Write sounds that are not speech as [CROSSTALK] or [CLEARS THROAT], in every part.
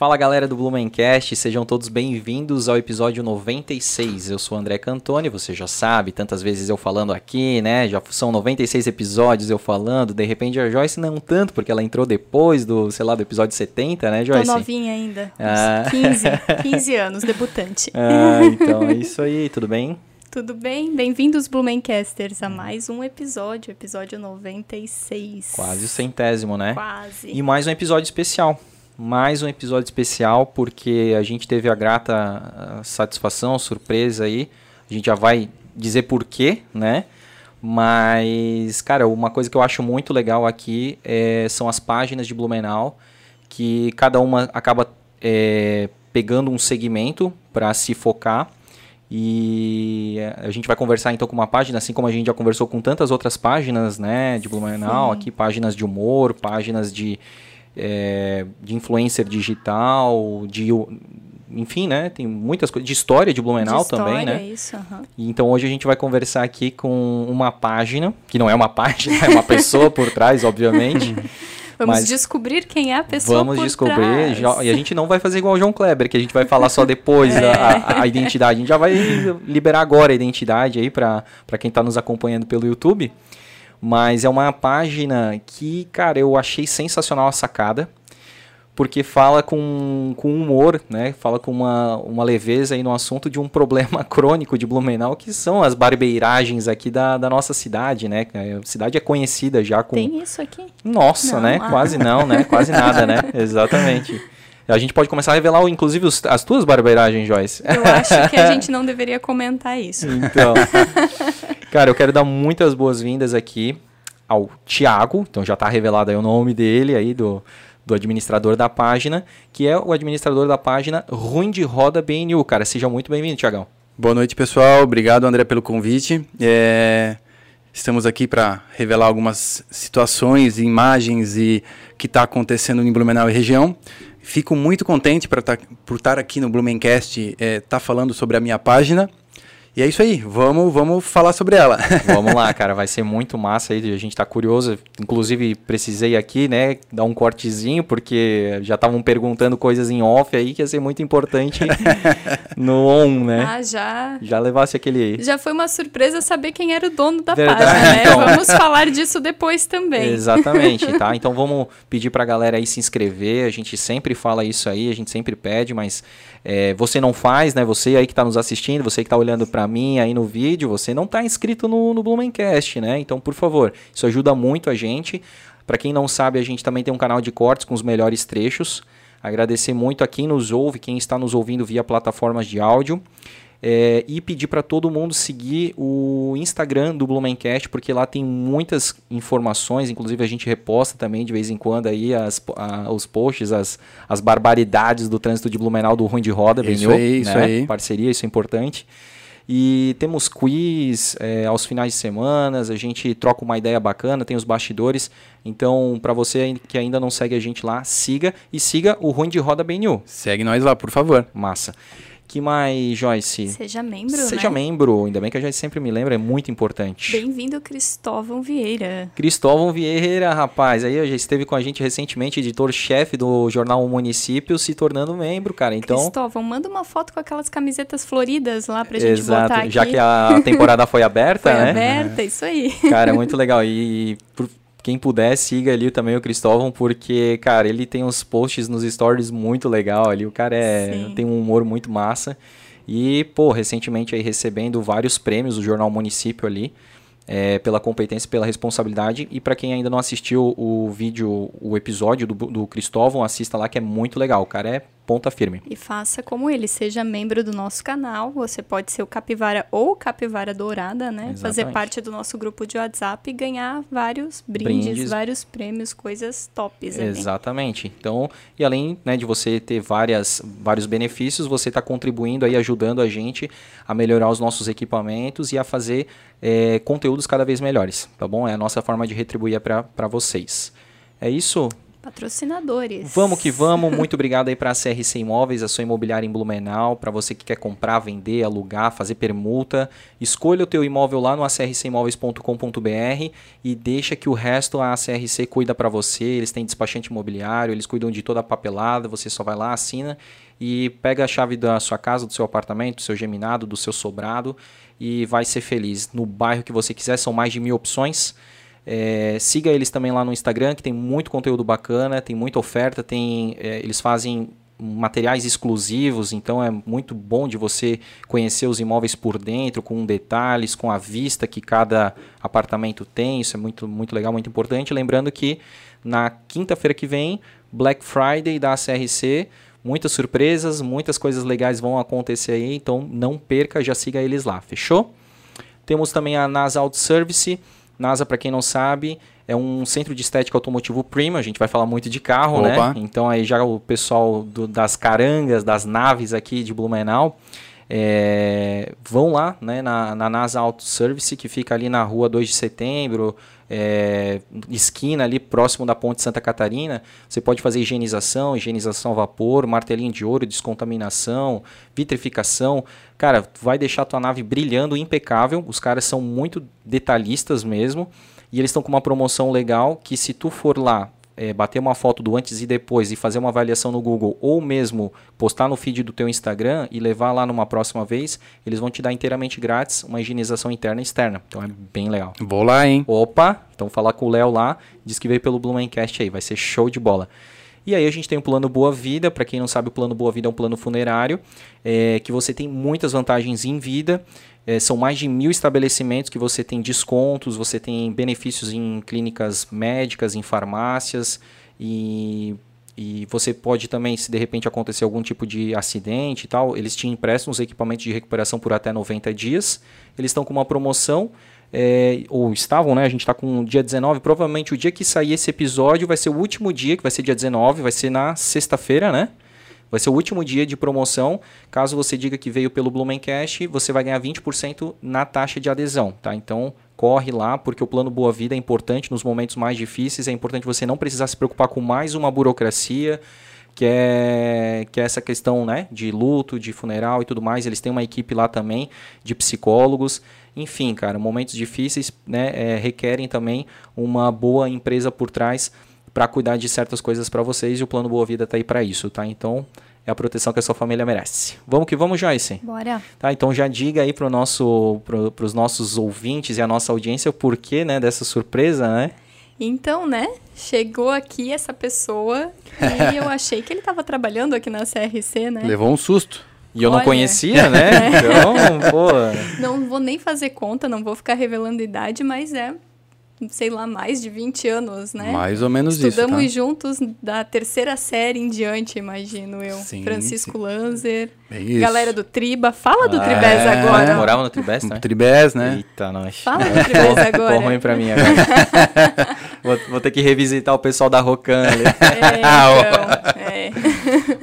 Fala galera do Blumencast, sejam todos bem-vindos ao episódio 96. Eu sou o André Cantoni, você já sabe, tantas vezes eu falando aqui, né? Já são 96 episódios eu falando, de repente a Joyce não tanto, porque ela entrou depois do, sei lá, do episódio 70, né, Joyce? Tô novinha ainda, ah. 15, 15 [LAUGHS] anos, debutante. Ah, então é [LAUGHS] isso aí, tudo bem? Tudo bem? Bem-vindos, Blumencasters, a mais um episódio, episódio 96. Quase o centésimo, né? Quase. E mais um episódio especial mais um episódio especial porque a gente teve a grata satisfação, surpresa aí. A gente já vai dizer por quê, né? Mas, cara, uma coisa que eu acho muito legal aqui é, são as páginas de Blumenau, que cada uma acaba é, pegando um segmento para se focar. E a gente vai conversar então com uma página, assim como a gente já conversou com tantas outras páginas, né, de Blumenau, Sim. aqui páginas de humor, páginas de é, de influencer digital, de enfim, né? Tem muitas coisas de história de Blumenau de história, também, né? Isso, uhum. Então hoje a gente vai conversar aqui com uma página, que não é uma [LAUGHS] página, é uma pessoa por trás, obviamente. [LAUGHS] Vamos Mas descobrir quem é a pessoa Vamos descobrir. Já, e a gente não vai fazer igual o João Kleber, que a gente vai falar só depois [LAUGHS] é. a, a, identidade. A gente já vai liberar agora a identidade aí para quem está nos acompanhando pelo YouTube. Mas é uma página que, cara, eu achei sensacional a sacada. Porque fala com, com humor, né? Fala com uma, uma leveza aí no assunto de um problema [LAUGHS] crônico de Blumenau, que são as barbeiragens aqui da, da nossa cidade, né? A cidade é conhecida já com... Tem isso aqui? Nossa, não, né? Ah. Quase não, né? Quase nada, né? [LAUGHS] Exatamente. A gente pode começar a revelar, inclusive, os, as tuas barbeiragens, Joyce. Eu [LAUGHS] acho que a gente não deveria comentar isso. Então, [LAUGHS] cara, eu quero dar muitas boas-vindas aqui ao Tiago, então já está revelado aí o nome dele aí do, do administrador da página, que é o administrador da página Ruim de Roda BNU. Cara, seja muito bem-vindo, Tiagão. Boa noite, pessoal. Obrigado, André, pelo convite. É... Estamos aqui para revelar algumas situações, imagens e que está acontecendo em Blumenau e região. Fico muito contente tá, por estar aqui no Blumencast, estar é, tá falando sobre a minha página. E é isso aí, vamos, vamos falar sobre ela. [LAUGHS] vamos lá, cara, vai ser muito massa aí, a gente tá curioso. Inclusive, precisei aqui, né, dar um cortezinho, porque já estavam perguntando coisas em off aí que ia ser muito importante [LAUGHS] no on, né? Ah, já. Já levasse aquele. Já foi uma surpresa saber quem era o dono da Verdade. página, né? Então... Vamos falar disso depois também. Exatamente, tá? Então vamos pedir pra galera aí se inscrever. A gente sempre fala isso aí, a gente sempre pede, mas é, você não faz, né? Você aí que está nos assistindo, você que está olhando para mim aí no vídeo, você não está inscrito no, no Blumencast, né? Então, por favor, isso ajuda muito a gente. Para quem não sabe, a gente também tem um canal de cortes com os melhores trechos. Agradecer muito a quem nos ouve, quem está nos ouvindo via plataformas de áudio. É, e pedir para todo mundo seguir o Instagram do Blumencast, porque lá tem muitas informações, inclusive a gente reposta também de vez em quando aí as, a, os posts, as, as barbaridades do trânsito de Blumenau do Ruim de Roda, isso aí, isso né? aí. Parceria, isso é importante. E temos quiz é, aos finais de semana, a gente troca uma ideia bacana, tem os bastidores. Então, para você que ainda não segue a gente lá, siga e siga o Ruim de Roda BNU. Segue nós lá, por favor. Massa que mais, Joyce? Seja membro, Seja né? membro. Ainda bem que a Joyce sempre me lembra, é muito importante. Bem-vindo, Cristóvão Vieira. Cristóvão Vieira, rapaz. Aí já esteve com a gente recentemente, editor-chefe do jornal Município, se tornando membro, cara. Então... Cristóvão, manda uma foto com aquelas camisetas floridas lá pra gente Exato. botar aqui. Já que a temporada foi aberta, foi né? aberta, isso aí. Cara, é muito legal. E por quem puder, siga ali também o Cristóvão, porque, cara, ele tem uns posts nos stories muito legal ali. O cara é, tem um humor muito massa. E, pô, recentemente aí recebendo vários prêmios do Jornal Município ali, é, pela competência pela responsabilidade. E para quem ainda não assistiu o vídeo, o episódio do, do Cristóvão, assista lá que é muito legal. O cara é ponta firme. E faça como ele, seja membro do nosso canal. Você pode ser o Capivara ou Capivara Dourada, né? Exatamente. Fazer parte do nosso grupo de WhatsApp e ganhar vários brindes, brindes. vários prêmios, coisas tops. Exatamente. Então, e além né, de você ter várias, vários benefícios, você está contribuindo aí, ajudando a gente a melhorar os nossos equipamentos e a fazer é, conteúdos cada vez melhores, tá bom? É a nossa forma de retribuir para vocês. É isso? Patrocinadores. Vamos que vamos. Muito obrigado aí para a CRC Imóveis, a sua imobiliária em Blumenau. Para você que quer comprar, vender, alugar, fazer permuta, escolha o teu imóvel lá no acrcimóveis.com.br e deixa que o resto a CRC cuida para você. Eles têm despachante imobiliário, eles cuidam de toda a papelada. Você só vai lá, assina e pega a chave da sua casa, do seu apartamento, do seu geminado, do seu sobrado e vai ser feliz. No bairro que você quiser, são mais de mil opções. É, siga eles também lá no Instagram, que tem muito conteúdo bacana, tem muita oferta, tem, é, eles fazem materiais exclusivos, então é muito bom de você conhecer os imóveis por dentro, com detalhes, com a vista que cada apartamento tem, isso é muito, muito legal, muito importante. Lembrando que na quinta-feira que vem, Black Friday da CRC, muitas surpresas, muitas coisas legais vão acontecer aí, então não perca, já siga eles lá, fechou? Temos também a NASA Auto Service, NASA, para quem não sabe, é um centro de estética automotivo premium. A gente vai falar muito de carro, né? Opa. né? Então aí já o pessoal do, das carangas, das naves aqui de Blumenau, é, vão lá né, na, na NASA Auto Service, que fica ali na rua 2 de setembro, é, esquina ali próximo da ponte Santa Catarina, você pode fazer higienização, higienização a vapor, martelinho de ouro, descontaminação, vitrificação. Cara, vai deixar a tua nave brilhando impecável. Os caras são muito detalhistas mesmo. E eles estão com uma promoção legal que se tu for lá é, bater uma foto do antes e depois e fazer uma avaliação no Google ou mesmo postar no feed do teu Instagram e levar lá numa próxima vez, eles vão te dar inteiramente grátis uma higienização interna e externa. Então é bem legal. Vou lá, hein? Opa, então falar com o Léo lá, diz que veio pelo Blumencast aí, vai ser show de bola. E aí a gente tem o plano Boa Vida, para quem não sabe, o plano Boa Vida é um plano funerário, é, que você tem muitas vantagens em vida. É, são mais de mil estabelecimentos que você tem descontos, você tem benefícios em clínicas médicas, em farmácias e, e você pode também, se de repente acontecer algum tipo de acidente e tal, eles te emprestam os equipamentos de recuperação por até 90 dias. Eles estão com uma promoção, é, ou estavam, né? A gente está com dia 19. Provavelmente o dia que sair esse episódio vai ser o último dia, que vai ser dia 19, vai ser na sexta-feira, né? Vai ser o último dia de promoção. Caso você diga que veio pelo Blumencast, você vai ganhar 20% na taxa de adesão, tá? Então, corre lá, porque o plano Boa Vida é importante nos momentos mais difíceis. É importante você não precisar se preocupar com mais uma burocracia, que é, que é essa questão né, de luto, de funeral e tudo mais. Eles têm uma equipe lá também de psicólogos. Enfim, cara, momentos difíceis né, é, requerem também uma boa empresa por trás para cuidar de certas coisas para vocês e o plano Boa Vida tá aí para isso, tá? Então, é a proteção que a sua família merece. Vamos que vamos, Joyce? Bora. Tá, então já diga aí para nosso, pro, os nossos ouvintes e a nossa audiência o porquê, né, dessa surpresa, né? Então, né, chegou aqui essa pessoa e eu achei que ele estava trabalhando aqui na CRC, né? Levou um susto. E eu Olha, não conhecia, né? [LAUGHS] Então, pô. Não vou nem fazer conta, não vou ficar revelando idade, mas é sei lá, mais de 20 anos, né? Mais ou menos Estudamos isso. Estudamos tá? juntos da terceira série em diante, imagino eu. Sim, Francisco sim. Lanzer, galera do Triba. Fala do ah, Tribés é. agora. Morava no Tribés, né? Tribés, né? Eita, nós. Fala do Tribés agora. Ficou ruim pra mim agora. [LAUGHS] vou, vou, ter que revisitar o pessoal da Rocan ali. É, [LAUGHS] então, é.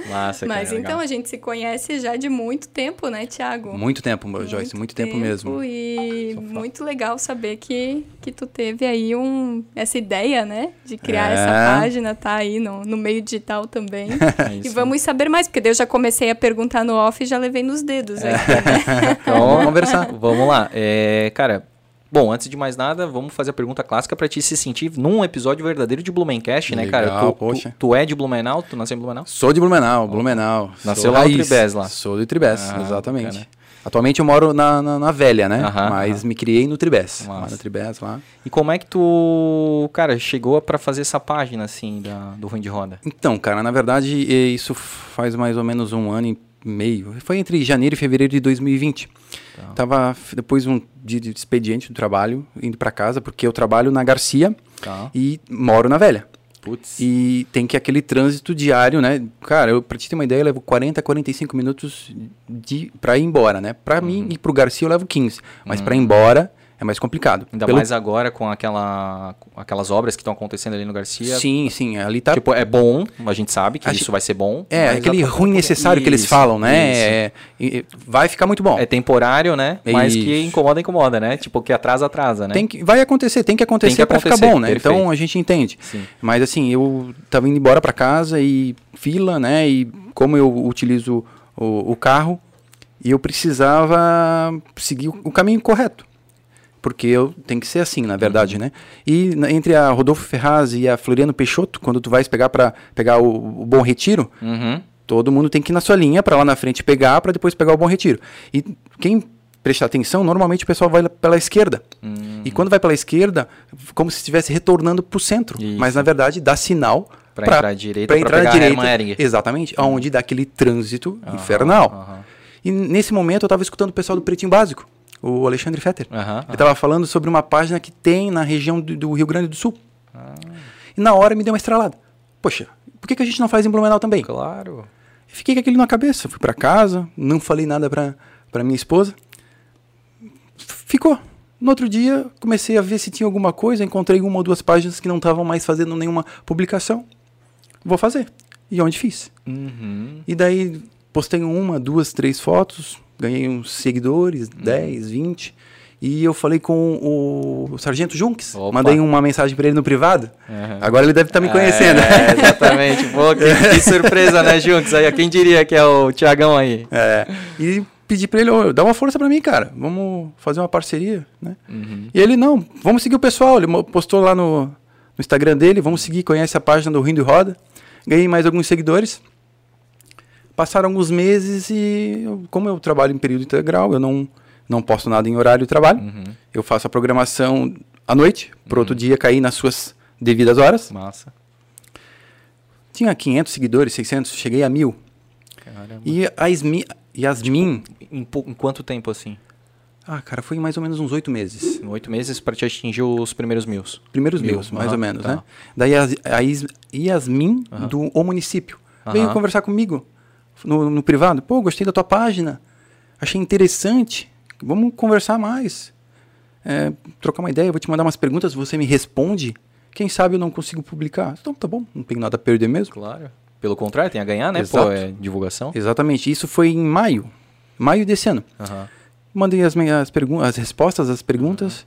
Massa, Mas cara, então legal. a gente se conhece já de muito tempo, né, Tiago? Muito tempo, muito Joyce, muito tempo, tempo mesmo. E muito legal saber que, que tu teve aí um, essa ideia, né, de criar é. essa página, tá aí no, no meio digital também. [LAUGHS] É e vamos saber mais, porque eu já comecei a perguntar no off e já levei nos dedos é. aqui, né? [LAUGHS] então, vamos conversar. Vamos lá. É, cara, Bom, antes de mais nada, vamos fazer a pergunta clássica para te se sentir num episódio verdadeiro de Blumencast, né, Legal, cara? Tu, poxa. Tu, tu, é de Blumenau? Tu nasceu em Blumenau? Sou de Blumenau, Blumenau. Nasceu lá no Tribés, lá? Sou do Tribés, ah, exatamente. Atualmente eu moro na, na, na Velha, né? Mas me criei no Tribés. Lá no Tribés, lá. E como é que tu, cara, chegou para fazer essa página, assim, da, do Ruim de Roda? Então, cara, na verdade, isso faz mais ou menos um ano e meio. Foi entre janeiro e fevereiro de 2020. Tá. Tava depois um dia de expediente do trabalho, indo para casa, porque eu trabalho na Garcia tá. e moro na Velha. Putz. E tem que aquele trânsito diário, né? Cara, eu, pra te ter uma ideia, eu levo 40, 45 minutos de, pra ir embora, né? Pra uhum. mim ir pro Garcia eu levo 15. Mas uhum. pra ir embora é mais complicado. Ainda Pelo... mais agora com aquela, aquelas obras que estão acontecendo ali no Garcia. Sim, sim. Ali tá. Tipo, é bom, a gente sabe que isso vai ser bom. É, aquele ruim necessário isso, que eles falam, né? É, é, vai ficar muito bom. É temporário, né? Mas isso. que incomoda, incomoda, né? Tipo, que atrasa, atrasa, né? Tem que, vai acontecer, tem que acontecer, tem que acontecer pra ficar bom, né? Perfeito. Então a gente entende. Sim. Mas assim, eu tava indo embora para casa e fila, né? E como eu utilizo o, o carro, e eu precisava seguir o caminho correto porque eu tem que ser assim, na verdade, uhum. né? E na, entre a Rodolfo Ferraz e a Floriano Peixoto, quando tu vais pegar para pegar o, o, Bom Retiro, uhum. todo mundo tem que ir na sua linha para lá na frente pegar para depois pegar o Bom Retiro. E quem prestar atenção, normalmente o pessoal vai pela esquerda. Uhum. E quando vai pela esquerda, como se estivesse retornando para o centro, Isso. mas na verdade dá sinal para entrar à direita, para entrar à direita, exatamente, uhum. aonde dá aquele trânsito infernal. E nesse momento eu estava escutando o pessoal do Pretinho Básico o Alexandre Fetter. Uhum, uhum. Ele estava falando sobre uma página que tem na região do, do Rio Grande do Sul. Ah. E na hora me deu uma estralada. Poxa, por que, que a gente não faz em Blumenau também? Claro. fiquei com aquilo na cabeça. Fui para casa, não falei nada para minha esposa. Ficou. No outro dia, comecei a ver se tinha alguma coisa. Encontrei uma ou duas páginas que não estavam mais fazendo nenhuma publicação. Vou fazer. E onde fiz. Uhum. E daí postei uma, duas, três fotos ganhei uns seguidores, hum. 10, 20. E eu falei com o Sargento Junks. Opa. Mandei uma mensagem para ele no privado. Uhum. Agora ele deve estar tá me conhecendo. É, exatamente. Pô, que, [LAUGHS] que, surpresa, né, Junks? Aí, quem diria que é o Tiagão aí? É. E pedi para ele, oh, dá uma força para mim, cara. Vamos fazer uma parceria, né? Uhum. E ele, não, vamos seguir o pessoal. Ele postou lá no, no Instagram dele, vamos seguir, conhece a página do Rindo e Roda. Ganhei mais alguns seguidores. Passaram alguns meses e, eu, como eu trabalho em período integral, eu não, não posto nada em horário de trabalho. Uhum. Eu faço a programação à noite, para outro uhum. dia cair nas suas devidas horas. Massa. Tinha 500 seguidores, 600, cheguei a mil. Caramba. E a Yasmin... Yasmin tipo, em, em, quanto tempo assim? Ah, cara, foi mais ou menos uns oito meses. Oito meses para te atingir os primeiros mil. Primeiros mil, mais uhum, ou menos, tá. né? Daí a, a Yasmin uhum. do o município veio conversar comigo no, no privado, pô, gostei da tua página, achei interessante, vamos conversar mais. É, trocar uma ideia, vou te mandar umas perguntas, você me responde. Quem sabe eu não consigo publicar. Então tá bom, não tenho nada a perder mesmo. Claro. Pelo contrário, tem a ganhar, né? Exato. Pô, é divulgação. Exatamente. Isso foi em maio. Maio desse ano. Uhum. Mandei as, minhas as respostas às perguntas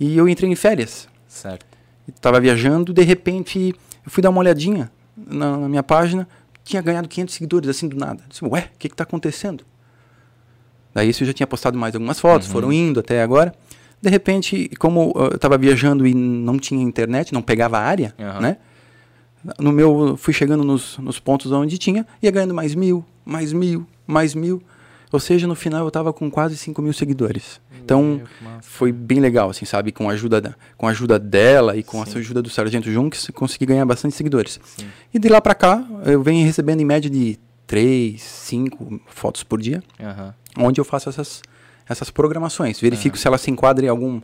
uhum. e eu entrei em férias. Certo. Estava viajando, de repente eu fui dar uma olhadinha na, na minha página, tinha ganhado 500 seguidores assim do nada. Eu disse, Ué, o que está acontecendo? Daí isso eu já tinha postado mais algumas fotos, uhum. foram indo até agora. De repente, como eu estava viajando e não tinha internet, não pegava área, uhum. né? No meu, fui chegando nos, nos pontos onde tinha, ia ganhando mais mil, mais mil, mais mil. Ou seja, no final eu estava com quase 5 mil seguidores. Então, foi bem legal, assim, sabe? Com a ajuda, da, com a ajuda dela e com Sim. a ajuda do Sargento Junks, consegui ganhar bastante seguidores. Sim. E de lá para cá, eu venho recebendo em média de 3, 5 fotos por dia, uhum. onde eu faço essas, essas programações. Verifico uhum. se ela se enquadra em algum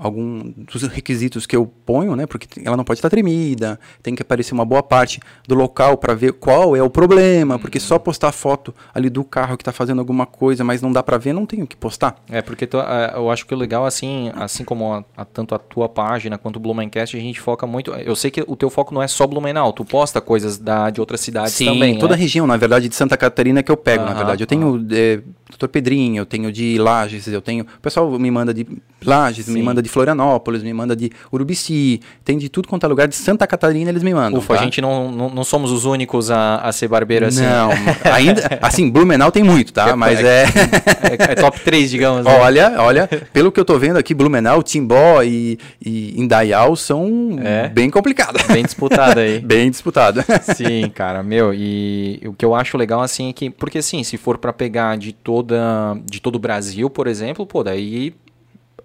algum dos requisitos que eu ponho, né? Porque ela não pode estar tremida, tem que aparecer uma boa parte do local para ver qual é o problema, porque só uhum. postar foto ali do carro que está fazendo alguma coisa, mas não dá para ver, não tenho que postar. É, porque tu, eu acho que o legal, assim, assim como a, a, tanto a tua página quanto o Blumencast, a gente foca muito. Eu sei que o teu foco não é só Blumenau, tu posta coisas da, de outras cidades Sim, também. toda né? a região, na verdade, de Santa Catarina que eu pego, na verdade. Eu tenho é, Doutor Pedrinho, eu tenho de Lages, eu tenho. O pessoal me manda de Lages, Sim. me manda de Florianópolis, me manda de Urubici, tem de tudo quanto é lugar, de Santa Catarina eles me mandam. Ufa, tá? a gente não, não, não, somos os únicos a, a ser barbeiro assim. Não, [LAUGHS] ainda, assim, Blumenau tem muito, tá? É, Mas é... É, é top 3, digamos. Né? Olha, olha, pelo que eu tô vendo aqui, Blumenau, Timbó e, e Indaial são é. bem complicados. Bem disputado aí. [LAUGHS] bem disputado. Sim, cara, meu, e o que eu acho legal, assim, é que, porque assim, se for para pegar de toda, de todo o Brasil, por exemplo, pô, daí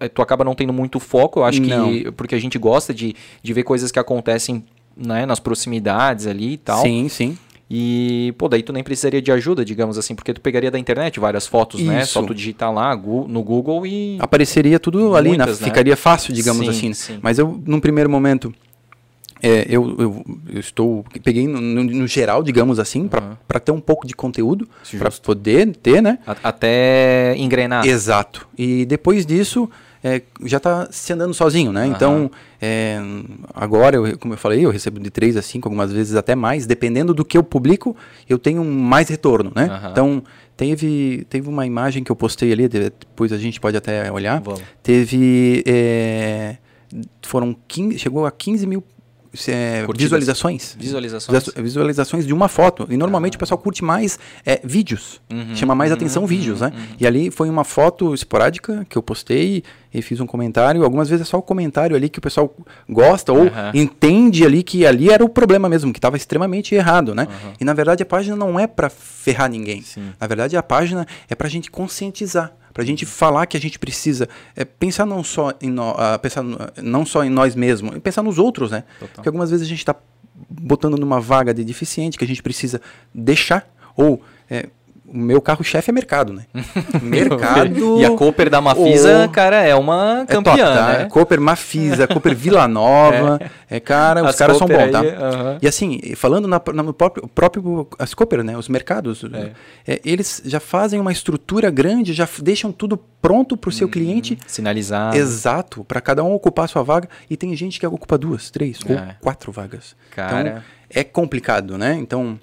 é, tu acaba não tendo muito foco, eu acho não. que porque a gente gosta de, de ver coisas que acontecem né, nas proximidades ali e tal. Sim, sim. E, pô, daí tu nem precisaria de ajuda, digamos assim, porque tu pegaria da internet várias fotos, Isso. né? Só tu digitar lá no Google e. Apareceria tudo ali, né? ficaria fácil, digamos sim, assim. Sim. Mas eu, num primeiro momento, é, eu, eu, eu, estou. Peguei no, no, no geral, digamos assim, uhum. para ter um pouco de conteúdo, para poder ter, né? Até engrenar. Exato. E depois disso, é, já está se andando sozinho, né? Uhum. Então, é, agora, eu, como eu falei, eu recebo de 3 a 5, algumas vezes até mais, dependendo do que eu publico, eu tenho mais retorno, né? Uhum. Então, teve, teve uma imagem que eu postei ali, depois a gente pode até olhar, Vamos. teve... É, foram 15, chegou a 15 mil é, visualizações. Visualizações. Visualizações de uma foto. E normalmente ah. o pessoal curte mais é, vídeos. Uhum, chama mais uhum, atenção vídeos, né? Uhum. E ali foi uma foto esporádica que eu postei e fiz um comentário. Algumas vezes é só o comentário ali que o pessoal gosta ou entende ali que ali era o problema mesmo, que estava extremamente errado, né? E na verdade a página não é para ferrar ninguém. Sim. Na verdade a página é para a gente conscientizar para a gente falar que a gente precisa é, pensar não só em no, uh, pensar não só em nós mesmos, pensar nos outros, né? Total. Porque algumas vezes a gente está botando numa vaga de deficiente que a gente precisa deixar ou é, o meu carro-chefe é mercado, né? [LAUGHS] mercado. e a Cooper da Mafisa, cara, é uma campeã, é top, tá? né? Cooper Mafisa, Cooper [LAUGHS] Vila Nova. é. é. cara, os caras são bons, tá? Aí, uh -huh. E assim, falando na, no próprio, próprio. As Cooper, né? Os mercados, é. é. eles já fazem uma estrutura grande, já deixam tudo pronto para o seu hum, cliente. Sinalizado. Exato, para cada um ocupar a sua vaga. E tem gente que ocupa duas, três ou é. quatro vagas. Cara. Então, é complicado, né? Então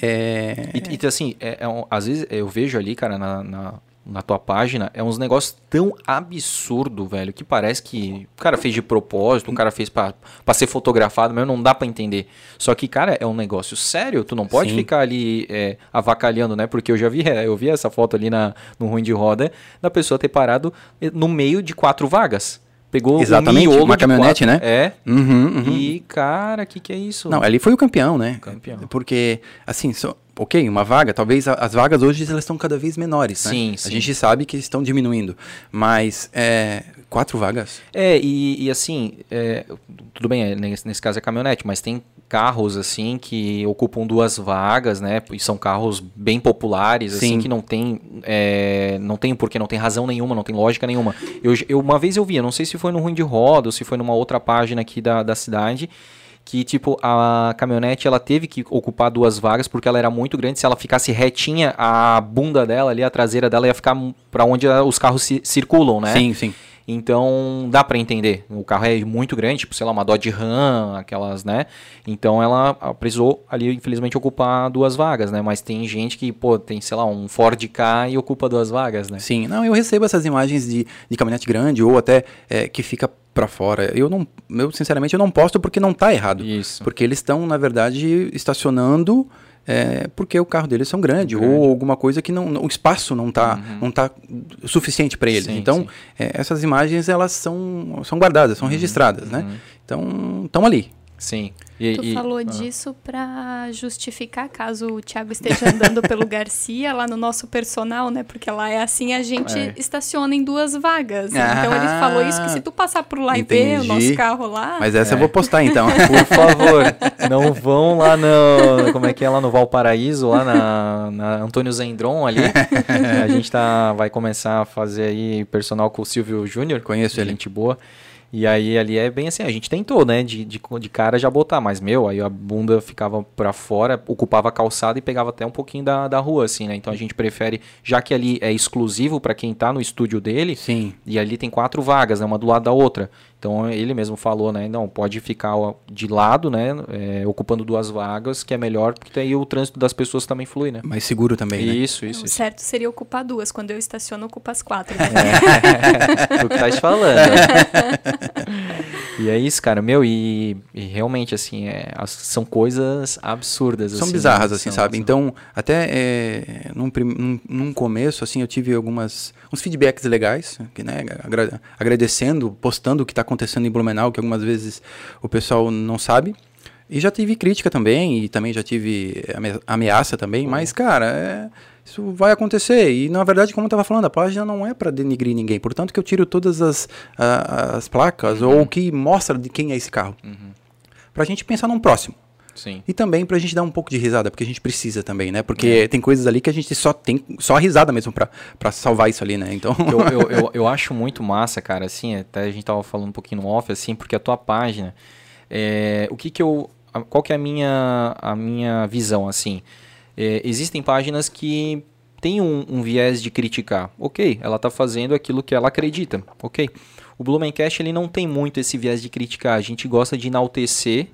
é... E, e assim, é, é um, às vezes eu vejo ali, cara, na, na, na, tua página, é uns negócios tão absurdo, velho, que parece que o cara fez de propósito, o cara fez para ser fotografado, mas não dá para entender. Só que, cara, é um negócio sério, tu não pode Sim. ficar ali é, avacalhando, né? Porque eu já vi, eu vi essa foto ali na, no ruim de roda da pessoa ter parado no meio de quatro vagas. Pegou Exatamente, o uma caminhonete, quatro, né? É. Uhum, uhum. E, cara, o que, que é isso? Não, ali foi o campeão, né? Campeão. Porque, assim, so, ok, uma vaga, talvez as vagas hoje elas estão cada vez menores, né? Sim, sim. A gente sabe que estão diminuindo, mas é, quatro vagas. É, e, e assim, é, tudo bem, nesse, nesse caso é caminhonete, mas tem carros assim que ocupam duas vagas, né? E são carros bem populares, assim, Sim. assim, que não tem, é, não tem porque não tem razão nenhuma, não tem lógica nenhuma. Eu, eu uma vez eu vi, eu não sei se foi no Ruim de Roda ou se foi numa outra página aqui da, da cidade, que tipo a caminhonete ela teve que ocupar duas vagas porque ela era muito grande. Se ela ficasse retinha, a bunda dela ali, a traseira dela ia ficar para onde os carros circulam, né? Sim, sim. Então dá para entender. O carro é muito grande, tipo, sei lá, uma Dodge Ram, aquelas, né? Então ela precisou ali, infelizmente, ocupar duas vagas, né? Mas tem gente que, pô, tem, sei lá, um Ford K e ocupa duas vagas, né? Sim, não, eu recebo essas imagens de, de caminhonete grande ou até é, que fica para fora. Eu não, eu sinceramente eu não posto porque não tá errado. Isso. Porque eles estão, na verdade, estacionando é, porque o carro deles são grande, grande, ou alguma coisa que não, o espaço não está uhum. não tá suficiente para eles. Sim, então, sim. É, essas imagens elas são, são guardadas, são uhum. registradas, né? Uhum. Então, estão ali. Sim. E, tu e, falou ah. disso para justificar caso o Thiago esteja andando pelo [LAUGHS] Garcia lá no nosso personal, né? Porque lá é assim, a gente é. estaciona em duas vagas. Ah, então ele falou isso que se tu passar por lá entendi. e ver o nosso carro lá. Mas essa é. eu vou postar então. [LAUGHS] por favor, não vão lá no. Como é que é lá no Valparaíso, lá na, na Antônio Zendron ali. [LAUGHS] a gente tá, vai começar a fazer aí personal com o Silvio Júnior. Conheço ele. Gente boa. E aí ali é bem assim, a gente tentou, né, de, de, de cara já botar, mas meu, aí a bunda ficava para fora, ocupava a calçada e pegava até um pouquinho da, da rua, assim, né? Então a gente prefere, já que ali é exclusivo para quem tá no estúdio dele, Sim. e ali tem quatro vagas, né, uma do lado da outra. Então ele mesmo falou, né? Não, pode ficar de lado, né? É, ocupando duas vagas, que é melhor, porque aí o trânsito das pessoas também flui, né? Mais seguro também, isso, né? Isso, isso. O certo seria ocupar duas. Quando eu estaciono, ocupa as quatro. Né? É, [LAUGHS] o que tá te falando. e é isso, cara. Meu, e, e realmente, assim, é, são coisas absurdas. São assim, bizarras, né? assim, são, sabe? São... Então, até é, num, num, num começo, assim, eu tive algumas uns feedbacks legais, que, né, agradecendo, postando o que está acontecendo em Blumenau, que algumas vezes o pessoal não sabe. E já tive crítica também, e também já tive ameaça também, uhum. mas, cara, é, isso vai acontecer. E, na verdade, como eu estava falando, a página não é para denigrir ninguém. Portanto, que eu tiro todas as, as placas uhum. ou o que mostra de quem é esse carro. Uhum. Para a gente pensar num próximo. Sim. E também pra gente dar um pouco de risada, porque a gente precisa também, né? Porque é. tem coisas ali que a gente só tem só risada mesmo pra, pra salvar isso ali, né? Então. eu, eu, eu, [LAUGHS] eu, acho muito massa, cara, assim, até a gente tava falando um pouquinho no off, assim, porque a tua página. É, o que que eu. Qual que é a minha, a minha visão, assim? É, existem páginas que tem um, um viés de criticar. Ok, ela está fazendo aquilo que ela acredita. Ok. O Blumencast ele não tem muito esse viés de criticar. A gente gosta de enaltecer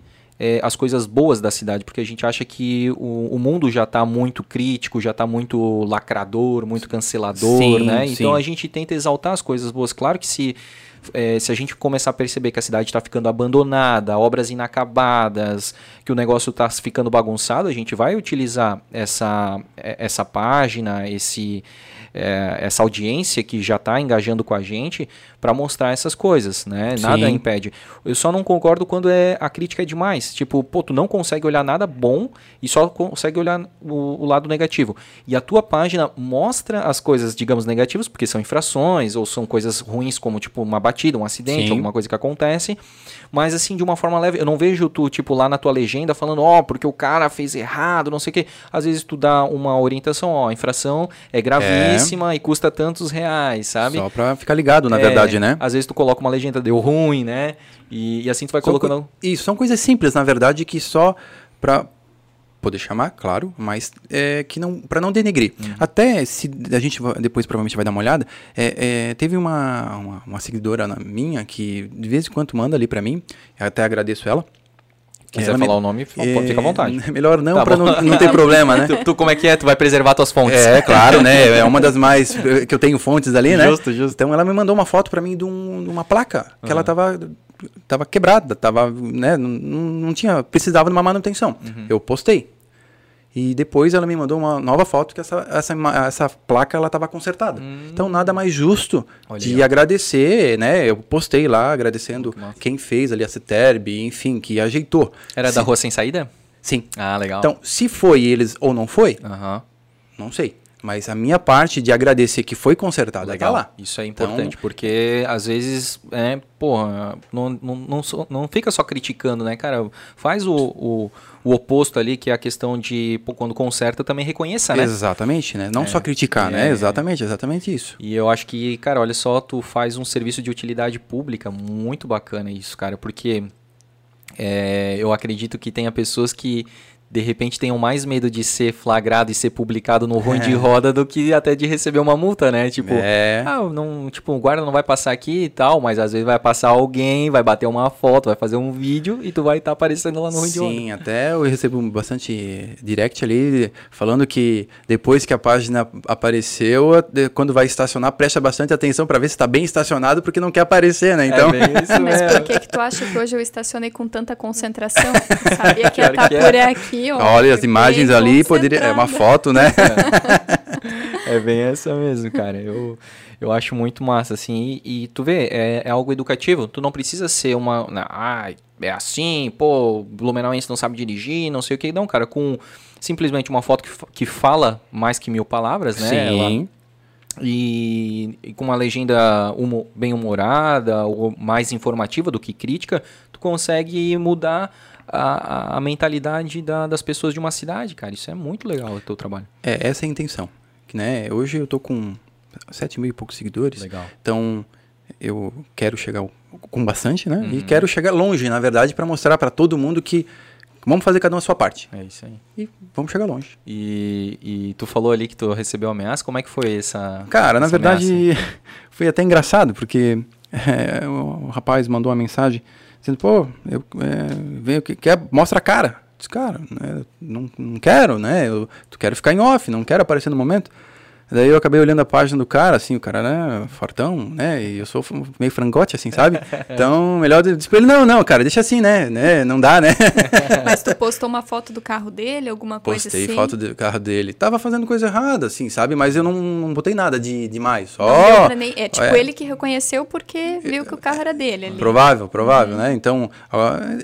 é, as coisas boas da cidade, porque a gente acha que o, o mundo já está muito crítico, já está muito lacrador, muito cancelador, sim, né? Sim. Então a gente tenta exaltar as coisas boas. Claro que se é, se a gente começar a perceber que a cidade está ficando abandonada, obras inacabadas, que o negócio está ficando bagunçado, a gente vai utilizar essa, é, essa página, esse, é, essa audiência que já está engajando com a gente para mostrar essas coisas, né? Sim. Nada impede. Eu só não concordo quando é a crítica é demais. Tipo, pô, tu não consegue olhar nada bom e só consegue olhar o, o lado negativo. E a tua página mostra as coisas, digamos, negativas, porque são infrações ou são coisas ruins, como tipo uma batida, um acidente, Sim. alguma coisa que acontece. Mas assim, de uma forma leve. Eu não vejo tu, tipo, lá na tua legenda falando, ó, oh, porque o cara fez errado, não sei o quê. Às vezes tu dá uma orientação, ó, a infração é gravíssima é. E custa tantos reais, sabe? Só pra ficar ligado, na é, verdade verdade, né? Às vezes tu coloca uma legenda, deu ruim, né? E, e assim tu vai são colocando. Isso, são coisas simples, na verdade, que só pra poder chamar, claro, mas é, que não para não denegrir. Uhum. Até se a gente depois provavelmente vai dar uma olhada, é, é, teve uma, uma, uma, seguidora minha que de vez em quando manda ali para mim, até agradeço ela. Quiser falar me... o nome, é... fica à vontade. [LAUGHS] Melhor não, tá para não, não ter problema, né? [LAUGHS] tu, tu, como é que é? Tu vai preservar tuas fontes. É, claro, né? [LAUGHS] É uma das mais... que eu tenho fontes ali, né? Justo, justo. Então ela me mandou uma foto para mim de, um, de, uma placa, que uhum. ela tava, tava quebrada, tava, né? Não, não tinha... Precisava de uma manutenção. Uhum. Eu postei. E depois ela me mandou uma nova foto que essa, essa, essa placa ela estava consertada. Hum. Então nada mais justo Olha de aí. agradecer, né? Eu postei lá agradecendo quem fez ali a Citerb, enfim, que ajeitou. Era se... da rua sem saída? Sim. Ah, legal. Então, se foi eles ou não foi, não sei. Mas a minha parte de agradecer que foi consertada tá Legal. tá lá. Isso é importante, então, porque às vezes, é, porra, não, não, não, não, fica só criticando, né, cara? Faz o, o, o, oposto ali, que é a questão de, pô, quando conserta, também reconheça, né? Exatamente, né? Não é, só criticar, né? é, né? Exatamente, exatamente isso. E eu acho que, cara, olha só, tu faz um serviço de utilidade pública muito bacana isso, cara, porque é, eu acredito que tenha pessoas que de repente tenham mais medo de ser flagrado e ser publicado no ruim é. de roda do que até de receber uma multa, né? Tipo, é. ah, não, tipo, o guarda não vai passar aqui e tal, mas às vezes vai passar alguém, vai bater uma foto, vai fazer um vídeo e tu vai estar tá aparecendo lá no ruim Sim, de roda. Sim, até eu recebo bastante direct ali falando que depois que a página apareceu, quando vai estacionar, presta bastante atenção para ver se está bem estacionado porque não quer aparecer, né? Então, é isso [LAUGHS] mas por que que tu acha que hoje eu estacionei com tanta concentração? Eu [LAUGHS] sabia que ia estar tá por é. Aqui. Olha, as imagens ali, poderia. É uma foto, né? É. [LAUGHS] é bem essa mesmo, cara. Eu, eu acho muito massa, assim. E, e tu vê, é, é, algo educativo. Tu não precisa ser uma. Ah, é assim, pô, Blumenauense não sabe dirigir, não sei o que. Não, cara, com simplesmente uma foto que, que fala mais que mil palavras, né? Sim. Ela, e, e, com uma legenda humo, bem humorada ou mais informativa do que crítica, tu consegue mudar a, a mentalidade da, das pessoas de uma cidade, cara. Isso é muito legal o teu trabalho. É, essa é a intenção. Né? Hoje eu tô com 7 mil e poucos seguidores. Legal. Então, eu quero chegar com bastante, né? Uhum. E quero chegar longe, na verdade, para mostrar para todo mundo que vamos fazer cada um a sua parte. É isso aí. E vamos chegar longe. E, e tu falou ali que tu recebeu ameaça. Como é que foi essa Cara, essa na verdade, ameaça? [LAUGHS] foi até engraçado, porque é, [LAUGHS] o rapaz mandou uma mensagem dizendo, pô, eu é, venho, quer, mostra a cara. Diz, cara, né, não, não quero, né? Eu quero ficar em off, não quero aparecer no momento. Daí eu acabei olhando a página do cara, assim, o cara, né, fortão, né, e eu sou meio frangote, assim, sabe? [LAUGHS] Então, melhor dizer pra ele, não, não, cara, deixa assim, né, né, não dá, né? [LAUGHS] Mas tu [LAUGHS] postou uma foto do carro dele, alguma coisa Postei assim? Postei foto do carro dele. Tava fazendo coisa errada, assim, sabe? Mas eu não, não botei nada de demais, só... Nem... É tipo é. ele que reconheceu porque viu que o carro era dele ali. Provável, provável, uhum. né? Então,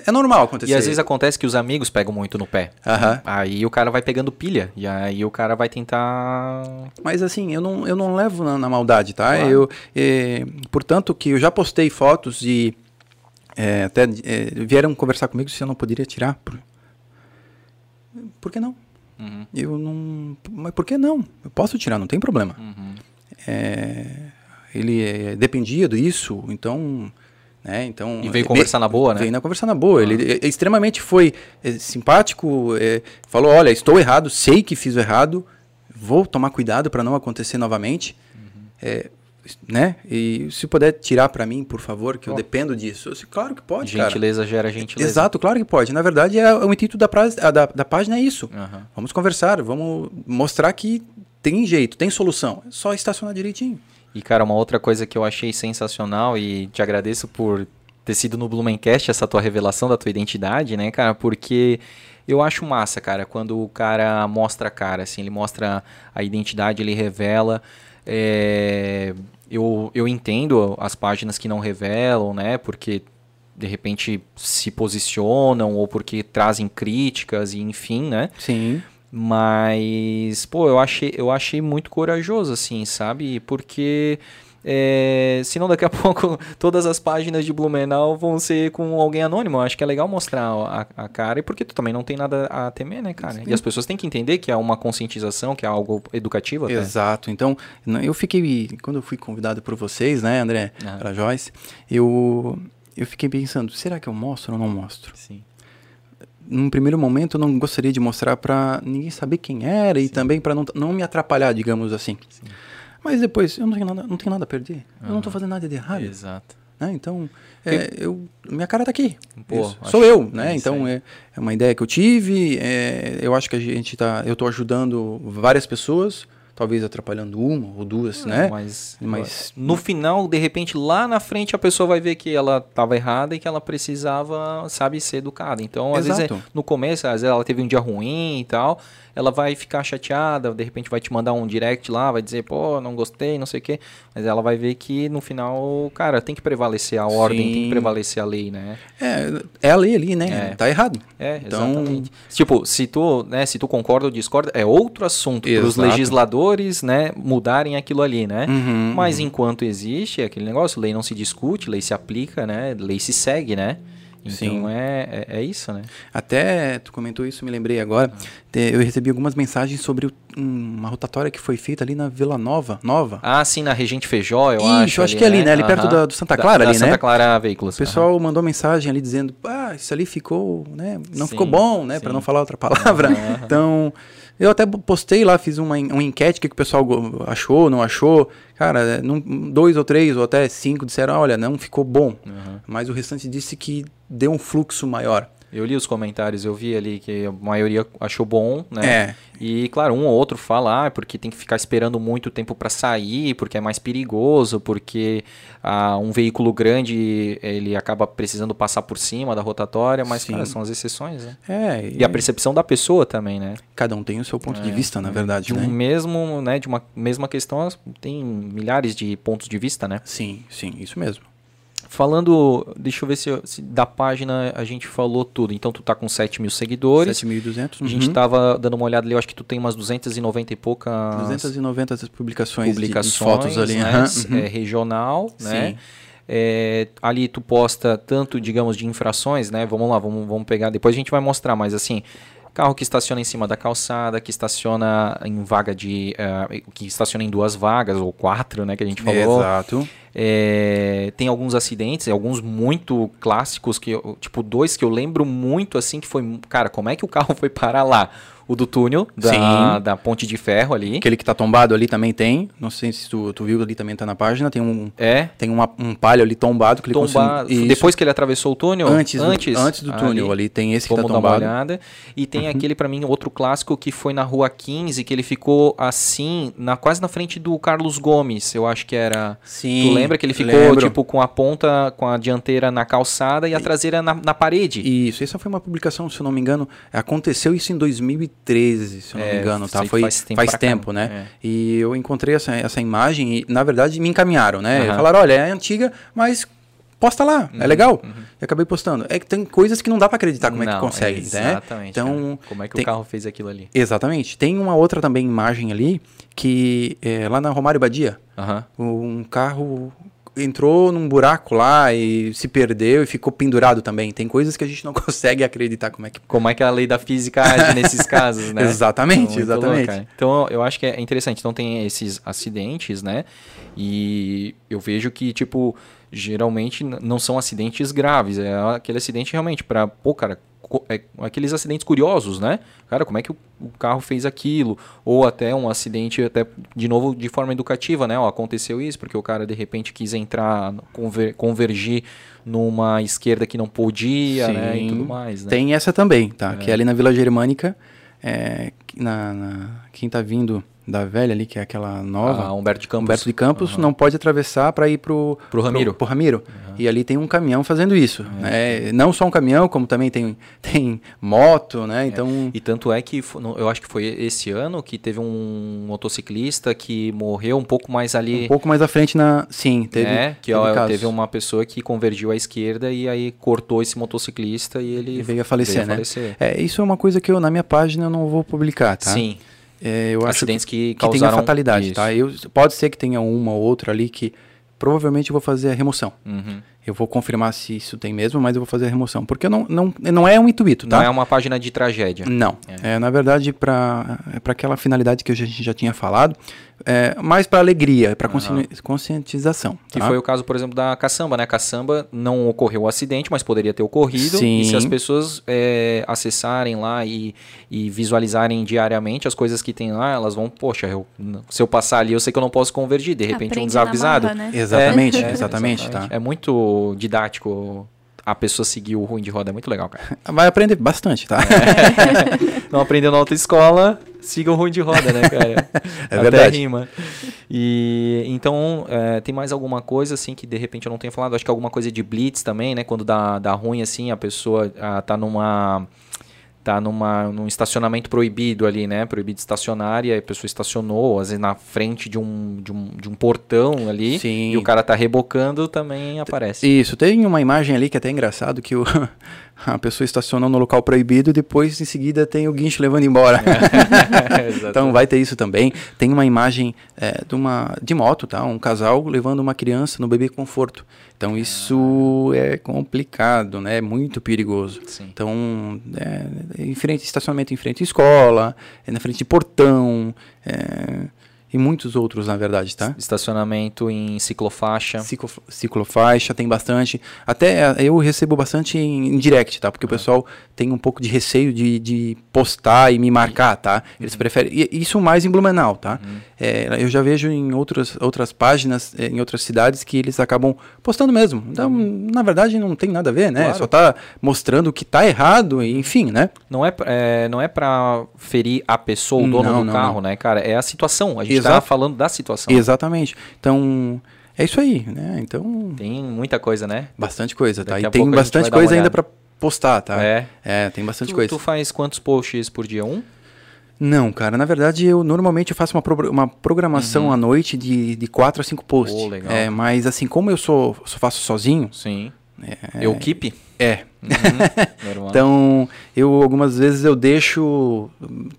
é normal acontecer. E às vezes acontece que os amigos pegam muito no pé. Uhum. Aí o cara vai pegando pilha, e aí o cara vai tentar... Mas mas assim, eu não, eu não levo na, na maldade, tá? Claro. Eu, é, portanto, que eu já postei fotos e é, até é, vieram conversar comigo se eu não poderia tirar. Por, por que não? Uhum. Eu não. Mas por que não? Eu posso tirar, não tem problema. Uhum. É, ele é, dependia disso, então. Né, então, e veio conversar na boa, né? Veio na conversar na boa. Ele é, é, extremamente foi é, simpático, falou: olha, estou errado, sei que fiz errado, vou tomar cuidado para não acontecer novamente. Uhum. É, né? E se puder tirar para mim, por favor, que oh. eu dependo disso. Eu, claro que pode, Gentileza cara. gera gentileza. Exato, claro que pode. Na verdade, é, o intuito da, pra, da, da página é isso. Uhum. Vamos conversar, vamos mostrar que tem jeito, tem solução. É só estacionar direitinho. E, cara, uma outra coisa que eu achei sensacional e te agradeço por ter sido no Blumencast essa tua revelação da tua identidade, né, cara? Porque eu acho massa, cara, quando o cara mostra a cara, assim, ele mostra a identidade, ele revela. É, eu, eu entendo as páginas que não revelam, né? Porque de repente se posicionam ou porque trazem críticas e enfim, né? Sim. Mas, pô, eu achei, eu achei muito corajoso, assim, sabe? Porque é, senão daqui a [LAUGHS] pouco todas as páginas de Blumenau vão ser com alguém anônimo. Eu acho que é legal mostrar a, a cara, porque tu também não tem nada a temer, né, cara? Sim. E as pessoas têm que entender que é uma conscientização, que é algo educativo. Até. Exato. Então, eu fiquei, quando eu fui convidado por vocês, né, André, uhum. para Joyce, eu, eu fiquei pensando, será que eu mostro ou não mostro? Sim num primeiro momento eu não gostaria de mostrar para ninguém saber quem era Sim. e também para não, não me atrapalhar, digamos assim. Sim. Mas depois eu não tenho nada, não tenho nada a perder. Uhum. Eu não estou fazendo nada de errado. Exato. Né? Então, é, eu, minha cara está aqui. Pô, Sou eu, né? então é, é, uma ideia que eu tive. É, eu acho que a gente tá, eu estou ajudando várias pessoas talvez atrapalhando uma ou duas, é, né? Mas, mas no final, de repente, lá na frente a pessoa vai ver que ela estava errada e que ela precisava, sabe, ser educada. Então, às Exato. vezes, no começo, às vezes ela teve um dia ruim e tal, ela vai ficar chateada, de repente vai te mandar um direct lá, vai dizer, pô, não gostei, não sei o quê. Mas ela vai ver que no final, cara, tem que prevalecer a ordem, Sim. tem que prevalecer a lei, né? É, é a lei ali, né? É. Tá errado. É, então... exatamente. Tipo, se tu, né, se tu concorda ou discorda, é outro assunto para os legisladores, né, mudarem aquilo ali, né? Uhum, Mas uhum. enquanto existe aquele negócio, lei não se discute, lei se aplica, né? Lei se segue, né? Então Sim. É, é, é, isso, né? Até tu comentou isso, me lembrei agora. Ah. Eu recebi algumas mensagens sobre uma rotatória que foi feita ali na Vila Nova. Nova. Ah, sim, na Regente Feijó, eu isso, acho. eu acho que é ali, né? Ali perto da, do Santa Clara, da, ali, da né? Santa Clara Veículos. O pessoal mandou mensagem ali dizendo, ah, isso ali ficou, né? Não sim, ficou bom, né? Para não falar outra palavra. Então, eu até postei lá, fiz uma, uma enquete, o que, que o pessoal achou, não achou. Cara, num, dois ou três ou até cinco disseram, olha, não ficou bom. Uhum. Mas o restante disse que deu um fluxo maior. Eu li os comentários, eu vi ali que a maioria achou bom, né? É. E claro, um ou outro fala, ah, porque tem que ficar esperando muito tempo para sair, porque é mais perigoso, porque ah, um veículo grande ele acaba precisando passar por cima da rotatória, mas cara, são as exceções, né? É. E, e, a percepção da pessoa também, né? Cada um tem o seu ponto é, de vista, na verdade, de um né? mesmo, né, de uma mesma questão, tem milhares de pontos de vista, né? Sim, sim, isso mesmo. Falando, deixa eu ver se, se, da página a gente falou tudo. Então tu tá com 7 mil seguidores. 7.200. Uhum. A gente tava dando uma olhada ali, eu acho que tu tem umas 290 e poucas... 290 publicações, publicações de, de fotos ali. Né? Uhum. É, regional, Sim. né? É, ali tu posta tanto, digamos, de infrações, né? Vamos lá, vamos, vamos pegar. Depois a gente vai mostrar, mas assim, carro que estaciona em cima da calçada, que estaciona em vaga de. Uh, que estaciona em duas vagas, ou quatro, né? Que a gente falou. Exato. É, tem alguns acidentes, alguns muito clássicos, que tipo dois que eu lembro muito assim, que foi, cara, como é que o carro [LAUGHS] foi parar lá? O do túnel, da, da ponte de ferro ali. Aquele que tá tombado ali também tem. Não sei se tu, tu viu ali também tá na página. Tem um, é? tem uma, um palho ali tombado. Que tombado. Ele Depois que ele atravessou o túnel? Antes, antes, do, antes do túnel ali, ali tem esse que tá tombado. Dar uma olhada. E tem uhum. aquele para mim, outro clássico que foi na rua 15, que ele ficou assim, na, quase na frente do Carlos Gomes, eu acho que era. Sim. Tu lembra que ele ficou lembro. tipo com a ponta, com a dianteira na calçada e a traseira na, na parede? Isso, essa foi uma publicação, se eu não me engano, aconteceu isso em 2013. 2013, se eu não é, me engano, tá? Foi faz tempo, faz tempo né? É. E eu encontrei essa, essa imagem e, na verdade, me encaminharam, né? Uhum. Falaram, olha, é antiga, mas posta lá, é uhum, é legal. Uhum. E acabei postando. É que tem coisas que não dá para acreditar como não, é que consegue, é né? Exatamente. Então, como é que tem... o carro fez aquilo ali? Exatamente. Tem uma outra também imagem ali que é lá na Romário Badia, um carro entrou num buraco lá e se perdeu e ficou pendurado também. Tem coisas que a gente não [LAUGHS] consegue acreditar como é que. Como é que a lei da física age [LAUGHS] nesses casos, né? exatamente, então, exatamente. Louco, então eu acho que é interessante. Então tem esses acidentes, né? E eu vejo que, tipo, geralmente não são acidentes graves. É aquele acidente realmente para, pô, cara, aqueles acidentes curiosos, né? Cara, como é que o, o, carro fez aquilo? Ou até um acidente, até de novo, de forma educativa, né? Ó, aconteceu isso porque o cara de repente quis entrar, conver, convergir numa esquerda que não podia, Sim, né? E tudo mais. Né? Tem essa também, tá? É. Que é ali na Vila Germânica, é, na, na, quem tá vindo da velha ali, que é aquela nova. Ah, Humberto de Campos. Humberto de Campos uhum. não pode atravessar para ir pro, pro Ramiro. Pro, pro Ramiro. Uhum. E ali tem um caminhão fazendo isso. Uhum. Né? Não só um caminhão, como também tem, tem moto, né? É. Então... É. E tanto é que eu acho que foi esse ano que teve um motociclista que morreu um pouco mais ali. Um pouco mais à frente na. Sim, teve. É, que teve, ó, teve uma pessoa que convergiu à esquerda e aí cortou esse motociclista e ele e veio a falecer, veio a né? Falecer. É, isso é uma coisa que eu na minha página eu não vou publicar, tá? Sim. É, eu Acidentes acho que, que, que tenha fatalidade, tá? isso. tá? Eu, pode ser que tenha uma ou outra ali que provavelmente eu vou fazer a remoção. Uhum. Eu vou confirmar se isso tem mesmo, mas eu vou fazer a remoção. Porque não, não, não é um intuito, tá? Não é uma página de tragédia. Não. É, é na verdade, para é aquela finalidade que a gente já tinha falado, é, mais para alegria, para uhum. conscientização. Que tá? foi o caso, por exemplo, da caçamba, né? A caçamba não ocorreu o acidente, mas poderia ter ocorrido. Sim. E se as pessoas é, acessarem lá e, e visualizarem diariamente as coisas que tem lá, elas vão, poxa, eu, se eu passar ali, eu sei que eu não posso convergir. De repente, Aprende um desavisado. Marra, né? Exatamente, é, exatamente, exatamente. Tá. É muito didático a pessoa seguir o ruim de roda é muito legal, cara. [LAUGHS] Vai aprender bastante, tá? É. [LAUGHS] Não aprendeu na autoescola, siga o ruim de roda, né, cara? [LAUGHS] é Até verdade. rima. E então, é, tem mais alguma coisa assim que de repente eu não tenho falado? Acho que alguma coisa de blitz também, né? Quando dá, dá ruim assim, a pessoa ah, tá numa tá numa, num estacionamento proibido ali, né? Proibido estacionar e a pessoa estacionou, às vezes na frente de um, de um, de um portão ali Sim. e o cara tá rebocando, também aparece. Isso, tem uma imagem ali que é até engraçado que o, [LAUGHS] a pessoa estacionou no local proibido e depois em seguida tem o guincho levando embora. [LAUGHS] então vai ter isso também. Tem uma imagem é, de, uma, de moto, tá? Um casal levando uma criança no bebê conforto. Então isso é complicado, né? É muito perigoso. Sim. Então, é, em frente, estacionamento em frente à escola, é na frente de portão, é, e muitos outros, na verdade, tá? Estacionamento em ciclofaixa. Ciclo, ciclofaixa tem bastante. Até eu recebo bastante em, em direct, tá? Porque o pessoal tem um pouco de receio de, de postar e me marcar, tá? Eles uhum. preferem. E isso mais em Blumenau, tá? Uhum. É, eu já vejo em outras, outras páginas, é, em outras cidades, que eles acabam postando mesmo. Então, uhum. na verdade, não tem nada a ver, né? Claro. Só tá mostrando o que tá errado, enfim, né? Não é, é não é pra ferir a pessoa, o dono não, do não, carro, não. né, cara? É a situação. A gente está falando da situação. Exatamente. Então, é isso aí, né? Então. Tem muita coisa, né? Bastante coisa, tá? E tem bastante coisa ainda para postar, tá? É. É, tem bastante tu, coisa. Tu faz quantos posts por dia? Um? Não, cara. Na verdade, eu normalmente eu faço uma, pro, uma programação uhum. à noite de, de quatro a cinco posts. Oh, legal. É, mas assim, como eu sou, só faço sozinho. Sim. É, eu keep? É. Uhum, [LAUGHS] então, eu algumas vezes eu deixo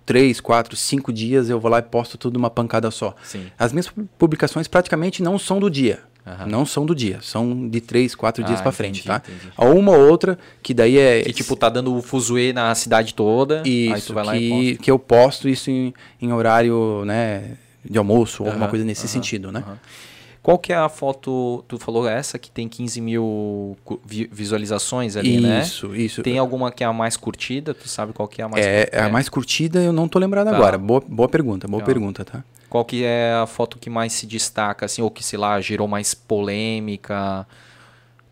três, quatro, cinco dias, eu vou lá e posto tudo uma pancada só. Sim. As minhas publicações praticamente não são do dia. Uhum. Não são do dia, são de três, quatro ah, dias para frente, tá? Entendi. Há uma ou outra que daí é. Que tipo, tá dando o fuzuê na cidade toda. Isso, que, e que eu posto isso em, em horário, né, de almoço, uhum. ou alguma coisa nesse sentido, né? Qual que é a foto, tu falou essa que tem 15 mil visualizações ali, isso, né? Isso, isso. Tem alguma que é a mais curtida? Tu sabe qual que é a mais é, curtida? É, a mais curtida eu não tô lembrado tá. agora. Boa, boa pergunta, boa pergunta, tá? Qual que é a foto que mais se destaca, assim, ou que, sei lá, gerou mais polêmica?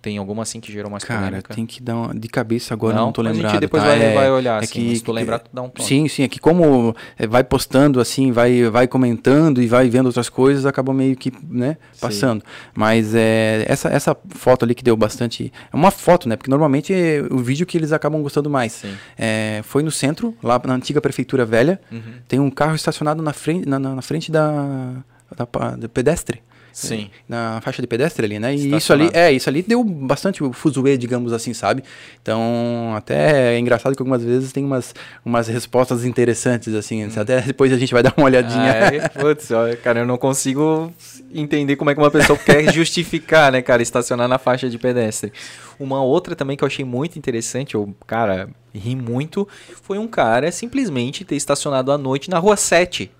Tem alguma assim que gerou mais Cara, polêmica? tem que dar uma, de cabeça agora, não, não tô lembrado. A gente depois tá? vai, é, vai olhar, é assim, que, se tu lembrar, tu dá um toque. Sim, sim, é que como é, vai postando assim, vai, vai comentando e vai vendo outras coisas, acaba meio que, né, passando. Sim. Mas é, essa, essa foto ali que deu bastante... É uma foto, né, porque normalmente é o vídeo que eles acabam gostando mais. É, foi no centro, lá na antiga prefeitura velha, uhum. tem um carro estacionado na frente, na, na frente da, da, da pedestre. Sim. na faixa de pedestre ali, né? E isso ali, é, isso ali deu bastante fuzuê, digamos assim, sabe? Então, até é engraçado que algumas vezes tem umas, umas respostas interessantes, assim. Hum. Até depois a gente vai dar uma olhadinha. Ah, é, putz, cara, eu não consigo entender como é que uma pessoa quer [LAUGHS] justificar, né, cara, estacionar na faixa de pedestre. Uma outra também que eu achei muito interessante, eu, cara, ri muito, foi um cara simplesmente ter estacionado à noite na rua 7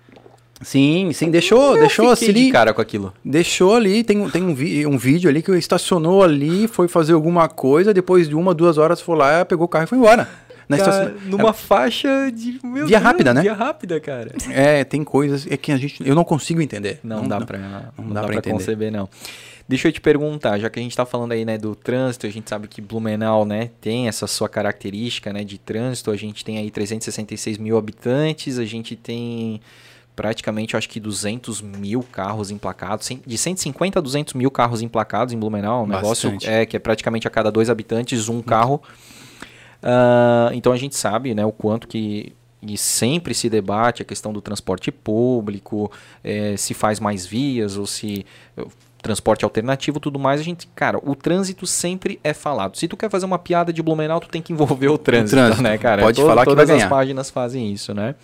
Sim, sim, deixou, eu deixou assim. de cara com aquilo. Deixou ali, tem, tem um, um vídeo ali que estacionou ali, foi fazer alguma coisa, depois de uma, duas horas foi lá, pegou o carro e foi embora. Na cara, situação, numa é, faixa de via Deus, rápida, né? Via rápida, cara. É, tem coisas é que a gente eu não consigo entender. Não, não dá para não, não, dá, dá para conceber não. Deixa eu te perguntar, já que a gente está falando aí, né, do trânsito, a gente sabe que Blumenau, né, tem essa sua característica, né, de trânsito. A gente tem aí 366 mil habitantes, a gente tem praticamente, acho que 200 mil carros emplacados, de 150 a 200 mil carros emplacados em Blumenau, um negócio é que é praticamente a cada dois habitantes um carro. Uh, então a gente sabe, né, o quanto que e sempre se debate a questão do transporte público, é, se faz mais vias ou se transporte alternativo, tudo mais, a gente, cara, o trânsito sempre é falado. Se tu quer fazer uma piada de Blumenau, tu tem que envolver o trânsito, o trânsito né, cara? Pode falar que vai ganhar. Todas as páginas fazem isso, né?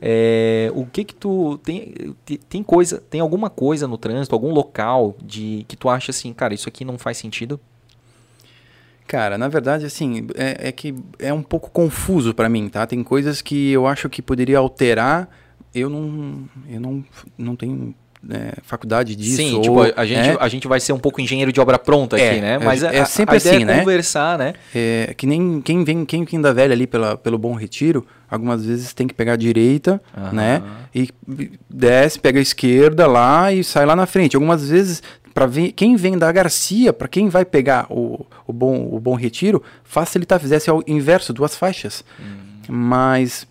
É, o que que tu tem, tem coisa, tem alguma coisa no trânsito, algum local de que tu acha assim, cara, isso aqui não faz sentido? Cara, na verdade, assim, é, é que é um pouco confuso para mim, tá? Tem coisas que eu acho que poderia alterar. Eu não, eu não, não tenho é, faculdade disso. Sim, ou, tipo, a, gente, é, a gente vai ser um pouco engenheiro de obra pronta é, aqui, né? Mas é, sempre a assim, é né? conversar, né? É, que nem quem vem, quem vem da velha ali pela, pelo Bom Retiro, algumas vezes tem que pegar a direita, uhum. né? E desce, pega a esquerda lá e sai lá na frente. Algumas vezes para quem vem da Garcia, para quem vai pegar o, o, bom, o Bom Retiro, facilitar, fizesse ao inverso, duas faixas. Hum. Mas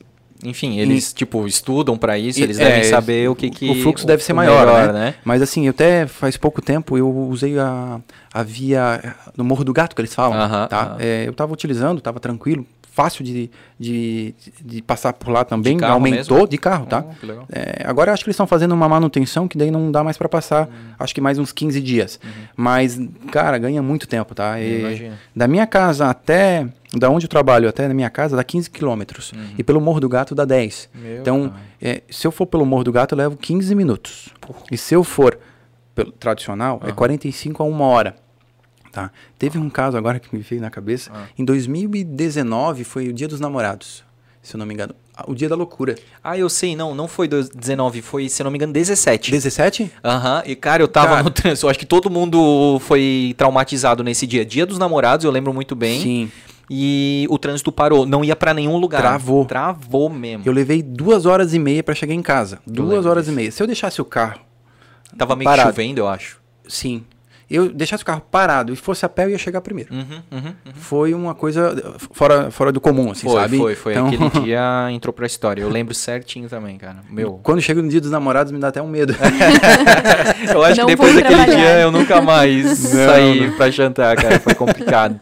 enfim, eles, e, tipo, estudam para isso, eles é, devem saber o que que... O fluxo o, deve ser maior, melhor, né? né? Mas assim, até faz pouco tempo eu usei a, a via no Morro do Gato, que eles falam, uh -huh, tá? Uh -huh. É, eu estava utilizando, estava tranquilo, fácil de, de, de, passar por lá também. Aumentou mesmo? de carro, tá? Oh, é, agora acho que eles estão fazendo uma manutenção que daí não dá mais para passar, hum. acho que mais uns 15 dias. Uhum. Mas, cara, ganha muito tempo, tá? E, da minha casa até. Da onde eu trabalho até na minha casa dá 15 quilômetros. Uhum. E pelo Morro do Gato dá 10. Meu então, é, se eu for pelo Morro do Gato, eu levo 15 minutos. Porra. E se eu for pelo tradicional, é 45 a uma hora. Tá. Teve um caso agora que me veio na cabeça. Ah. Em 2019 foi o Dia dos Namorados, se eu não me engano. O Dia da Loucura. Ah, eu sei, não, não foi 19, foi, se eu não me engano, 17. 17? Aham, e cara, eu tava cara, no trânsito, acho que todo mundo foi traumatizado nesse dia. Dia dos Namorados, eu lembro muito bem. Sim. E o trânsito parou, não ia para nenhum lugar. Travou. Travou mesmo. Eu levei duas horas e meia para chegar em casa. Duas horas disso. e meia. Se eu deixasse o carro. Tava meio parado, chovendo, eu acho. Sim eu deixasse o carro parado e fosse a pé, eu ia chegar primeiro. Uhum, uhum, uhum. Foi uma coisa fora, fora do comum, assim, foi, sabe? Foi, foi. Então... Aquele [LAUGHS] dia entrou pra história. Eu lembro certinho também, cara. Meu. Quando chega no dia dos namorados, me dá até um medo. [LAUGHS] eu acho não que depois daquele dia eu nunca mais não, saí não. pra jantar, cara. Foi complicado.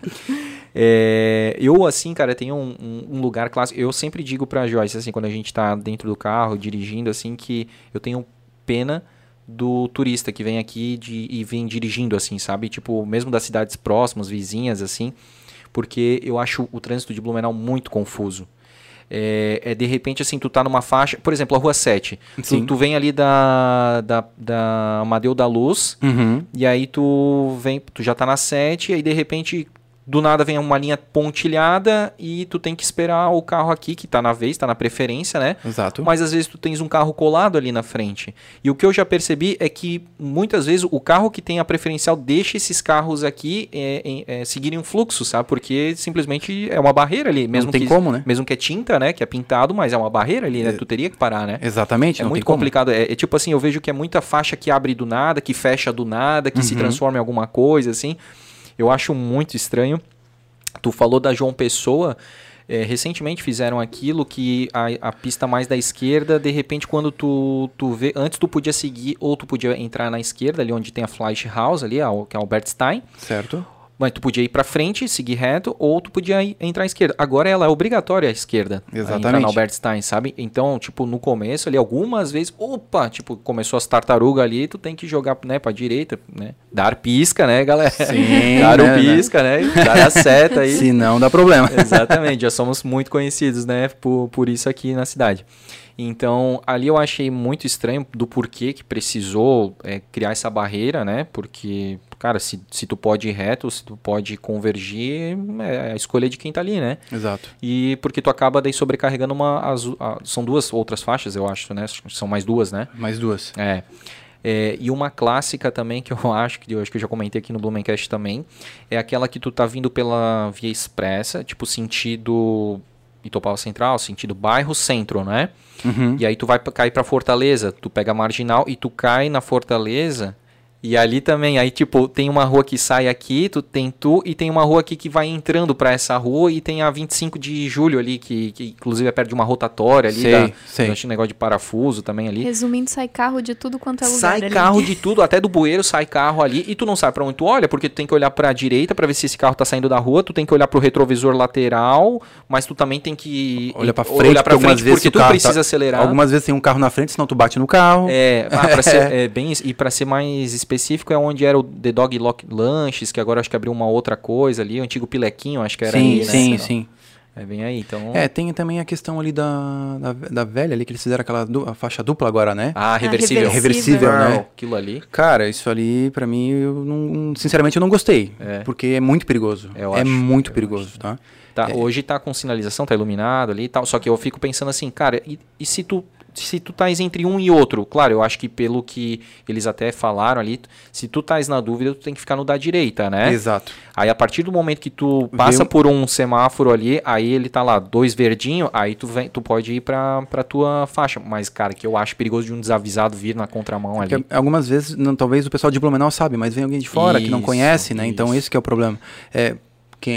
É, eu, assim, cara, tenho um, um, um, lugar clássico. Eu sempre digo pra Joyce, assim, quando a gente tá dentro do carro, dirigindo, assim, que eu tenho pena do turista que vem aqui de, e vem dirigindo, assim, sabe? Tipo, mesmo das cidades próximas, vizinhas, assim, porque eu acho o trânsito de Blumenau muito confuso. É, é, de repente assim, tu tá numa faixa, por exemplo, a rua 7. Tu, tu, vem ali da, da, da Amadeu da Luz, uhum. e aí tu vem, tu já tá na 7, e aí de repente do nada vem uma linha pontilhada e tu tem que esperar o carro aqui, que tá na vez, tá na preferência, né? Exato. Mas às vezes tu tens um carro colado ali na frente. E o que eu já percebi é que muitas vezes o carro que tem a preferencial deixa esses carros aqui é, é, seguirem um fluxo, sabe? Porque simplesmente é uma barreira ali. Mesmo não tem que, como, né? Mesmo que é tinta, né? Que é pintado, mas é uma barreira ali, né? É, tu teria que parar, né? Exatamente. É muito complicado. É, é, tipo assim, eu vejo que é muita faixa que abre do nada, que fecha do nada, que uhum. se transforma em alguma coisa, assim. Eu acho muito estranho. Tu falou da João Pessoa. É, recentemente fizeram aquilo que a, a, pista mais da esquerda, de repente, quando tu, tu vê. Antes tu podia seguir, ou tu podia entrar na esquerda, ali onde tem a Flash House, ali, que é Albert Stein. Certo. Mas tu podia ir para frente, seguir reto, ou tu podia ir, entrar à esquerda. Agora ela é obrigatória à esquerda. Exatamente. Entrar na Albert Stein, sabe? Então, tipo, no começo ali, algumas vezes, opa, tipo, começou as tartarugas ali, tu tem que jogar, né, pra direita, né? Dar pisca, né, galera? Sim. [LAUGHS] Dar né, o pisca, né? né? Dar a seta aí. Se não, dá problema. [LAUGHS] Exatamente, já somos muito conhecidos, né, por, por isso aqui na cidade. Então, ali eu achei muito estranho do porquê que precisou é, criar essa barreira, né? Porque, cara, se, se tu pode ir reto, se tu pode convergir, é a escolha de quem tá ali, né? Exato. E porque tu acaba daí sobrecarregando uma. As, a, são duas outras faixas, eu acho, né? São mais duas, né? Mais duas. É. É, e uma clássica também que eu [LAUGHS] acho que eu acho que eu já comentei aqui no Blumencast também é aquela que tu tá vindo pela via expressa, tipo sentido Itopava Central, sentido bairro centro, né? Uhum. E aí tu vai cair para Fortaleza, tu pega a marginal e tu cai na Fortaleza e ali também, aí tipo, tem uma rua que sai aqui, tu tem tu, e tem uma rua aqui que vai entrando para essa rua, e tem a 25 de julho ali, que, que inclusive é perto de uma rotatória ali, sei, da, sei. um negócio de parafuso também ali. Resumindo, sai carro de tudo quanto é lugar Sai ali. carro de [LAUGHS] tudo, até do bueiro sai carro ali, e tu não sabe para onde tu olha, porque tu tem que olhar para a direita para ver se esse carro tá saindo da rua, tu tem que olhar pro retrovisor lateral, mas tu também tem que olhar para frente, olhar pra frente porque tu precisa tá, acelerar. Algumas vezes tem um carro na frente, senão tu bate no carro. É, ah, pra [LAUGHS] ser, é bem, e para ser mais específico é onde era o The Dog Lock Lanches, que agora acho que abriu uma outra coisa ali, o antigo Pilequinho, acho que era sim, aí, né? Sim, sim, É bem aí, então... É, tem também a questão ali da, da, da velha ali, que eles fizeram aquela du a faixa dupla agora, né? Ah, reversível. Ah, reversível, né? Aquilo ali. Cara, isso ali, pra mim, eu não, sinceramente, eu não gostei. É. Porque é muito perigoso. Eu é acho, muito perigoso, acho. tá? Tá, é. Hoje tá com sinalização, tá iluminado ali e tal, só que eu fico pensando assim, cara, e, e se tu se tu estás entre um e outro, claro, eu acho que pelo que eles até falaram ali, se tu estás na dúvida, tu tem que ficar no da direita, né? Exato. Aí a partir do momento que tu passa por um semáforo ali, aí ele tá lá, dois verdinho, aí tu vem, tu pode ir pra, pra tua faixa. Mas, cara, que eu acho perigoso de um desavisado vir na contramão é ali. Algumas vezes, não, talvez o pessoal de Blumenau sabe, mas vem alguém de fora isso, que não conhece, né? Então, isso. Então esse que é o problema. É,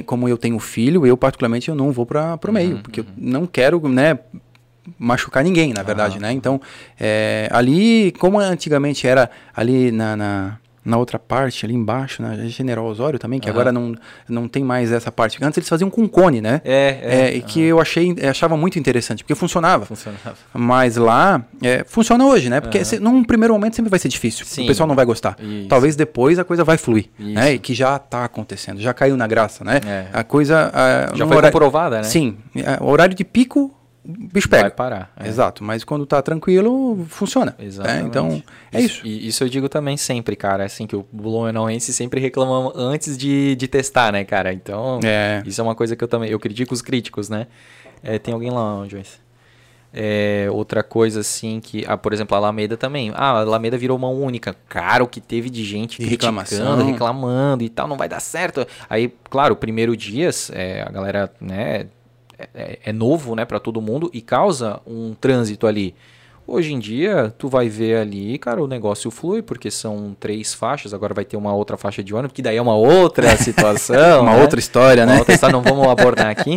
como eu tenho filho, eu particularmente eu não vou para o meio, uhum, porque uhum. eu não quero, né, machucar ninguém, na verdade, ah, né? Então, é, ali, como antigamente era ali na, na, na, outra parte, ali embaixo, na General Osório também, que agora não, não tem mais essa parte. Antes eles faziam com cone, né? É, é. é e que eu achei, achava muito interessante, porque funcionava. Funcionava. Mas lá, é, funciona hoje, né? Porque se, num primeiro momento sempre vai ser difícil. Sim. O pessoal não vai gostar. Isso. Talvez depois a coisa vai fluir, Isso. né? E que já está acontecendo, já caiu na graça, né? É. A coisa... A, já foi horário, comprovada, né? Sim. O horário de pico o bicho pega. Vai parar. É. Exato. Mas quando tá tranquilo, funciona. Né? Exatamente. É, então, é isso. isso. E isso eu digo também sempre, cara. É assim, que o Blumenauense sempre reclama antes de, de testar, né, cara? Então, é. isso é uma coisa que eu também... Eu critico os críticos, né? É, tem alguém lá, Joyce? É, outra coisa assim que, ah, por exemplo, a Alameda também. Ah, a Alameda virou mão única. Cara, o que teve de gente de criticando, reclamando e tal, não vai dar certo. Aí, claro, primeiro dias, é, a galera, né, é, é novo né, para todo mundo e causa um trânsito ali. Hoje em dia, tu vai ver ali, cara, o negócio flui, porque são três faixas, agora vai ter uma outra faixa de ônibus, que daí é uma outra [LAUGHS] situação. uma né? outra história, uma né? Outra história, não [LAUGHS] vamos abordar aqui.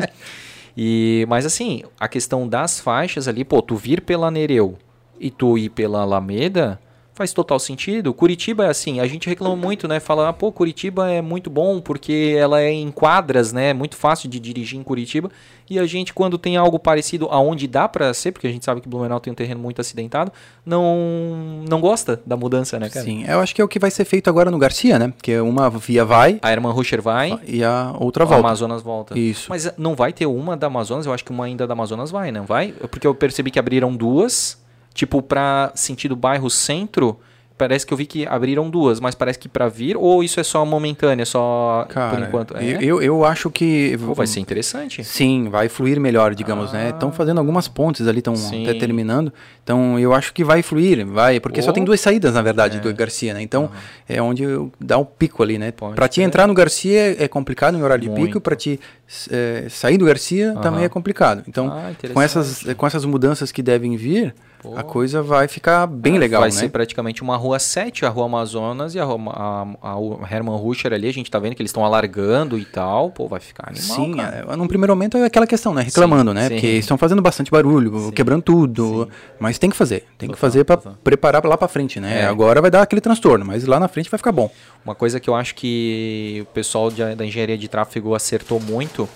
E, mas assim, a questão das faixas ali, pô, tu vir pela Nereu e tu ir pela Alameda, faz total sentido. Curitiba é assim, a gente reclama muito, né? Fala, ah, pô, Curitiba é muito bom porque ela é em quadras, né? É muito fácil de dirigir em Curitiba. E a gente, quando tem algo parecido aonde dá para ser, porque a gente sabe que Blumenau tem um terreno muito acidentado, não não gosta da mudança, né, cara? Sim, eu acho que é o que vai ser feito agora no Garcia, né? Porque uma via vai. A Herman Ruscher vai. E a outra volta. O Amazonas volta. Isso. Mas não vai ter uma da Amazonas, eu acho que uma ainda da Amazonas vai, não vai? Porque eu percebi que abriram duas Tipo, para sentido bairro centro, parece que eu vi que abriram duas, mas parece que para vir, ou isso é só momentânea, só Cara, por enquanto? É? Eu, eu acho que. Pô, vai ser interessante. Sim, vai fluir melhor, digamos, né? ah. né? Estão fazendo algumas pontes ali, estão até terminando. Então eu acho que vai fluir, vai, porque oh. só tem duas saídas, na verdade, é. do Garcia, né? Então é onde dá o pico ali, né? Para te entrar no Garcia é complicado em horário Muito. de pico, para te é, sair do Garcia também é complicado. Então, ah, com, essas, com essas mudanças que devem vir, Pô. a coisa vai ficar bem é, legal, vai né? ser praticamente uma rua 7, a rua Amazonas e a, rua, a, a, a Herman Ruscher ali, a gente tá vendo que eles estão alargando e tal, pô, vai ficar animal, Sim, cara. É, num primeiro momento é aquela questão, né? Reclamando, sim, né? Sim. Porque estão fazendo bastante barulho, sim. quebrando tudo, mas tem que fazer, tem Total, que fazer para preparar lá para frente, né? É. Agora vai dar aquele transtorno, mas lá na frente vai ficar bom. Uma coisa que eu acho que o pessoal de, da engenharia de tráfego acertou muito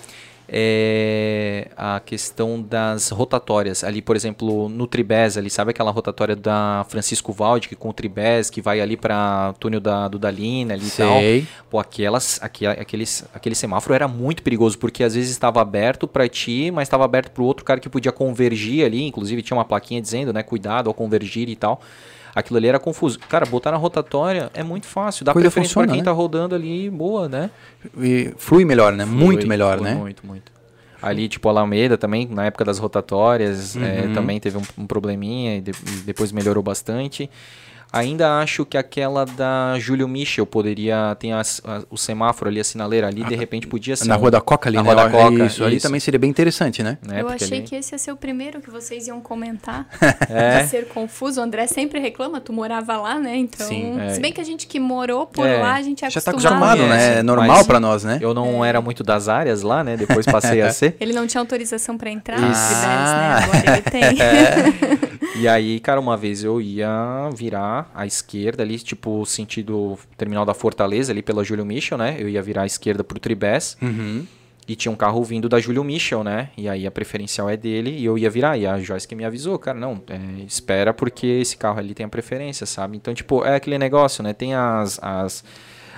é a questão das rotatórias. Ali, por exemplo, no Tribés, ali, sabe aquela rotatória da Francisco Valde, que com o Tribés, que vai ali para túnel da, do Dalina ali Sei. e tal. Pô, aquelas, aqu, aqueles, aquele semáforo era muito perigoso, porque às vezes estava aberto para ti, mas estava aberto para o outro cara que podia convergir ali, inclusive tinha uma plaquinha dizendo, né, cuidado ao convergir e tal. Aquilo ali era confuso. Cara, botar na rotatória é muito fácil. Dá Coisa preferência para quem né? tá rodando ali, boa, né? E flui melhor, né? Flui, muito melhor, né? Muito, muito. Ali, tipo, a Alameda também, na época das rotatórias, é, uhum. é, também teve um, um probleminha e, de, e depois melhorou bastante. Ainda acho que aquela da Júlio Michel poderia. Tem as, a, o semáforo ali, a sinaleira ali, de repente podia ser. Na um, Rua da Coca ali, na né? Rua da Coca. Isso, isso, ali também seria bem interessante, né? né? Eu achei ali... que esse ia ser o primeiro que vocês iam comentar. [LAUGHS] é. De ser confuso. O André sempre reclama, tu morava lá, né? Então. Sim, é. Se bem que a gente que morou por é. lá, a gente é Já tá acostumado, né? É normal para nós, né? Eu não era muito das áreas lá, né? Depois passei a [LAUGHS] ser. Ele não tinha autorização para entrar nos ah. né? Agora ele tem. [LAUGHS] E aí, cara, uma vez eu ia virar à esquerda ali, tipo, sentido terminal da Fortaleza, ali pela Júlio Michel, né? Eu ia virar à esquerda pro Tribés. Uhum. E tinha um carro vindo da Júlio Michel, né? E aí a preferencial é dele e eu ia virar. E a Joyce que me avisou, cara, não, é, espera porque esse carro ali tem a preferência, sabe? Então, tipo, é aquele negócio, né? Tem as, as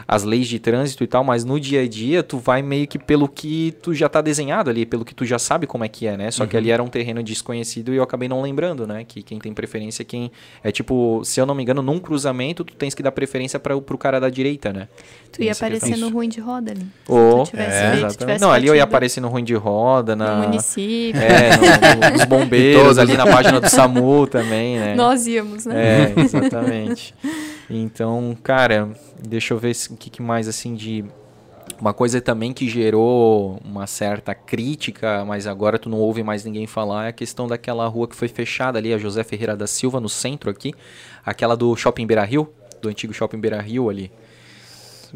as leis de trânsito e tal, mas no dia a dia tu vai meio que pelo que tu já tá desenhado ali, pelo que tu já sabe como é que é, né? Só uhum. que ali era um terreno desconhecido e eu acabei não lembrando, né? Que quem tem preferência é quem. É tipo, se eu não me engano, num cruzamento tu tens que dar preferência para pro cara da direita, né? Tu ia aparecer no ruim de roda ali. Ou, oh, é, não, ali eu ia aparecer no ruim de roda, na, no município. É, no, nos [LAUGHS] bombeiros, ali na página do SAMU também, né? Nós íamos, né? É, exatamente. [LAUGHS] Então, cara, deixa eu ver o que, que mais assim de uma coisa também que gerou uma certa crítica, mas agora tu não ouve mais ninguém falar, é a questão daquela rua que foi fechada ali, a José Ferreira da Silva, no centro aqui. Aquela do Shopping Beira Rio, do antigo Shopping Beira Rio ali.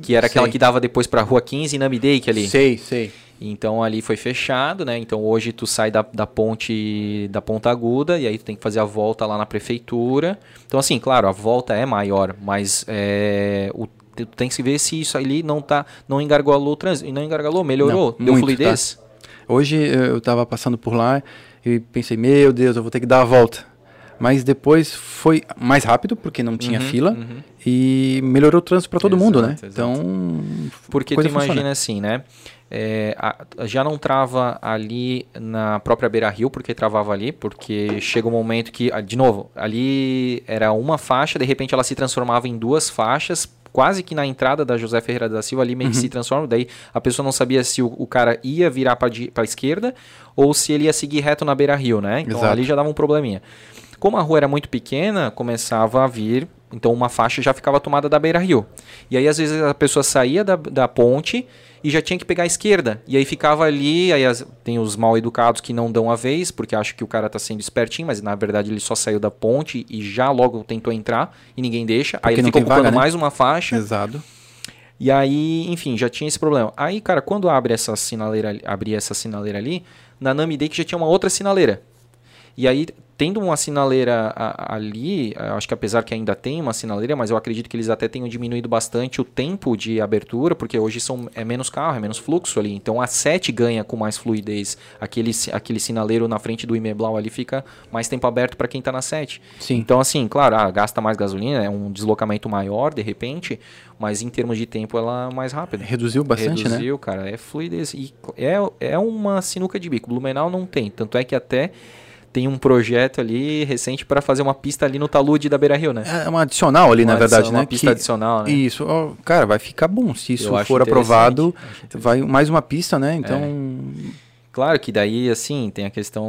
Que era sei. aquela que dava depois pra Rua 15 e Namidake ali. Sei, sei. Então ali foi fechado, né? Então hoje tu sai da, da ponte da Ponta Aguda e aí tu tem que fazer a volta lá na prefeitura. Então assim, claro, a volta é maior, mas é, o, tu tem que ver se isso ali não tá, não engargolou o trânsito. Não engargolou, melhorou, não, deu muito, fluidez. Tá. Hoje eu estava passando por lá e pensei, meu Deus, eu vou ter que dar a volta. Mas depois foi mais rápido, porque não tinha uhum, fila, uhum. e melhorou o trânsito para todo exato, mundo, né? Exato. Então. Porque tu imagina funciona. assim, né? É, a, já não trava ali na própria Beira Rio, porque travava ali, porque chega um momento que, de novo, ali era uma faixa, de repente ela se transformava em duas faixas, quase que na entrada da José Ferreira da Silva, ali meio uhum. que se transforma, daí a pessoa não sabia se o, o cara ia virar para a esquerda ou se ele ia seguir reto na Beira Rio, né? Então Exato. ali já dava um probleminha. Como a rua era muito pequena, começava a vir então uma faixa já ficava tomada da beira rio. E aí às vezes a pessoa saía da, da ponte e já tinha que pegar a esquerda. E aí ficava ali, aí as, tem os mal educados que não dão a vez, porque acham que o cara tá sendo espertinho, mas na verdade ele só saiu da ponte e já logo tentou entrar e ninguém deixa. Porque aí ele fica ocupando vaga, né? mais uma faixa. Exato. E aí, enfim, já tinha esse problema. Aí, cara, quando abre essa sinaleira, abria essa sinaleira ali, na Namidei que já tinha uma outra sinaleira. E aí tendo uma sinaleira ali, acho que apesar que ainda tem uma sinaleira, mas eu acredito que eles até tenham diminuído bastante o tempo de abertura, porque hoje são, é menos carro, é menos fluxo ali. Então a 7 ganha com mais fluidez. Aquele, aquele sinaleiro na frente do Imeblau ali fica mais tempo aberto para quem está na 7. Sim. Então, assim, claro, ah, gasta mais gasolina, é um deslocamento maior de repente, mas em termos de tempo ela é mais rápida. Reduziu bastante, Reduziu, né? Reduziu, cara, é fluidez. E é, é uma sinuca de bico. Blumenau não tem. Tanto é que até tem um projeto ali recente para fazer uma pista ali no talude da Beira Rio, né? É uma adicional ali, uma na verdade, adição, né? Uma pista que, adicional, né? Isso, cara, vai ficar bom. Se isso Eu for aprovado, vai mais uma pista, né? Então. É. Claro que daí, assim, tem a questão,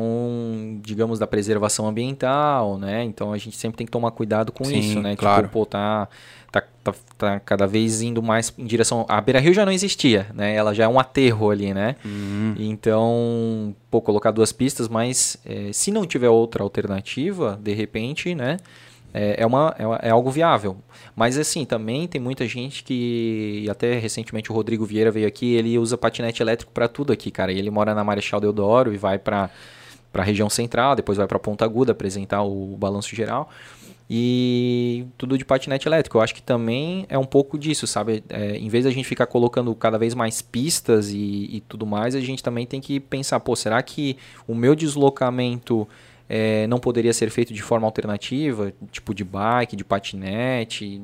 digamos, da preservação ambiental, né? Então a gente sempre tem que tomar cuidado com Sim, isso, né? Claro. Tipo, pô, tá tá, tá, tá, cada vez indo mais em direção. A Beira Rio já não existia, né? Ela já é um aterro ali, né? Uhum. Então, pô, colocar duas pistas, mas é, se não tiver outra alternativa, de repente, né? É, é, uma, é, é, algo viável. Mas assim, também tem muita gente que. Até recentemente o Rodrigo Vieira veio aqui, ele usa patinete elétrico para tudo aqui, cara. Ele mora na Marechal Deodoro e vai para a região central, depois vai para Ponta Aguda apresentar o balanço geral e tudo de patinete elétrico. Eu acho que também é um pouco disso, sabe? É, em vez da gente ficar colocando cada vez mais pistas e, e tudo mais, a gente também tem que pensar, pô, será que o meu deslocamento é, não poderia ser feito de forma alternativa, tipo de bike, de patinete,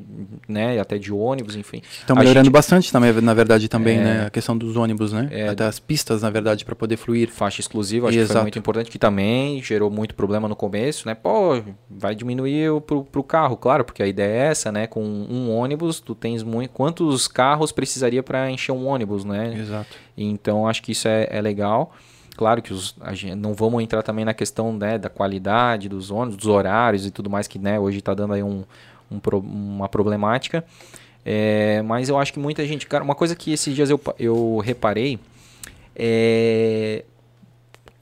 né, até de ônibus, enfim. Estão melhorando gente, bastante também, na verdade, também, é, né, a questão dos ônibus, né, é, até as pistas, na verdade, para poder fluir. Faixa exclusiva, acho Exato. que foi muito importante, que também gerou muito problema no começo, né, pô, vai diminuir o, pro, pro carro, claro, porque a ideia é essa, né, com um ônibus, tu tens muito, quantos carros precisaria para encher um ônibus, né? Exato. Então, acho que isso é, é legal. Claro que os, não vamos entrar também na questão né, da qualidade dos ônibus, dos horários e tudo mais, que né, hoje está dando aí um, um, uma problemática. É, mas eu acho que muita gente. Cara, uma coisa que esses dias eu, eu reparei é.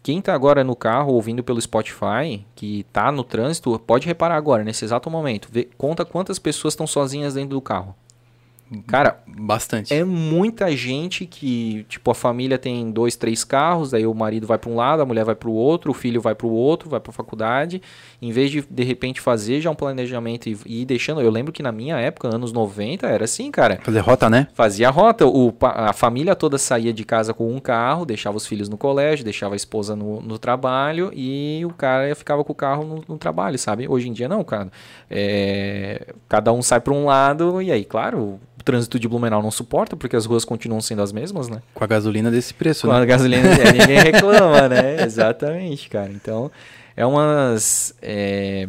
Quem está agora no carro ouvindo pelo Spotify, que está no trânsito, pode reparar agora, nesse exato momento. Vê, conta quantas pessoas estão sozinhas dentro do carro. Cara, bastante. É muita gente que, tipo, a família tem dois, três carros, aí o marido vai para um lado, a mulher vai para o outro, o filho vai para o outro, vai para a faculdade. Em vez de, de repente, fazer já um planejamento e, e ir deixando. Eu lembro que na minha época, anos 90, era assim, cara. Fazer rota, né? Fazia rota. O, a família toda saía de casa com um carro, deixava os filhos no colégio, deixava a esposa no, no trabalho e o cara ficava com o carro no, no trabalho, sabe? Hoje em dia, não, cara. É, cada um sai para um lado e aí, claro trânsito de Blumenau não suporta, porque as ruas continuam sendo as mesmas, né? Com a gasolina desse preço, Com né? a gasolina, é, ninguém reclama, né? [LAUGHS] Exatamente, cara. Então, é umas, é,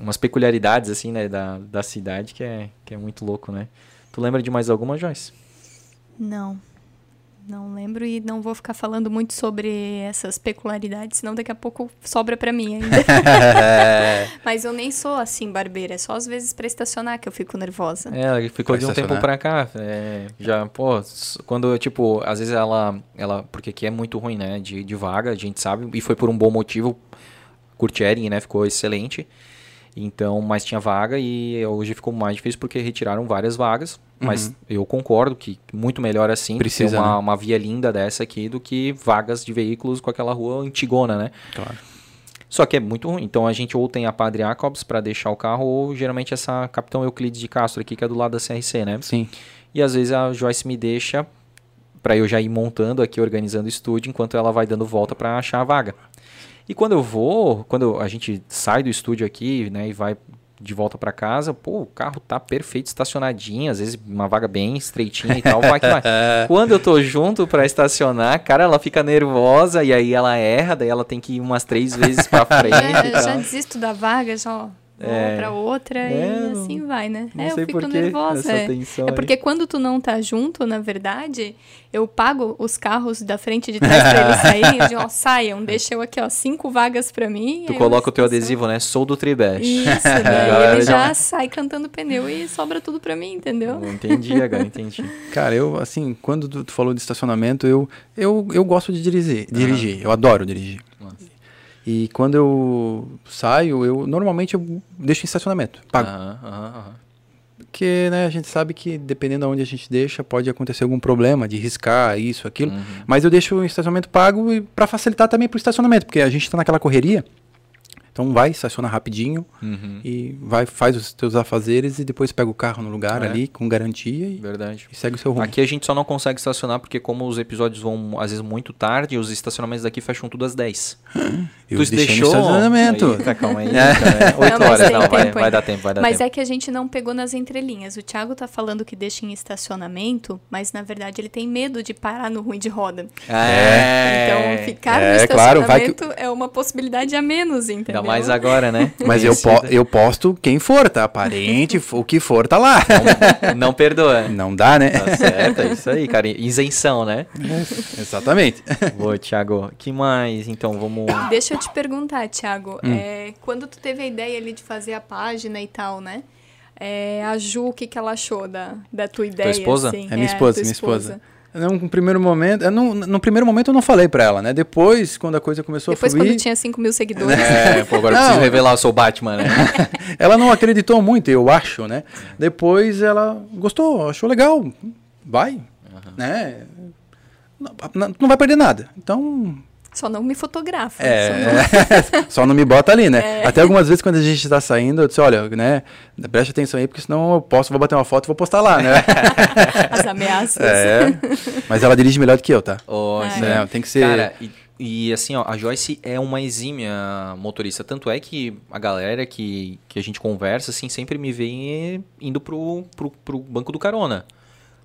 umas peculiaridades, assim, né, da, da cidade que é, que é muito louco, né? Tu lembra de mais alguma, Joyce? Não. Não lembro e não vou ficar falando muito sobre essas peculiaridades, senão daqui a pouco sobra para mim ainda. [LAUGHS] Mas eu nem sou assim barbeira, é só às vezes para estacionar que eu fico nervosa. É, ela ficou pra de um tempo pra cá. É, já, pô, quando, tipo, às vezes ela. ela porque aqui é muito ruim, né? De, de vaga, a gente sabe, e foi por um bom motivo. Curtiering, né? Ficou excelente. Então, mas tinha vaga e hoje ficou mais difícil porque retiraram várias vagas. Mas uhum. eu concordo que muito melhor assim, Precisa, ter uma, né? uma via linda dessa aqui do que vagas de veículos com aquela rua antigona, né? Claro. Só que é muito ruim. Então a gente ou tem a Padre Jacobs para deixar o carro, ou geralmente essa Capitão Euclides de Castro aqui, que é do lado da CRC, né? Sim. E às vezes a Joyce me deixa para eu já ir montando aqui, organizando o estúdio, enquanto ela vai dando volta para achar a vaga. E quando eu vou, quando a gente sai do estúdio aqui, né, e vai de volta para casa, pô, o carro tá perfeito estacionadinho, às vezes uma vaga bem estreitinha e tal, vai que vai. [LAUGHS] Quando eu tô junto para estacionar, cara, ela fica nervosa e aí ela erra, daí ela tem que ir umas três vezes para [LAUGHS] frente. É, já desisto da vaga, já é, para outra é, e assim vai, né? é, eu fico nervosa. É. é porque quando tu não tá junto, na verdade, eu pago os carros da frente e de trás para eles saírem. Eu digo, ó, [LAUGHS] saiam, deixa eu aqui, ó, cinco vagas para mim. Tu coloca o teu adesivo, né? Sou do Tribest. Isso, [LAUGHS] daí ele já sai cantando pneu e sobra tudo para mim, entendeu? Entendi, agora [LAUGHS] entendi. Cara, eu, assim, quando tu falou de estacionamento, eu, eu, eu gosto de dirigir. dirigir. Eu adoro dirigir. E quando eu saio, eu normalmente eu deixo em estacionamento, pago. Porque né, a gente sabe que dependendo de onde a gente deixa, pode acontecer algum problema de riscar isso, aquilo. Uhum. Mas eu deixo o estacionamento pago para facilitar também para o estacionamento, porque a gente está naquela correria. Então vai, estaciona rapidinho uhum. e vai, faz os teus afazeres e depois pega o carro no lugar é. ali com garantia e, Verdade. e segue o seu rumo. Aqui a gente só não consegue estacionar porque como os episódios vão às vezes muito tarde, os estacionamentos daqui fecham tudo às 10. [GASPS] Eu tu deixou no estacionamento. Aí, tá, calma aí. [LAUGHS] É. 8 não, horas, não, vai, vai, dar tempo, vai dar mas tempo. é que a gente não pegou nas entrelinhas. O Thiago tá falando que deixa em estacionamento, mas na verdade ele tem medo de parar no ruim de roda. É. Então ficar é, no estacionamento claro, que... é uma possibilidade a menos, entendeu? Mais agora, né? [LAUGHS] Mas eu, po eu posto quem for, tá? Parente, o que for, tá lá. Não, não perdoa. Não dá, né? Tá certo, é isso aí, cara. Isenção, né? [LAUGHS] Exatamente. Boa, Thiago. que mais? Então, vamos... [COUGHS] Deixa eu te perguntar, Thiago. Hum. É, quando tu teve a ideia ali de fazer a página e tal, né? É, a Ju, o que, que ela achou da, da tua ideia? Tua esposa? Assim? É minha esposa, minha esposa. esposa. No primeiro momento, no, no primeiro momento eu não falei pra ela, né? Depois, quando a coisa começou Depois, a fluir... Depois, quando tinha 5 mil seguidores. É, pô, agora não. eu preciso revelar, eu sou o Batman, né? [LAUGHS] ela não acreditou muito, eu acho, né? Depois ela gostou, achou legal, vai, uhum. né? Não, não vai perder nada. Então, só não me fotografa. É, só não, [LAUGHS] só não me bota ali, né? É. Até algumas vezes quando a gente está saindo, eu disse, olha, né, preste atenção aí, porque senão eu posso, vou bater uma foto e vou postar lá, né? [LAUGHS] As ameaças. É, mas ela dirige melhor do que eu, tá? Oh, é. tem que ser... Cara, e, e, assim, ó, a Joyce é uma exímia motorista. Tanto é que a galera que, que a gente conversa, assim, sempre me vê indo pro, pro, pro banco do carona.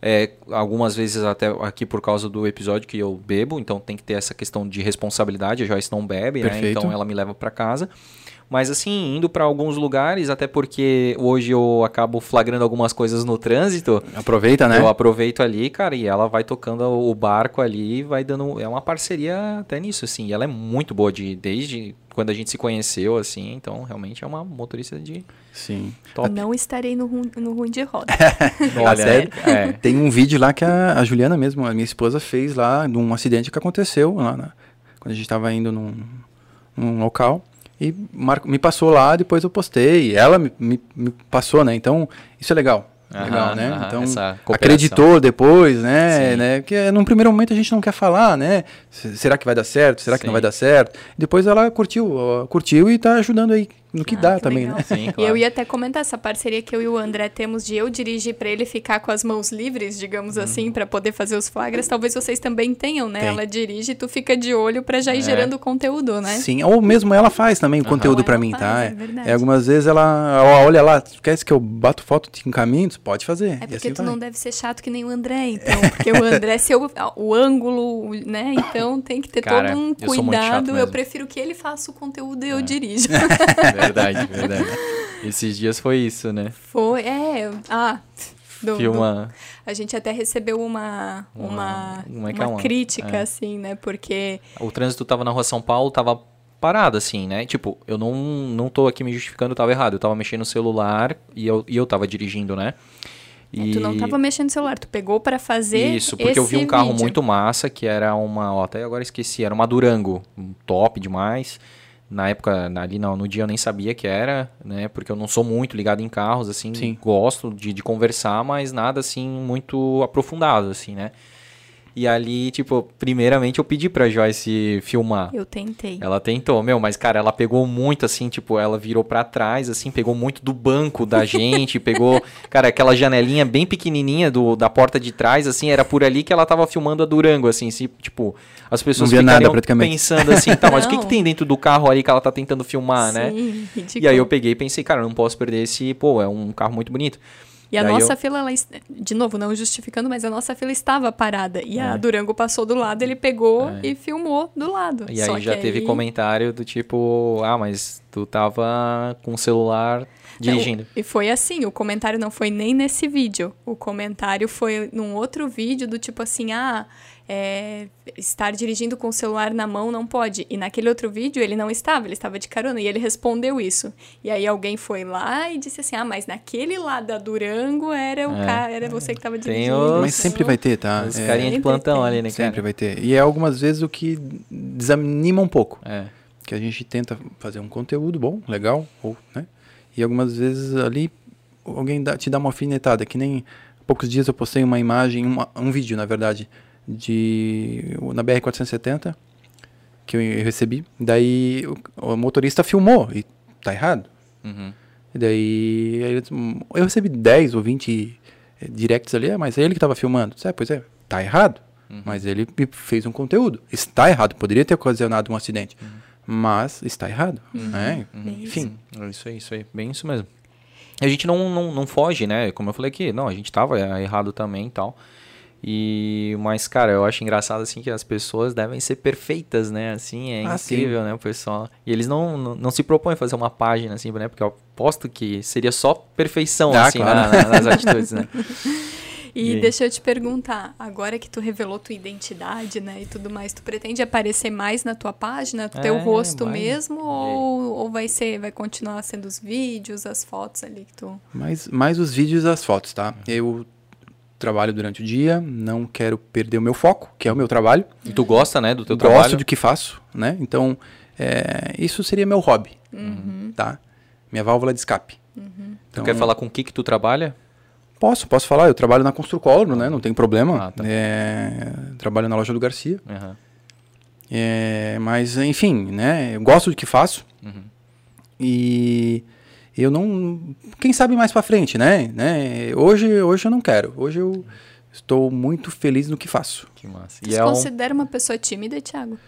É, algumas vezes até aqui por causa do episódio que eu bebo, então tem que ter essa questão de responsabilidade. A Joyce não bebe, né? Então ela me leva para casa. Mas assim, indo para alguns lugares, até porque hoje eu acabo flagrando algumas coisas no trânsito. Aproveita, né? Eu aproveito ali, cara, e ela vai tocando o barco ali, vai dando. É uma parceria até nisso, assim. E ela é muito boa de desde quando a gente se conheceu, assim. Então, realmente é uma motorista de. Sim. Top. Não estarei no, no ruim de roda. [LAUGHS] Olha, sério? É. Tem um vídeo lá que a, a, Juliana mesmo, a minha esposa, fez lá de um acidente que aconteceu lá na, quando a gente estava indo num, num local e me passou lá, depois eu postei. Ela me, me, me passou, né? Então, isso é legal. Legal, né? então, acreditou depois, né? né? Porque num primeiro momento a gente não quer falar, né? Será que vai dar certo? Será Sim. que não vai dar certo? Depois ela curtiu, curtiu e tá ajudando aí no que ah, dá que também, legal. né? Sim, claro. E eu ia até comentar essa parceria que eu e o André temos de eu dirigir para ele ficar com as mãos livres, digamos hum. assim, para poder fazer os flagras. Talvez vocês também tenham, né? Tem. Ela dirige e tu fica de olho para já ir é. gerando conteúdo, né? Sim, ou mesmo ela faz também o conteúdo para mim, tá? faz, tá? É, é, algumas vezes ela, ela olha lá, quer que eu bato foto de encaminhos? Pode fazer. É porque assim tu vai. não deve ser chato que nem o André, então. Porque o André, seu, o ângulo, né? Então tem que ter Cara, todo um cuidado. Eu, eu prefiro que ele faça o conteúdo e é. eu dirijo. [LAUGHS] [LAUGHS] verdade, verdade. Esses dias foi isso, né? Foi, é. Ah. Do, Filma. Do, a gente até recebeu uma, uma, uma, é uma é crítica, é. assim, né? Porque. O trânsito tava na rua São Paulo, tava parado, assim, né? Tipo, eu não, não tô aqui me justificando, eu tava errado. Eu tava mexendo no celular e eu, e eu tava dirigindo, né? E... É, tu não tava mexendo no celular, tu pegou para fazer Isso, porque eu vi um carro vídeo. muito massa, que era uma, ó, até agora esqueci, era uma Durango, um top demais na época, ali no, no, dia eu nem sabia que era, né? Porque eu não sou muito ligado em carros, assim. Sim. Gosto de, de conversar, mas nada, assim, muito aprofundado, assim, né? E ali, tipo, primeiramente eu pedi pra Joyce filmar. Eu tentei. Ela tentou, meu, mas cara, ela pegou muito assim, tipo, ela virou para trás, assim, pegou muito do banco da [LAUGHS] gente, pegou, cara, aquela janelinha bem pequenininha do, da porta de trás, assim, era por ali que ela tava filmando a Durango, assim, se, tipo, as pessoas ficariam pensando assim, tá, mas o que, que tem dentro do carro ali que ela tá tentando filmar, né? Sim, né? Ridículo. E aí eu peguei e pensei, cara, eu não posso perder esse, pô, é um carro muito bonito. E a nossa eu... fila, ela, de novo, não justificando, mas a nossa fila estava parada. E é. a Durango passou do lado, ele pegou é. e filmou do lado. E Só aí já teve aí... comentário do tipo, ah, mas tu tava com o celular dirigindo. E foi assim, o comentário não foi nem nesse vídeo. O comentário foi num outro vídeo do tipo assim, ah é, estar dirigindo com o celular na mão não pode. E naquele outro vídeo ele não estava, ele estava de carona e ele respondeu isso. E aí alguém foi lá e disse assim: ah, mas naquele lado da Durango era o é, cara, era você que estava dirigindo. Os, mas sempre vai ter, tá? Os é, carinha de plantão tem. ali, né, cara? Sempre vai ter. E é algumas vezes o que desanima um pouco. É. Que a gente tenta fazer um conteúdo bom, legal, ou, né? E algumas vezes ali alguém dá, te dá uma alfinetada, que nem há poucos dias eu postei uma imagem, uma, um vídeo, na verdade, de na BR 470 que eu recebi. Daí o, o motorista filmou e tá errado. Uhum. E daí eu recebi 10 ou 20 eh, directs ali, mas é ele que estava filmando. É, pois é, tá errado. Uhum. Mas ele fez um conteúdo. Está errado, poderia ter ocasionado um acidente. Uhum. Mas está errado. Uhum. Né? Enfim. É isso aí, isso aí. Bem isso mesmo. A gente não, não, não foge, né? Como eu falei aqui, não, a gente estava errado também e tal. E mas cara, eu acho engraçado assim que as pessoas devem ser perfeitas, né? Assim, é ah, incrível, sim. né, o pessoal. E eles não, não, não, se propõem a fazer uma página assim, né? Porque eu aposto que seria só perfeição ah, assim claro. na, nas atitudes, né? [LAUGHS] E, e deixa eu te perguntar, agora que tu revelou tua identidade, né, e tudo mais, tu pretende aparecer mais na tua página, é, teu rosto vai. mesmo, ou, ou vai ser, vai continuar sendo os vídeos, as fotos ali que tu... Mais, mais os vídeos e as fotos, tá? Eu trabalho durante o dia, não quero perder o meu foco, que é o meu trabalho. E tu gosta, né, do teu Gosto trabalho? Gosto do que faço, né? Então, é, isso seria meu hobby, uhum. tá? Minha válvula de escape. Uhum. Então, tu quer falar com o que que tu trabalha? Posso, posso falar. Eu trabalho na Construcolor, né? Não tem problema. Ah, tá. é, trabalho na loja do Garcia. Uhum. É, mas, enfim, né? Eu gosto do que faço. Uhum. E eu não. Quem sabe mais para frente, né? né? Hoje, hoje eu não quero. Hoje eu estou muito feliz no que faço. Que massa. Você é considera um... uma pessoa tímida, Thiago?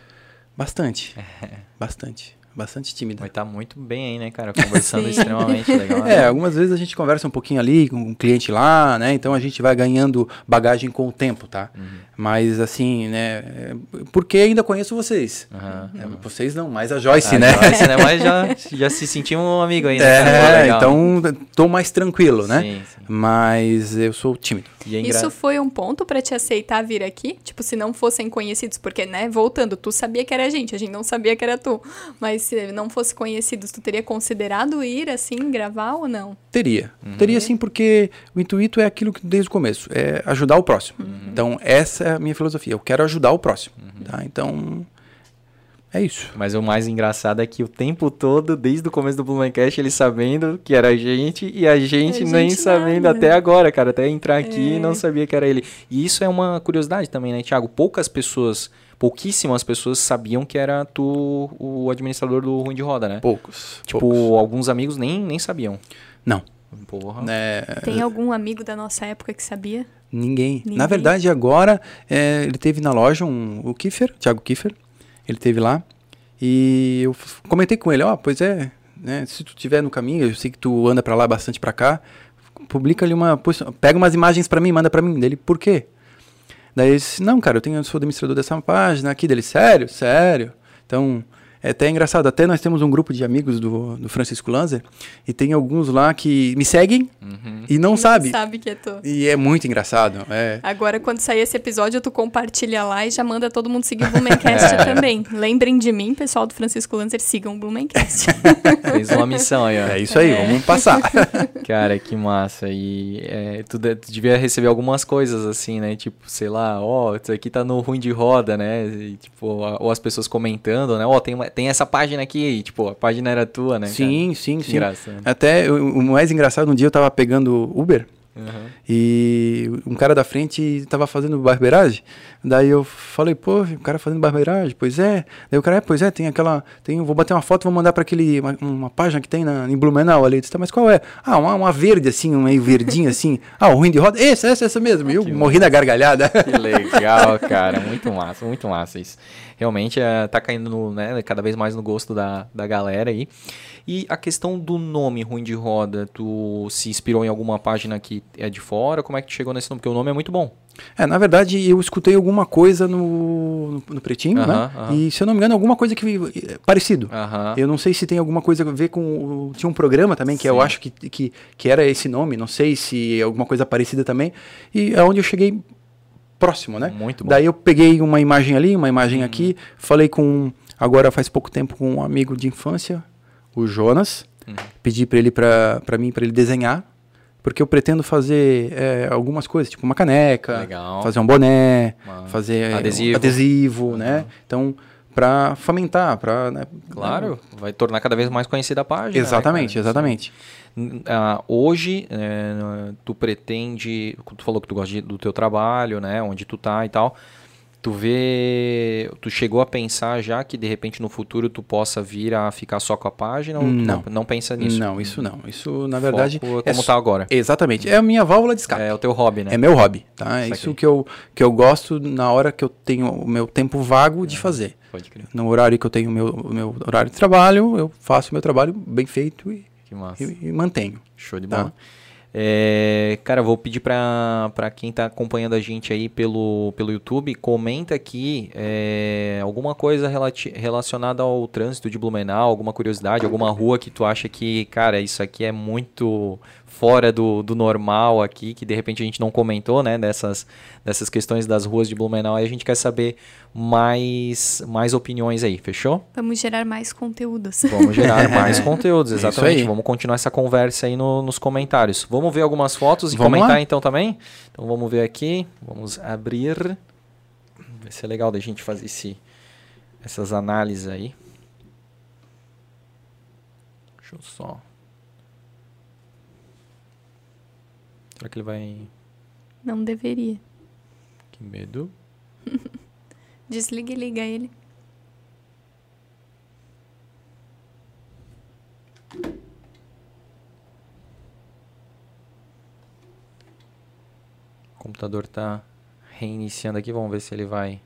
Bastante. [LAUGHS] Bastante. Bastante tímida. Estar tá muito bem aí, né, cara? Conversando [LAUGHS] extremamente legal. Né? É, algumas vezes a gente conversa um pouquinho ali com um cliente lá, né? Então a gente vai ganhando bagagem com o tempo, tá? Uhum. Mas assim, né? Porque ainda conheço vocês. Uhum. Vocês não, mais a Joyce, a né? Joyce, né? Mas já, [LAUGHS] já se sentiu um amigo ainda. Né, é, então tô mais tranquilo, né? Sim, sim. Mas eu sou tímido. É Isso foi um ponto para te aceitar vir aqui? Tipo, se não fossem conhecidos, porque, né, voltando, tu sabia que era a gente, a gente não sabia que era tu. Mas se não fosse conhecidos, tu teria considerado ir assim, gravar ou não? Teria. Uhum. Teria sim, porque o intuito é aquilo que desde o começo, é ajudar o próximo. Uhum. Então, essa é a minha filosofia. Eu quero ajudar o próximo. Uhum. Tá? Então, é isso. Mas o mais engraçado é que o tempo todo, desde o começo do Blumencast, ele sabendo que era a gente e a gente, a nem gente sabendo nada. até agora, cara. Até entrar aqui é. não sabia que era ele. E isso é uma curiosidade também, né, Thiago? Poucas pessoas, pouquíssimas pessoas sabiam que era tu o administrador do Ruim de Roda, né? Poucos. Tipo, poucos. alguns amigos nem, nem sabiam. Não. Porra. É... Tem algum amigo da nossa época que sabia? Ninguém. Ninguém. Na verdade, agora, é, ele teve na loja um, o Kiefer, Thiago Kiefer. Ele teve lá e eu comentei com ele, ó, oh, pois é, né, se tu estiver no caminho, eu sei que tu anda para lá bastante para cá, publica ali uma, pega umas imagens para mim, manda para mim. Dele, por quê? Daí ele disse, não, cara, eu tenho eu sou administrador dessa página aqui dele, sério, sério. Então, é até engraçado, até nós temos um grupo de amigos do, do Francisco Lanzer e tem alguns lá que me seguem uhum. e não, não sabe. sabe que é tu. E é muito engraçado. É. Agora, quando sair esse episódio, tu compartilha lá e já manda todo mundo seguir o Blumencast [LAUGHS] é. também. Lembrem de mim, pessoal do Francisco Lanzer, sigam o Blumencast. [LAUGHS] Fez uma missão aí, ó. É isso aí, é. vamos passar. [LAUGHS] Cara, que massa. E é, tu, tu, devia receber algumas coisas assim, né? Tipo, sei lá, ó, oh, isso aqui tá no ruim de roda, né? E, tipo, ou as pessoas comentando, né? Ó, oh, tem uma tem essa página aqui, tipo, a página era tua, né? Sim, cara? sim, que sim. Até o, o mais engraçado, um dia eu tava pegando Uber. Uhum. E um cara da frente tava fazendo barbeiragem. Daí eu falei, pô, o cara fazendo barbeiragem, pois é. Daí o cara, é, pois é, tem aquela. Tem, vou bater uma foto, vou mandar para aquele. Uma, uma, página que tem na, em Blumenau ali. Eu disse, tá, mas qual é? Ah, uma, uma verde, assim, uma meio verdinha assim. [LAUGHS] Ah, o ruim de roda. Essa, essa, essa mesmo. E eu morri na gargalhada. Que legal, cara. Muito massa, muito massa isso realmente é, tá caindo no, né, cada vez mais no gosto da, da galera aí. E a questão do nome Ruim de Roda, tu se inspirou em alguma página que é de fora? Como é que tu chegou nesse nome? Porque o nome é muito bom. É, na verdade, eu escutei alguma coisa no, no, no Pretinho, uh -huh, né? Uh -huh. E, se eu não me engano, alguma coisa que é parecido. Uh -huh. Eu não sei se tem alguma coisa a ver com... Tinha um programa também, que Sim. eu acho que, que, que era esse nome. Não sei se é alguma coisa parecida também. E é onde eu cheguei próximo, né? Muito bom. Daí eu peguei uma imagem ali, uma imagem uhum. aqui, falei com agora faz pouco tempo com um amigo de infância, o Jonas, uhum. pedi para ele para mim para ele desenhar, porque eu pretendo fazer é, algumas coisas, tipo uma caneca, Legal. fazer um boné, fazer adesivo, adesivo uhum. né? Então para fomentar, para né, claro, né? vai tornar cada vez mais conhecida a página. Né, exatamente, né, exatamente. Uh, hoje, é, tu pretende, tu falou que tu gosta de, do teu trabalho, né, onde tu tá e tal, tu vê, tu chegou a pensar já que de repente no futuro tu possa vir a ficar só com a página ou não, não, pensa nisso? Não, isso não. Isso na verdade Foco é como é, tá agora. Exatamente. É a minha válvula de escape. É o teu hobby, né? É meu hobby, tá? É isso que eu que eu gosto na hora que eu tenho o meu tempo vago de é, fazer. Pode crer. No horário que eu tenho o meu, meu horário de trabalho, eu faço o meu trabalho bem feito e que massa. E, e mantenho. Show de tá? bola. É, cara, vou pedir para quem está acompanhando a gente aí pelo, pelo YouTube, comenta aqui é, alguma coisa relacionada ao trânsito de Blumenau, alguma curiosidade, alguma rua que tu acha que, cara, isso aqui é muito fora do, do normal aqui, que de repente a gente não comentou, né, dessas, dessas questões das ruas de Blumenau, e a gente quer saber mais, mais opiniões aí, fechou? Vamos gerar mais conteúdos. Vamos gerar [LAUGHS] mais conteúdos, é exatamente. Vamos continuar essa conversa aí no, nos comentários. Vamos ver algumas fotos e vamos comentar lá? então também? Então vamos ver aqui, vamos abrir. Vai ser legal da gente fazer esse, essas análises aí. Deixa eu só... Será que ele vai. Não deveria. Que medo. [LAUGHS] Desliga e liga ele. O computador tá reiniciando aqui, vamos ver se ele vai.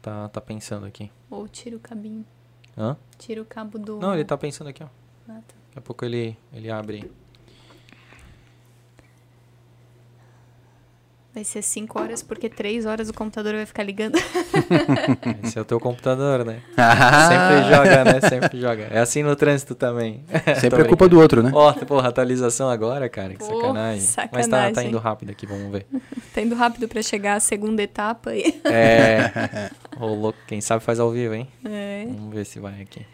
Tá, tá pensando aqui. Ou tira o cabinho. Hã? Tira o cabo do. Não, ele tá pensando aqui, ó. Ah, tá. Daqui a pouco ele, ele abre. Vai ser 5 horas, porque 3 horas o computador vai ficar ligando. [LAUGHS] Esse é o teu computador, né? [LAUGHS] Sempre joga, né? Sempre joga. É assim no trânsito também. [LAUGHS] Sempre é culpa do outro, né? Ó, oh, porra, atualização agora, cara. Que Pô, sacanagem. sacanagem. Mas tá, tá indo rápido aqui, vamos ver. tá indo rápido pra chegar à segunda etapa aí. É. Ô, louco, quem sabe faz ao vivo, hein? É. Vamos ver se vai aqui.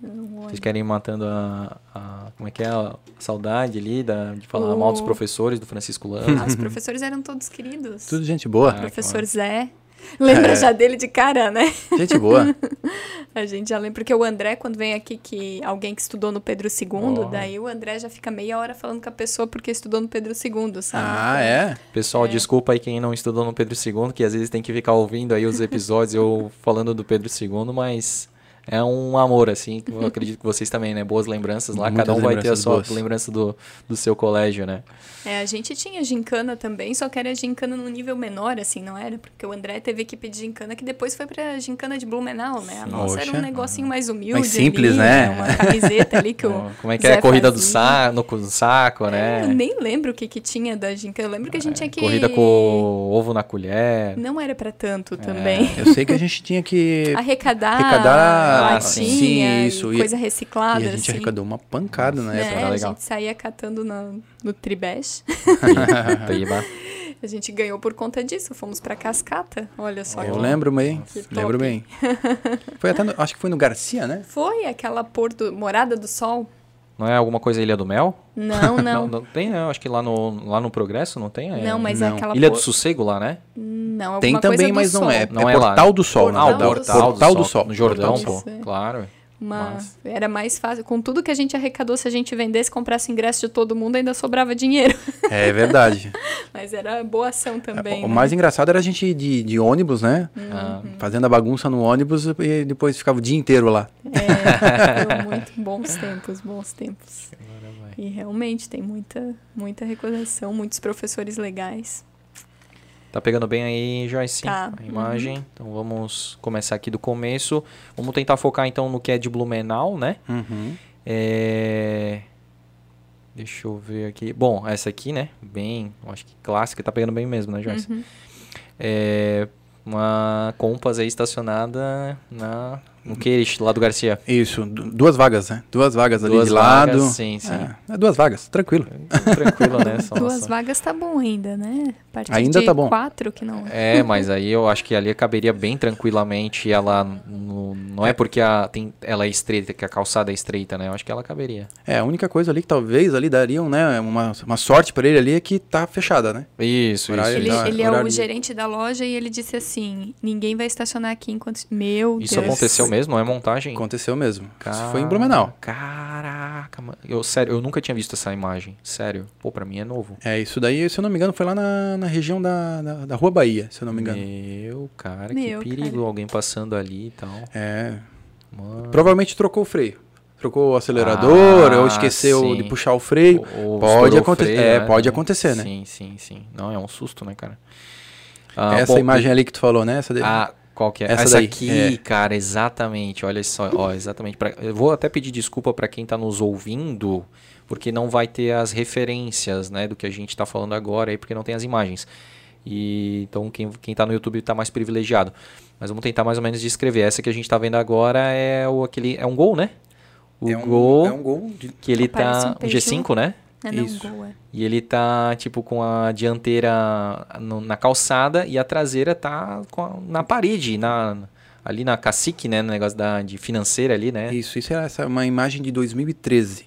Vocês querem ir matando a, a, Como é que é? A saudade ali da, de falar o... mal dos professores do Francisco Lama. Ah, os professores eram todos queridos. Tudo gente boa. Ah, professor claro. Zé. Lembra é. já dele de cara, né? Gente boa. [LAUGHS] a gente já lembra. Porque o André, quando vem aqui, que alguém que estudou no Pedro II, oh. daí o André já fica meia hora falando com a pessoa porque estudou no Pedro II, sabe? Ah, é? Pessoal, é. desculpa aí quem não estudou no Pedro II, que às vezes tem que ficar ouvindo aí os episódios eu falando do Pedro II, mas é um amor, assim. Eu [LAUGHS] acredito que vocês também, né? Boas lembranças lá. Muitas Cada um vai ter a sua boas. lembrança do, do seu colégio, né? É, a gente tinha gincana também, só que era gincana num nível menor, assim, não era? Porque o André teve equipe de gincana que depois foi pra gincana de Blumenau, né? A nossa era um negocinho mais humilde. Mais simples, ali, né? Uma camiseta ali que o. [LAUGHS] Como é que é? A corrida do saco, no saco, né? É, eu nem lembro o que, que tinha da gincana. Eu lembro que a gente é, tinha que. Corrida com ovo na colher. Não era pra tanto é. também. Eu sei que a gente tinha que. [LAUGHS] Arrecadar. Arrecadar. Latinha, sim, isso. coisa reciclada. E a gente assim. arrecadou uma pancada na é, época. A legal. gente saía catando no, no Tribesh. [LAUGHS] a gente ganhou por conta disso. Fomos pra Cascata. Olha só. Eu lembro bem. Lembro bem. [LAUGHS] Foi até no, acho que foi no Garcia, né? Foi aquela Porto Morada do Sol. Não é alguma coisa Ilha do Mel? Não, não. [LAUGHS] não, não tem, não. Acho que lá no, lá no Progresso não tem. É... Não, mas é não. é aquela... Ilha do Sossego lá, né? Não, Tem também, mas não é. Não é, é Portal lá. do Sol. Portal, não, do, Portal, Portal do, Sol. No Jordão, pô. Claro. Uma, era mais fácil. Com tudo que a gente arrecadou, se a gente vendesse, comprasse ingresso de todo mundo, ainda sobrava dinheiro. [LAUGHS] É verdade. [LAUGHS] Mas era boa ação também. O né? mais engraçado era a gente de, de ônibus, né? Uhum. Fazendo a bagunça no ônibus e depois ficava o dia inteiro lá. É, [LAUGHS] muito bons tempos, bons tempos. E realmente tem muita, muita recordação, muitos professores legais. Tá pegando bem aí, Joyce? Tá. A imagem. Uhum. Então vamos começar aqui do começo. Vamos tentar focar então no que é de Blumenau, né? Uhum. É... Deixa eu ver aqui. Bom, essa aqui, né? Bem, acho que clássica. Tá pegando bem mesmo, né, Joyce? Uhum. É uma Compass aí estacionada na no Queires, lá do Garcia. Isso, duas vagas, né? Duas vagas ali duas de vagas, lado. Sim, sim. É, é duas vagas, tranquilo. É, tranquilo, né? [LAUGHS] Só duas vagas tá bom ainda, né? A partir ainda de tá bom. quatro que não. É, mas aí eu acho que ali caberia bem tranquilamente ela no, não é porque a, tem, ela é estreita, que a calçada é estreita, né? Eu acho que ela caberia. É, a única coisa ali que talvez ali dariam, né, uma, uma sorte para ele ali é que tá fechada, né? Isso, isso. Ele, ele é o gerente da loja e ele disse assim, ninguém vai estacionar aqui enquanto... Meu Isso Deus. aconteceu mesmo? Não é montagem? Aconteceu mesmo. Car... Isso foi em Blumenau. Caraca, mano. Eu, sério, eu nunca tinha visto essa imagem. Sério. Pô, pra mim é novo. É, isso daí, se eu não me engano, foi lá na, na região da, da, da Rua Bahia, se eu não me engano. Meu, cara, Meu, que perigo. cara. Alguém passando ali e tal. É. Mano. Provavelmente trocou o freio. Trocou o acelerador, Ah, ou esqueceu sim. de puxar o freio. Ou Pode acontecer. freio, É, né? pode acontecer, né? Sim, sim, sim. Não, é um susto, né, cara? Ah, Essa bom, imagem ali que tu falou, né? Essa de... Ah, qual que é? Essa Essa, daí, aqui, é. cara, exatamente. Olha só, ó, exatamente. Pra, eu vou até pedir desculpa para quem tá nos ouvindo, porque não vai ter as referências, né, do que a gente tá falando agora aí, porque não tem as imagens. E então quem, quem tá no YouTube tá mais privilegiado. Mas vamos tentar mais ou menos descrever. Essa que a gente tá vendo agora é o aquele é um gol, né? O é um, gol É um gol. de- que ele tá um um Peugeot. G5, né? É, não, Isso. gol, é. E ele tá, tipo, com a dianteira no- na calçada e a traseira tá com a- na parede, na, ali na cacique, né? No negócio da, de financeira ali, né? Isso, isso é essa, uma imagem de 2013.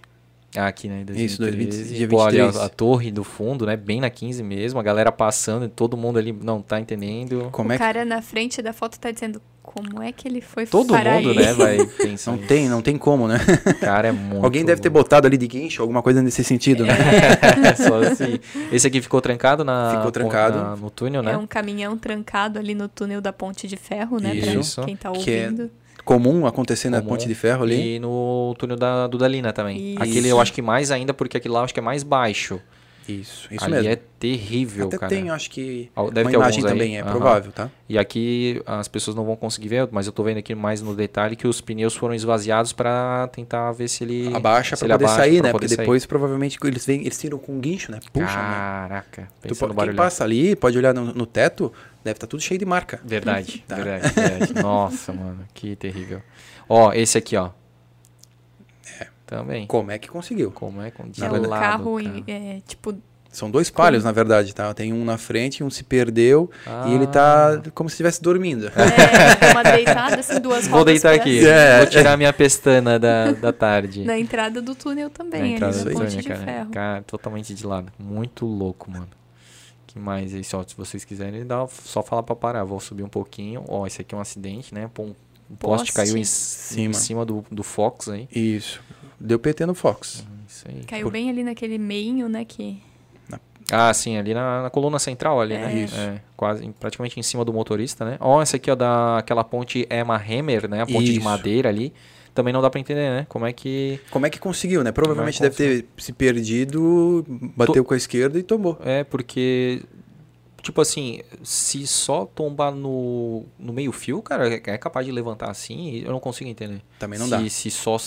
Ah, aqui, né? Isso, 2013. 2020, dia Pô, ali a, 23. a torre do fundo, né? Bem na 15 mesmo. A galera passando, todo mundo ali não tá entendendo. Como o é que cara na frente da foto tá dizendo como é que ele foi Todo parar mundo, aí? né? [LAUGHS] Vai pensar. não tem, não tem como, né? Cara, é muito. Alguém deve ter botado ali de guincho, alguma coisa nesse sentido, né? [LAUGHS] Só assim. Esse aqui ficou trancado na. Ficou trancado. na- no túnel, né? É um caminhão trancado ali no túnel da Ponte de Ferro, né? pra Isso. Quem tá Que é ouvindo. Comum acontecer na Comum. ponte de ferro ali. E no túnel da, do Dalina também. Isso. Aquele eu acho que mais ainda, porque aquele lá eu acho que é mais baixo. Isso, isso Ali mesmo. é terrível, Até cara. tem, acho que Deve uma ter imagem também, é Aham. provável, tá? E aqui as pessoas não vão conseguir ver, mas eu tô vendo aqui mais no detalhe que os pneus foram esvaziados para tentar ver se ele Abaixa ele poder abaixa sair, né? Porque sair. depois provavelmente eles vêm, eles tiram com um guincho, né? Puxa, né? Caraca, Tu pode, no quem passa ali, pode olhar no, no teto, deve estar tudo cheio de marca. Verdade, [LAUGHS] Tá. verdade, verdade. Nossa, mano, que terrível. Ó, esse aqui, ó. Também. Como é que conseguiu? Como é com É gelado, o carro, cara. é, tipo, São dois palhos, na verdade, tá? Tem um na frente, um se perdeu e ele Ah. tá como se estivesse dormindo. é, uma deitada, assim, duas Vou deitar aqui. É. Vou tirar minha pestana da, da tarde. Na entrada do túnel também, Na ali entrada no do ponte túnel, de cara. ferro. Cara, totalmente de lado. Muito louco, mano. Que mais aí? Só, se vocês quiserem, dá, só falar pra parar. Vou subir um pouquinho. Ó, esse aqui é um acidente, né? Pô, Um um poste Poste. caiu em, Cima. em cima do, do Fox aí. Isso. Deu PT no Fox. Isso aí. Caiu Por- bem ali naquele meinho, né, que... Ah, sim, ali na, na coluna central ali, né? É. Isso. É, quase, praticamente em cima do motorista, né? Ó, essa aqui, ó, da aquela ponte Emma Hammer, né? A ponte de Isso. madeira ali. Também não dá pra entender, né? Como é que... Como é que conseguiu, né? Provavelmente é deve ter se perdido, bateu com a esquerda e tombou. É, porque... Tipo assim, se só tombar no, no meio fio, cara, é é capaz de levantar assim, eu não consigo entender. Também não se, dá. Se só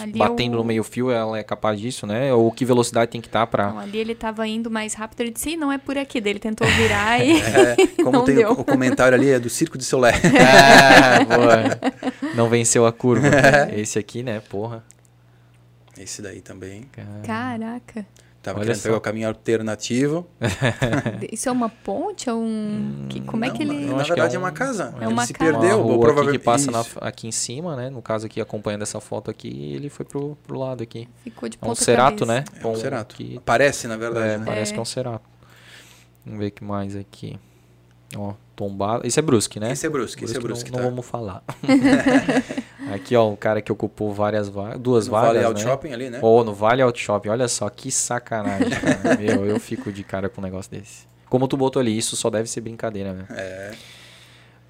Ali batendo eu- no meio fio, ela é capaz disso, né? Ou que velocidade tem que estar pra... Não, ali ele tava indo mais rápido, ele disse, "Ih, não é por aqui. Daí ele tentou virar e... [LAUGHS] É, [LAUGHS] como Não tem deu. o, o comentário ali, é do Circo de Solé. É, [LAUGHS] boa. Não venceu a curva. Esse aqui, né? Porra. Esse daí também. Cara. Caraca. Tava Olha querendo só. pegar o caminho alternativo. [LAUGHS] Isso é uma ponte? É um... que, como é Não, que ele... Na, na verdade é é um- uma casa. É Ele uma se casa. perdeu. Uma provavelmente que passa na- aqui em cima, né? No caso aqui, acompanhando essa foto aqui, ele foi pro, pro lado aqui. Ficou de É um ponta cerato, né? É um cerato. que- Parece, na verdade. é, né? parece É. que é um cerato. Vamos ver o que mais aqui. Ó, tombado. Esse é Brusque, né? Esse é Brusque, esse é Brusque, Não, tá? não vamos falar. [LAUGHS] [LAUGHS] aqui, ó, um cara que ocupou várias vagas, duas No vagas, Vale Auto né? Shopping ali, né? Ou no Vale Auto Shopping. Olha só, que sacanagem, cara. [LAUGHS] Meu, eu fico de cara com um negócio desse. Como tu botou ali, isso só deve ser brincadeira, né? É.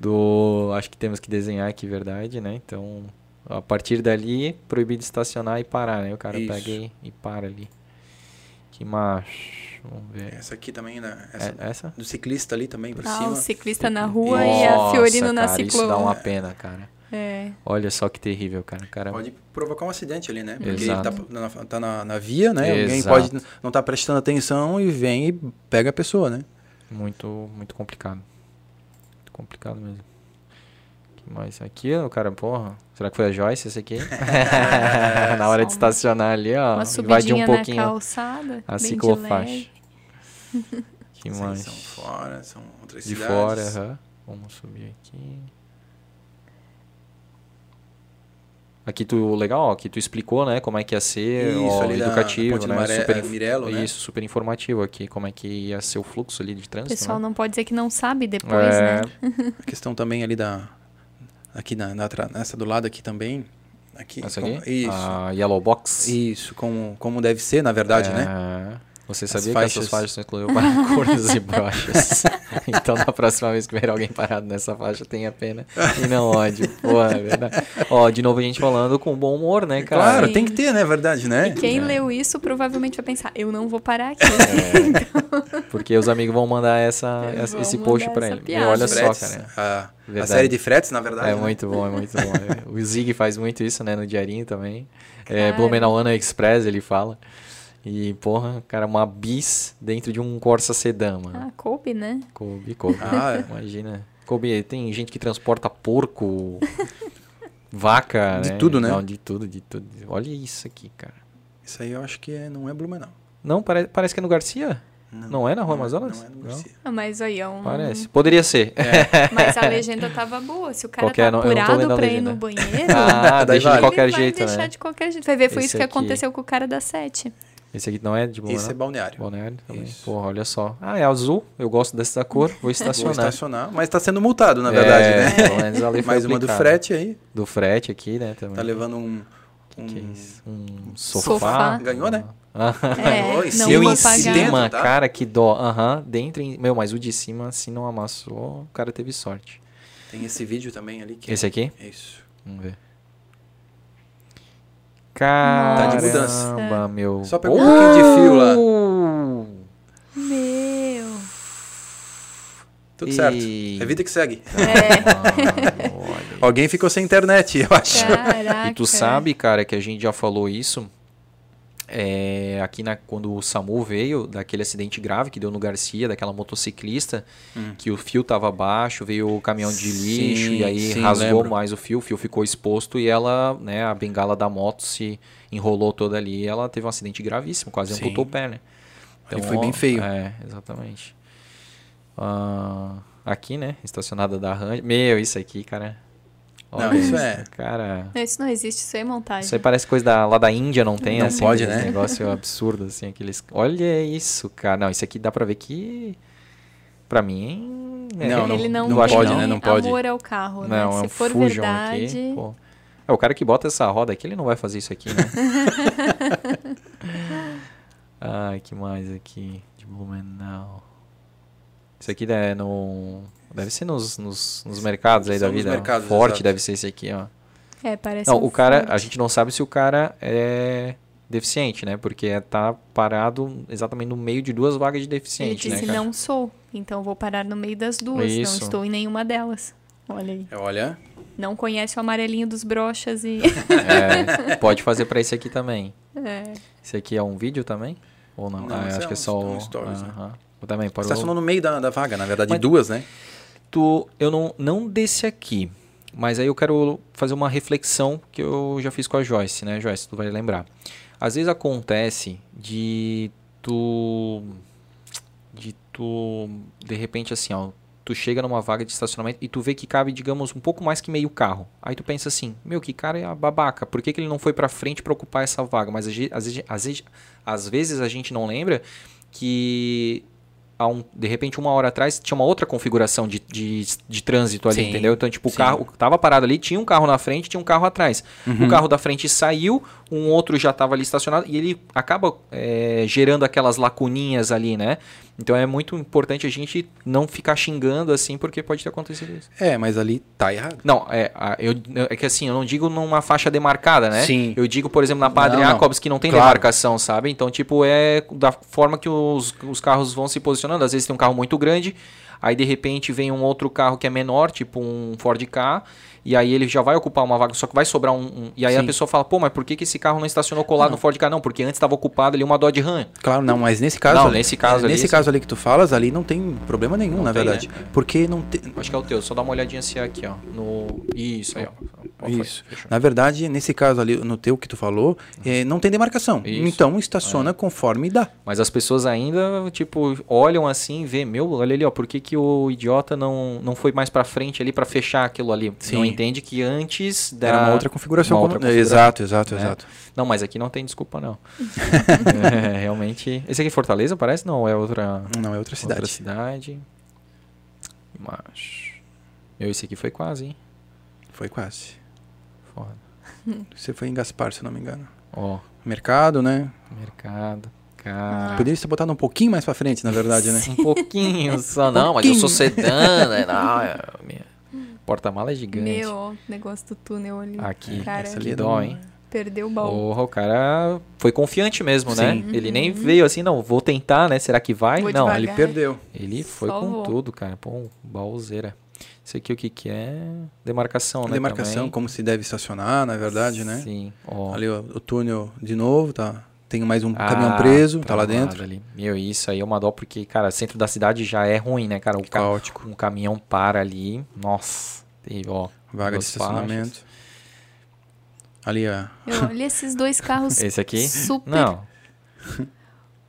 Do. Acho que temos que desenhar aqui, verdade, né? Então, a partir dali, proibido estacionar e parar, né? O cara Isso. pega e, e para ali. Que macho. Vamos ver. Essa aqui também, né? Essa, É, essa? Do ciclista ali também, por Ah, cima. o ciclista na rua e a Nossa, Fiorino na cara, Isso ciclo. dá uma pena, cara. É. Olha só que terrível, cara. Cara Pode provocar um acidente ali, né? Porque ele Exato. tá, na, tá na, na via, né? Alguém Exato. pode não estar prestando atenção e vem e pega a pessoa, né? muito, muito complicado. Muito complicado mesmo. Mais? Aqui, o cara, porra. Será que foi a Joyce esse aqui? [LAUGHS] na hora de estacionar ali, ó. Uma Invadiu subidinha um pouquinho na calçada. a de ciclofaixa. [LAUGHS] Que mais? São fora, são outras De cidades. fora, aham. Vamos subir aqui. Aqui tu, legal, ó, que tu explicou, né, como é que ia ser, Isso, ó, educativo, né, Maré- super, Mirelo, né? isso, super informativo aqui, como é que ia ser o fluxo ali de O trânsito, pessoal né? não pode dizer que não sabe depois, É, né? A questão também ali da. Aqui na, na nessa do lado aqui também. Aqui. essa aqui? Isso. A Yellow Box. Isso, como, como deve ser, na verdade, né? É. Você As sabia que faixas. essas faixas para [LAUGHS] cornos e brochas. [LAUGHS] então, na próxima vez que ver alguém parado nessa faixa, tenha pena [LAUGHS] e não ódio. Pô, é verdade. Ó, de novo a gente falando com bom humor, né, cara? Claro, Sim. tem que ter, né? Verdade, né? E quem É. leu isso provavelmente vai pensar, eu não vou parar aqui. Porque os amigos vão mandar essa, É, essa- esse post mandar pra essa ele. E piada. olha Os só, fretes, cara. A, a série de fretes, na verdade. É né? muito bom, é muito bom. É, O Zig faz muito isso, né, no diarinho também. É, Cara. Blumenauana Express, ele fala. E, porra, cara, uma bis dentro de um Corsa Sedan, mano. ah, coube, né? Coube, coube. [LAUGHS] Ah, é. Imagina. Coube, tem gente que transporta porco, vaca, De tudo, né? Não, de tudo, de tudo. Olha isso aqui, cara. Isso aí eu acho que é- não é Blumenau. Não, pare- parece que é no Garcia? Não é na Rua Amazonas? Não é no Não. Garcia. Ah, mas aí é um... Parece. Poderia ser. [LAUGHS] Mas a legenda tava boa. Se o cara Qualquer- tá não, não apurado pra ir no banheiro... Ah, [LAUGHS] deixa vale. de qualquer ele vai jeito, deixar né? de qualquer jeito. Vai ver, foi Esse isso que aqui- aconteceu com o cara da Sete. Esse aqui não é de Blumenau? Esse é balneário. Balneário também. Isso. Porra, olha só. Ah, é azul. Eu gosto dessa cor. Vou Vou estacionar. estacionar, mas tá sendo multado, na verdade, É, né? [LAUGHS] pelo menos Mais uma do frete aí. Do frete aqui, né? Também. Tá levando um. um- Que é isso? Um Sofá. sofá. Ganhou, né? Ah, É, não se eu em pagar. cima, tá? cara, que dó. Aham, dentro. Em... Meu, mas o de cima, se não amassou, o cara teve sorte. Tem esse vídeo também ali. Que Esse aqui? É isso. Vamos ver. Caramba, tá de mudança. meu. Só pegou oh! um pouquinho de fio lá. Meu. Tudo certo. É vida que segue. É. [LAUGHS] Ah, Alguém ficou sem internet, eu acho. Caraca. E tu sabe, cara, que a gente já falou isso é, aqui na, quando o SAMU veio, daquele acidente grave que deu no Garcia, daquela motociclista, hum. que o fio tava baixo, veio o caminhão de lixo sim, e aí sim, rasgou lembro. mais o fio, o fio ficou exposto e ela, né, a bengala da moto se enrolou toda ali e ela teve um acidente gravíssimo, quase amputou o pé, né? Então, foi bem feio. É, exatamente. Uh, aqui, né? Estacionada da Range. Meu, isso aqui, cara. Olha não, isso é. Cara. Não, isso não existe, isso é montagem. Isso aí parece coisa da, lá da Índia, não tem? Não assim, pode, né? negócio absurdo, assim, aqueles. [LAUGHS] Olha isso, cara. Não, isso aqui dá pra ver que. Pra mim. É... Não, não, ele não, não pode, né? Não pode. amor ao carro, né? não, né? Se é um for verdade. Aqui, pô. É, o cara que bota essa roda aqui, ele não vai fazer isso aqui, né? [LAUGHS] Ai, que mais aqui? De Blumenau. Isso aqui é no. Deve ser nos, nos, nos mercados aí São da vida. Mercados, Forte exato. deve ser esse aqui, ó. É, parece Não, um o cara, forte. a gente não sabe se o cara é deficiente, né? Porque tá parado exatamente no meio de duas vagas de deficiente, Ele disse, né, não sou, então vou parar no meio das duas, Isso. não estou em nenhuma delas. Olha aí. Olha. Não conhece o amarelinho dos brochas e... [LAUGHS] [LAUGHS] É, pode fazer para esse aqui também. É. Esse aqui é um vídeo também? Ou não? não ah, acho é que é só o... Stories, uh -huh. né? também parou... Estacionou no meio da, da vaga, na verdade, mas, duas, né? Eu não, não desse aqui, mas aí eu quero fazer uma reflexão que eu já fiz com a Joyce, né, Joyce? Tu vai lembrar. Às vezes acontece de tu... De tu, de repente assim, ó, tu chega numa vaga de estacionamento e tu vê que cabe, digamos, um pouco mais que meio carro. Aí tu pensa assim, meu, que cara é a babaca, por que, que ele não foi pra frente para ocupar essa vaga? Mas às vezes, às, vezes, às vezes a gente não lembra que há um, de repente uma hora atrás tinha uma outra configuração de, de, de trânsito ali, sim, entendeu? Então, tipo, sim. o carro tava parado ali, tinha um carro na frente, tinha um carro atrás. Uhum. O carro da frente saiu, um outro já estava ali estacionado e ele acaba é, gerando aquelas lacuninhas ali, né? Então é muito importante a gente não ficar xingando assim, porque pode ter acontecido isso. É, mas ali tá errado. Não, é, eu, é que assim, eu não digo numa faixa demarcada, né? Sim. Eu digo, por exemplo, na Padre não, Jacobs, que não tem claro. demarcação, sabe? Então, tipo, é da forma que os, os carros vão se posicionando. Às vezes tem um carro muito grande, aí de repente vem um outro carro que é menor, tipo um Ford K, e aí ele já vai ocupar uma vaga, só que vai sobrar um. um e aí Sim. a pessoa fala, pô, mas por que, que esse carro não estacionou colado não. no Ford Ka? Não, porque antes estava ocupado ali uma Dodge Ram. Claro, não, mas nesse caso. Não, nesse caso ali. Nesse caso ali que tu falas, ali não tem problema nenhum, não na tem, verdade. Né? Porque não tem. Acho que é o teu, só dá uma olhadinha se é aqui, ó. No. Isso aí, ó. Isso. Na verdade, nesse caso ali, no teu que tu falou, é, não tem demarcação. Isso. Então estaciona é. conforme dá. Mas as pessoas ainda, tipo, olham assim e vê, meu, olha ali, ó, por que, que o idiota não, não foi mais para frente ali para fechar aquilo ali? Sim. Não entende que antes da. Era uma outra configuração. Uma outra configuração. Exato, exato, é. exato. Não, mas aqui não tem desculpa, não. [LAUGHS] é, realmente. Esse aqui é Fortaleza, parece? Não, é outra. Não, é outra cidade. Outra cidade. Mas. Meu, esse aqui foi quase, hein? Foi quase. Foda. [LAUGHS] Você foi em Gaspar, se não me engano. Ó. Oh. Mercado, né? Mercado. Cara. Poderia ser botado um pouquinho mais pra frente, na verdade, né? um pouquinho [LAUGHS] só. Não, um mas eu sou sedã, né? Não, é, minha... Porta-mala é gigante. Meu, negócio do túnel ali. Aqui, cara, essa ali é dó, hein? Perdeu o baú. Porra, o cara foi confiante mesmo, né? Sim. né? Uhum. Ele nem veio assim, não, vou tentar, né? Será que vai? Vou não, devagar. ele perdeu. Ele foi com tudo, cara. Pô, baúzeira. Isso aqui o que, que é? Demarcação, né? Demarcação, também. como se deve estacionar, na verdade, né? Sim. Oh. Ali ó, o túnel de novo, tá? Tem mais um ah, caminhão preso, tá lá dentro. Ali. Meu, isso aí é uma dó, porque, cara, centro da cidade já é ruim, né, cara? O Caótico. Ca um caminhão para ali, nossa. Teve, ó. Vaga de estacionamento. Faixas. Ali, ó. Eu olhei esses dois carros. Esse aqui? Super. Não.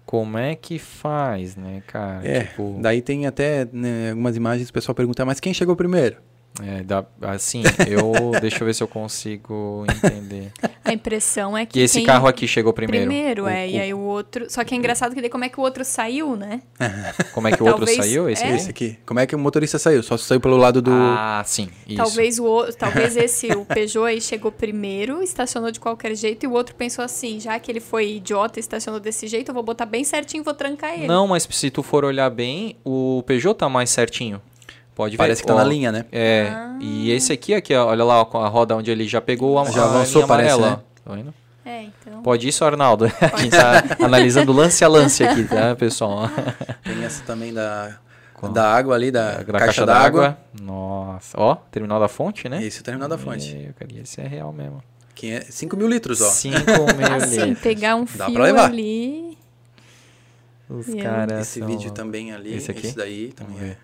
Como é que faz, né, cara? É, tipo... daí tem até né, algumas imagens que o pessoal pergunta, mas quem chegou primeiro? É, dá, assim, eu. [LAUGHS] deixa eu ver se eu consigo entender. A impressão é que. E esse carro aqui chegou primeiro. Primeiro, o, é. O, e aí o outro. Só que é engraçado que daí como é que o outro saiu, né? [LAUGHS] Como é que o outro saiu? Esse, é? esse aqui. Como é que o motorista saiu? Só saiu pelo lado do. Ah, sim. Isso. Talvez o [LAUGHS] talvez esse, o Peugeot aí chegou primeiro, estacionou de qualquer jeito, e o outro pensou assim: já que ele foi idiota e estacionou desse jeito, eu vou botar bem certinho e vou trancar ele. Não, mas se tu for olhar bem, o Peugeot tá mais certinho. Pode Parece ver. que tá ó, na linha, né? É. Ah. E esse aqui, aqui, ó, olha lá com a roda onde ele já pegou a, já avançou, a parece, amarela. Né? Tá vendo? É, então. Pode isso, Arnaldo. Pode. [LAUGHS] A gente tá analisando lance a lance aqui, tá, pessoal? Tem essa também da Qual? Da água ali, da, da caixa, d'água. Nossa. Ó, terminal da fonte, né? Esse é o terminal da fonte. Meu, cara, esse é real mesmo. 5 mil litros, ó. 5 [LAUGHS] mil assim, litros. pegar um Dá fio pra levar. ali... Os caras Esse são- vídeo também ali, Esse aqui? esse daí também é.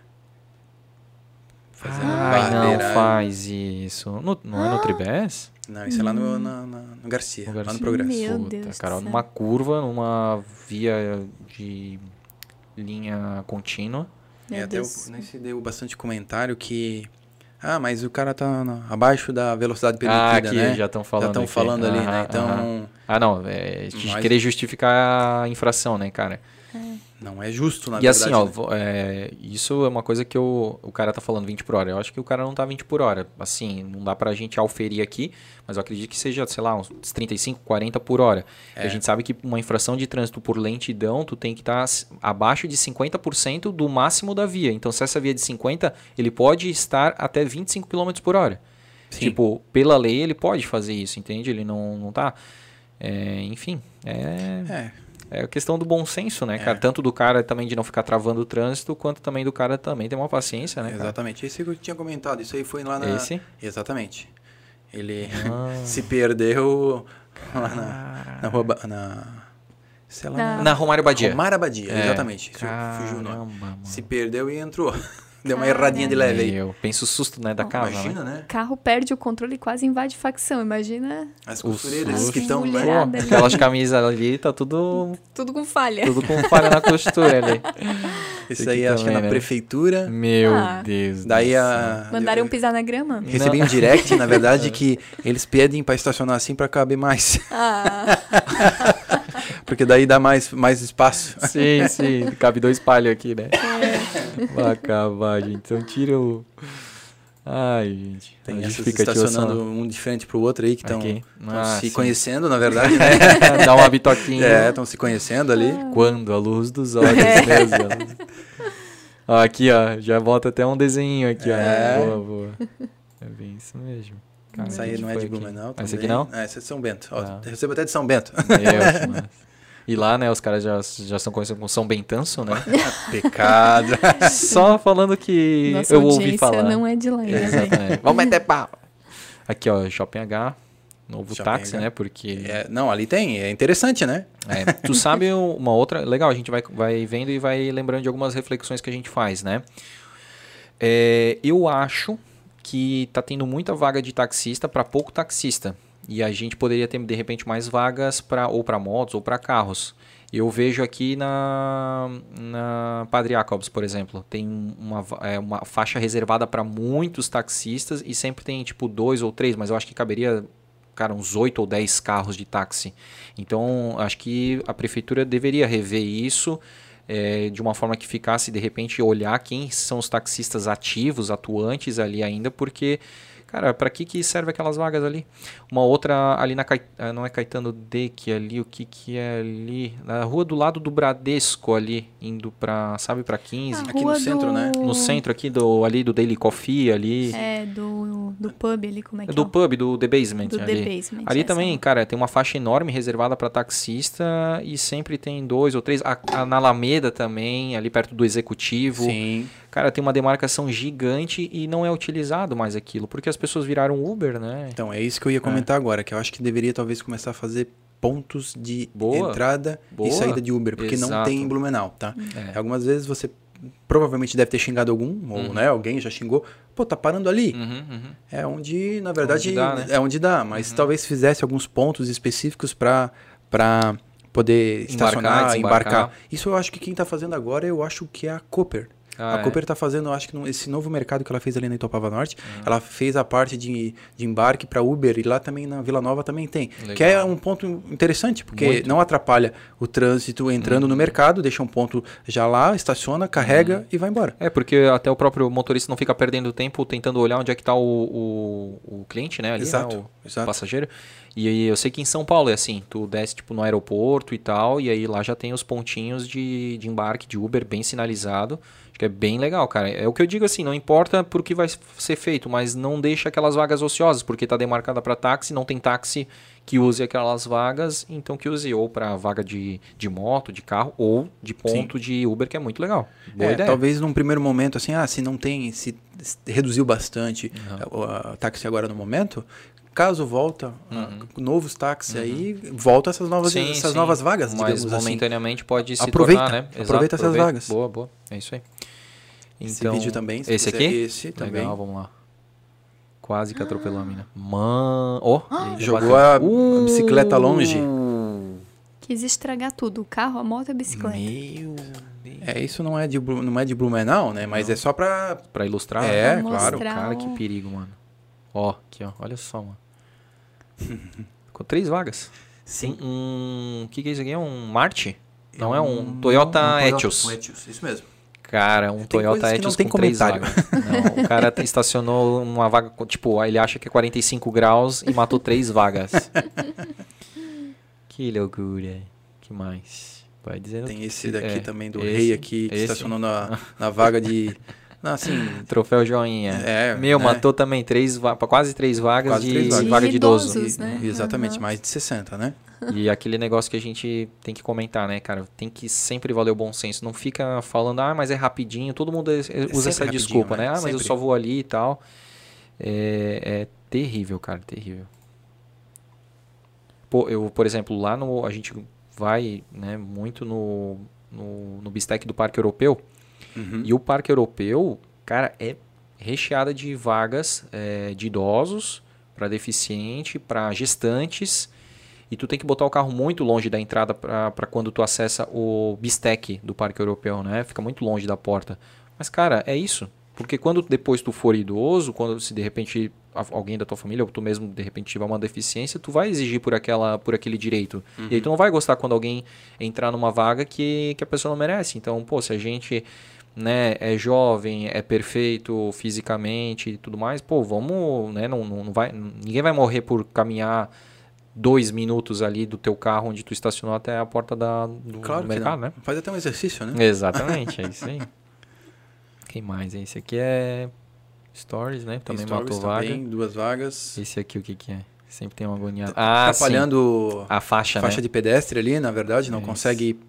Fazendo Ai, não barbeiragem. faz isso. No- não é no Tribés? Não, isso é lá no, na- na- no Garcia, No lá Garcia. no Progresso. Meu Puta, Deus cara, numa curva, numa via de linha contínua. É, Meu até Deus. eu, nesse deu bastante comentário que. Ah, mas o cara tá abaixo da velocidade Ah, permitida, aqui né? já estão falando. estão aqui. falando ali, Aham, né? Então, aham. Ah, não. É, Mas- querer justificar a infração, né, cara? Não é justo, na e verdade. assim, ó, né? é, isso é uma coisa que eu, o cara tá falando 20 por hora. Eu acho que o cara não tá 20 por hora. Assim, não dá pra gente auferir aqui, mas eu acredito que seja, sei lá, uns 35, 40 por hora. E É. a gente sabe que uma infração de trânsito por lentidão, tu tem que estar abaixo de 50% do máximo da via. Então, se essa via é de 50, ele pode estar até 25 km por hora. Sim. Tipo, pela lei ele pode fazer isso, entende? Ele não, não tá. É, enfim, é, É, é a questão do bom senso, né, É. cara? Tanto do cara também de não ficar travando o trânsito, quanto também do cara também ter uma paciência, né, cara? exatamente. Esse que eu tinha comentado. Isso aí foi lá na. Esse? Exatamente. Ele Ah. [LAUGHS] se perdeu lá na. Na rua. Na. Sei lá. Na- Na Romário Badia. Romário Abadia, É. exatamente. Isso fugiu o nome. Caramba, mano. Se perdeu e entrou. Deu uma erradinha de leve aí. Eu penso o susto, né, da casa, né? Imagina, né? carro perde o controle e quase invade facção. Imagina As Os- costureiras os- que estão, né? Pô, aquelas camisas ali, tá tudo, tudo com falha. tudo com falha na costura ali. Isso aí acho que é na né? prefeitura. Meu Ah. Deus Daí a. Mandaram pisar na grama? Recebi Não. um direct, na [LAUGHS] verdade, que eles pedem pra estacionar assim pra caber mais. Ah, [LAUGHS] Porque daí dá mais, mais espaço. Sim, [LAUGHS] sim. Cabe dois palhos aqui, né? Vai acabar, gente. Então tira o. Ai, gente. Tem A essas estacionando só- um de frente pro outro aí, que estão. Ah, se sim. conhecendo, na verdade, né? [LAUGHS] Dá uma bitoquinha. é, estão se conhecendo ali. Quando? A luz dos olhos, É. olhos. Ó, aqui, ó. Já bota até um desenho aqui, É. ó. Boa, boa. É bem isso mesmo. Cara, Essa aí não é de? Blumenau Ah, também. aqui não? Ah, esse é de São Bento. Ó, Tá. Recebo até de São Bento. [LAUGHS] E lá, né, os caras já, já são conhecidos como São Bentanço, né? [LAUGHS] Pecado. [LAUGHS] Só falando que nossa eu ouvi falar. não é de lá. Exatamente. Vamos meter pau. Aqui, ó, Shopping H. Novo Shopping táxi, H. né? Porque. É, não, ali tem. É interessante, né? É, tu sabe uma outra. Legal, a gente vai, vai vendo e vai lembrando de algumas reflexões que a gente faz, né? É, eu acho que tá tendo muita vaga de taxista para pouco taxista. E a gente poderia ter, de repente, mais vagas para ou para motos ou para carros. Eu vejo aqui na, na Padre Jacobs, por exemplo, tem uma, é, uma faixa reservada para muitos taxistas e sempre tem tipo dois ou três, mas eu acho que caberia, cara, uns oito ou dez carros de táxi. Então, acho que a prefeitura deveria rever isso é, de uma forma que ficasse, de repente, olhar quem são os taxistas ativos, atuantes ali ainda, porque, cara, para que, que serve aquelas vagas ali? Uma outra ali na ah, não é Caetano Deck ali, o que que é ali? Na rua do lado do Bradesco ali, indo pra, sabe, pra 15. A Aqui no rua centro, do... né? No centro aqui, do, ali do Daily Coffee ali. É, do, do pub ali, como é que do é? o- pub, do The Basement Do ali. The Basement. Ali essa também, cara, tem uma faixa enorme reservada para taxista e sempre tem dois ou três. A- na Alameda também, ali perto do executivo. Sim. Cara, tem uma demarcação gigante e não é utilizado mais aquilo, porque as pessoas viraram Uber, né? Então, é isso que eu ia comentar agora, que eu acho que deveria talvez começar a fazer pontos de Boa. entrada Boa. e saída de Uber, porque não Exato. tem em Blumenau, tá? É. Algumas vezes você provavelmente deve ter xingado algum, ou Uhum. né, alguém já xingou, pô, tá parando ali. Uhum, uhum. É onde, na verdade, Onde dá, né? é onde dá, mas talvez fizesse alguns pontos específicos para para poder estacionar, desembarcar. embarcar. Isso eu acho que quem tá fazendo agora, eu acho que é a Cooper. Ah, a é. Cooper tá fazendo, acho que esse novo mercado que ela fez ali na Itopava Norte, Uhum. ela fez a parte de, de embarque para Uber e lá também na Vila Nova também tem. Legal. Que é um ponto interessante, porque Muito. não atrapalha o trânsito entrando no mercado, deixa um ponto já lá, estaciona, carrega Uhum. e vai embora. É, porque até o próprio motorista não fica perdendo tempo tentando olhar onde é que tá o, o, o cliente, né? Ali, Exato, né? O, exato. passageiro. E aí eu sei que em São Paulo é assim, tu desce tipo no aeroporto e tal, e aí lá já tem os pontinhos de, de embarque de Uber bem sinalizado. Que é bem legal, cara. É o que eu digo assim, não importa por que vai ser feito, mas não deixa aquelas vagas ociosas, porque está demarcada para táxi, não tem táxi que use aquelas vagas, então que use ou para vaga de, de moto, de carro, ou de ponto Sim. de Uber, que é muito legal. Boa é, ideia. Talvez num primeiro momento, assim, ah, se não tem, se reduziu bastante uhum. o táxi agora no momento, caso volta uhum. uh, novos táxis uhum. aí volta essas novas sim, essas sim. novas vagas mas assim. momentaneamente assim. pode se aproveita, tornar né Exato, aproveita essas aproveita. vagas boa boa é isso aí então, esse vídeo também esse aqui esse Legal, também vamos lá quase que atropelou a mina mano oh, jogou a, uh, bicicleta longe quis estragar tudo o carro a moto e a bicicleta meu é, isso não é de, não é de Blumenau, né? Mas não. é só pra... Pra ilustrar. É, pra claro. Cara, que perigo, mano. Ó, aqui, ó. Olha só, mano. [LAUGHS] Com três vagas. Sim. Um. O que, que é isso aqui? É um Marte? Não é um, um Toyota, um Toyota Etios. Etios. Isso mesmo. Cara, um tem Toyota Etios com três vagas. Não, o cara [LAUGHS] estacionou uma vaga, tipo, ele acha que é 45 graus e matou três vagas. que loucura. que mais? Vai dizendo. Tem esse daqui é, também do esse, rei aqui, que esse. estacionou na, na vaga de Não, assim, Troféu joinha. É, Meu, né? matou também três, quase três vagas quase de três vagas. vaga de idoso. Idosos, né? Exatamente, uhum. mais de 60, né? E aquele negócio que a gente tem que comentar, né, cara? Tem que sempre valer o bom senso. Não fica falando, ah, mas é rapidinho. Todo mundo usa essa desculpa, né? né? Ah, mas sempre. eu só vou ali e tal. É, é terrível, cara, terrível. Pô, eu, por exemplo, lá no. A gente vai né, muito no, no, no bistec do Parque Europeu. Uhum. E o parque europeu, cara, é recheada de vagas é, de idosos, para deficiente, para gestantes. E tu tem que botar o carro muito longe da entrada para quando tu acessa o bistec do parque europeu, né? Fica muito longe da porta. Mas, cara, é isso. Porque quando depois tu for idoso, quando se de repente alguém da tua família, ou tu mesmo de repente tiver uma deficiência, tu vai exigir por, aquela, por aquele direito. Uhum. E aí tu não vai gostar quando alguém entrar numa vaga que, que a pessoa não merece. Então, pô, se a gente né, é jovem, é perfeito fisicamente e tudo mais, pô, vamos, né, não, não vai, ninguém vai morrer por caminhar dois minutos ali do teu carro onde tu estacionou até a porta da, do, claro do mercado, né? Faz até um exercício, né? Exatamente, é isso aí. [LAUGHS] Quem mais? Esse aqui é Stories, né? Também Stories matou também, vaga. duas vagas. Esse aqui o que que é? Sempre tem uma agonia. Ah, atrapalhando a faixa, faixa né? de pedestre ali, na verdade, não Isso. consegue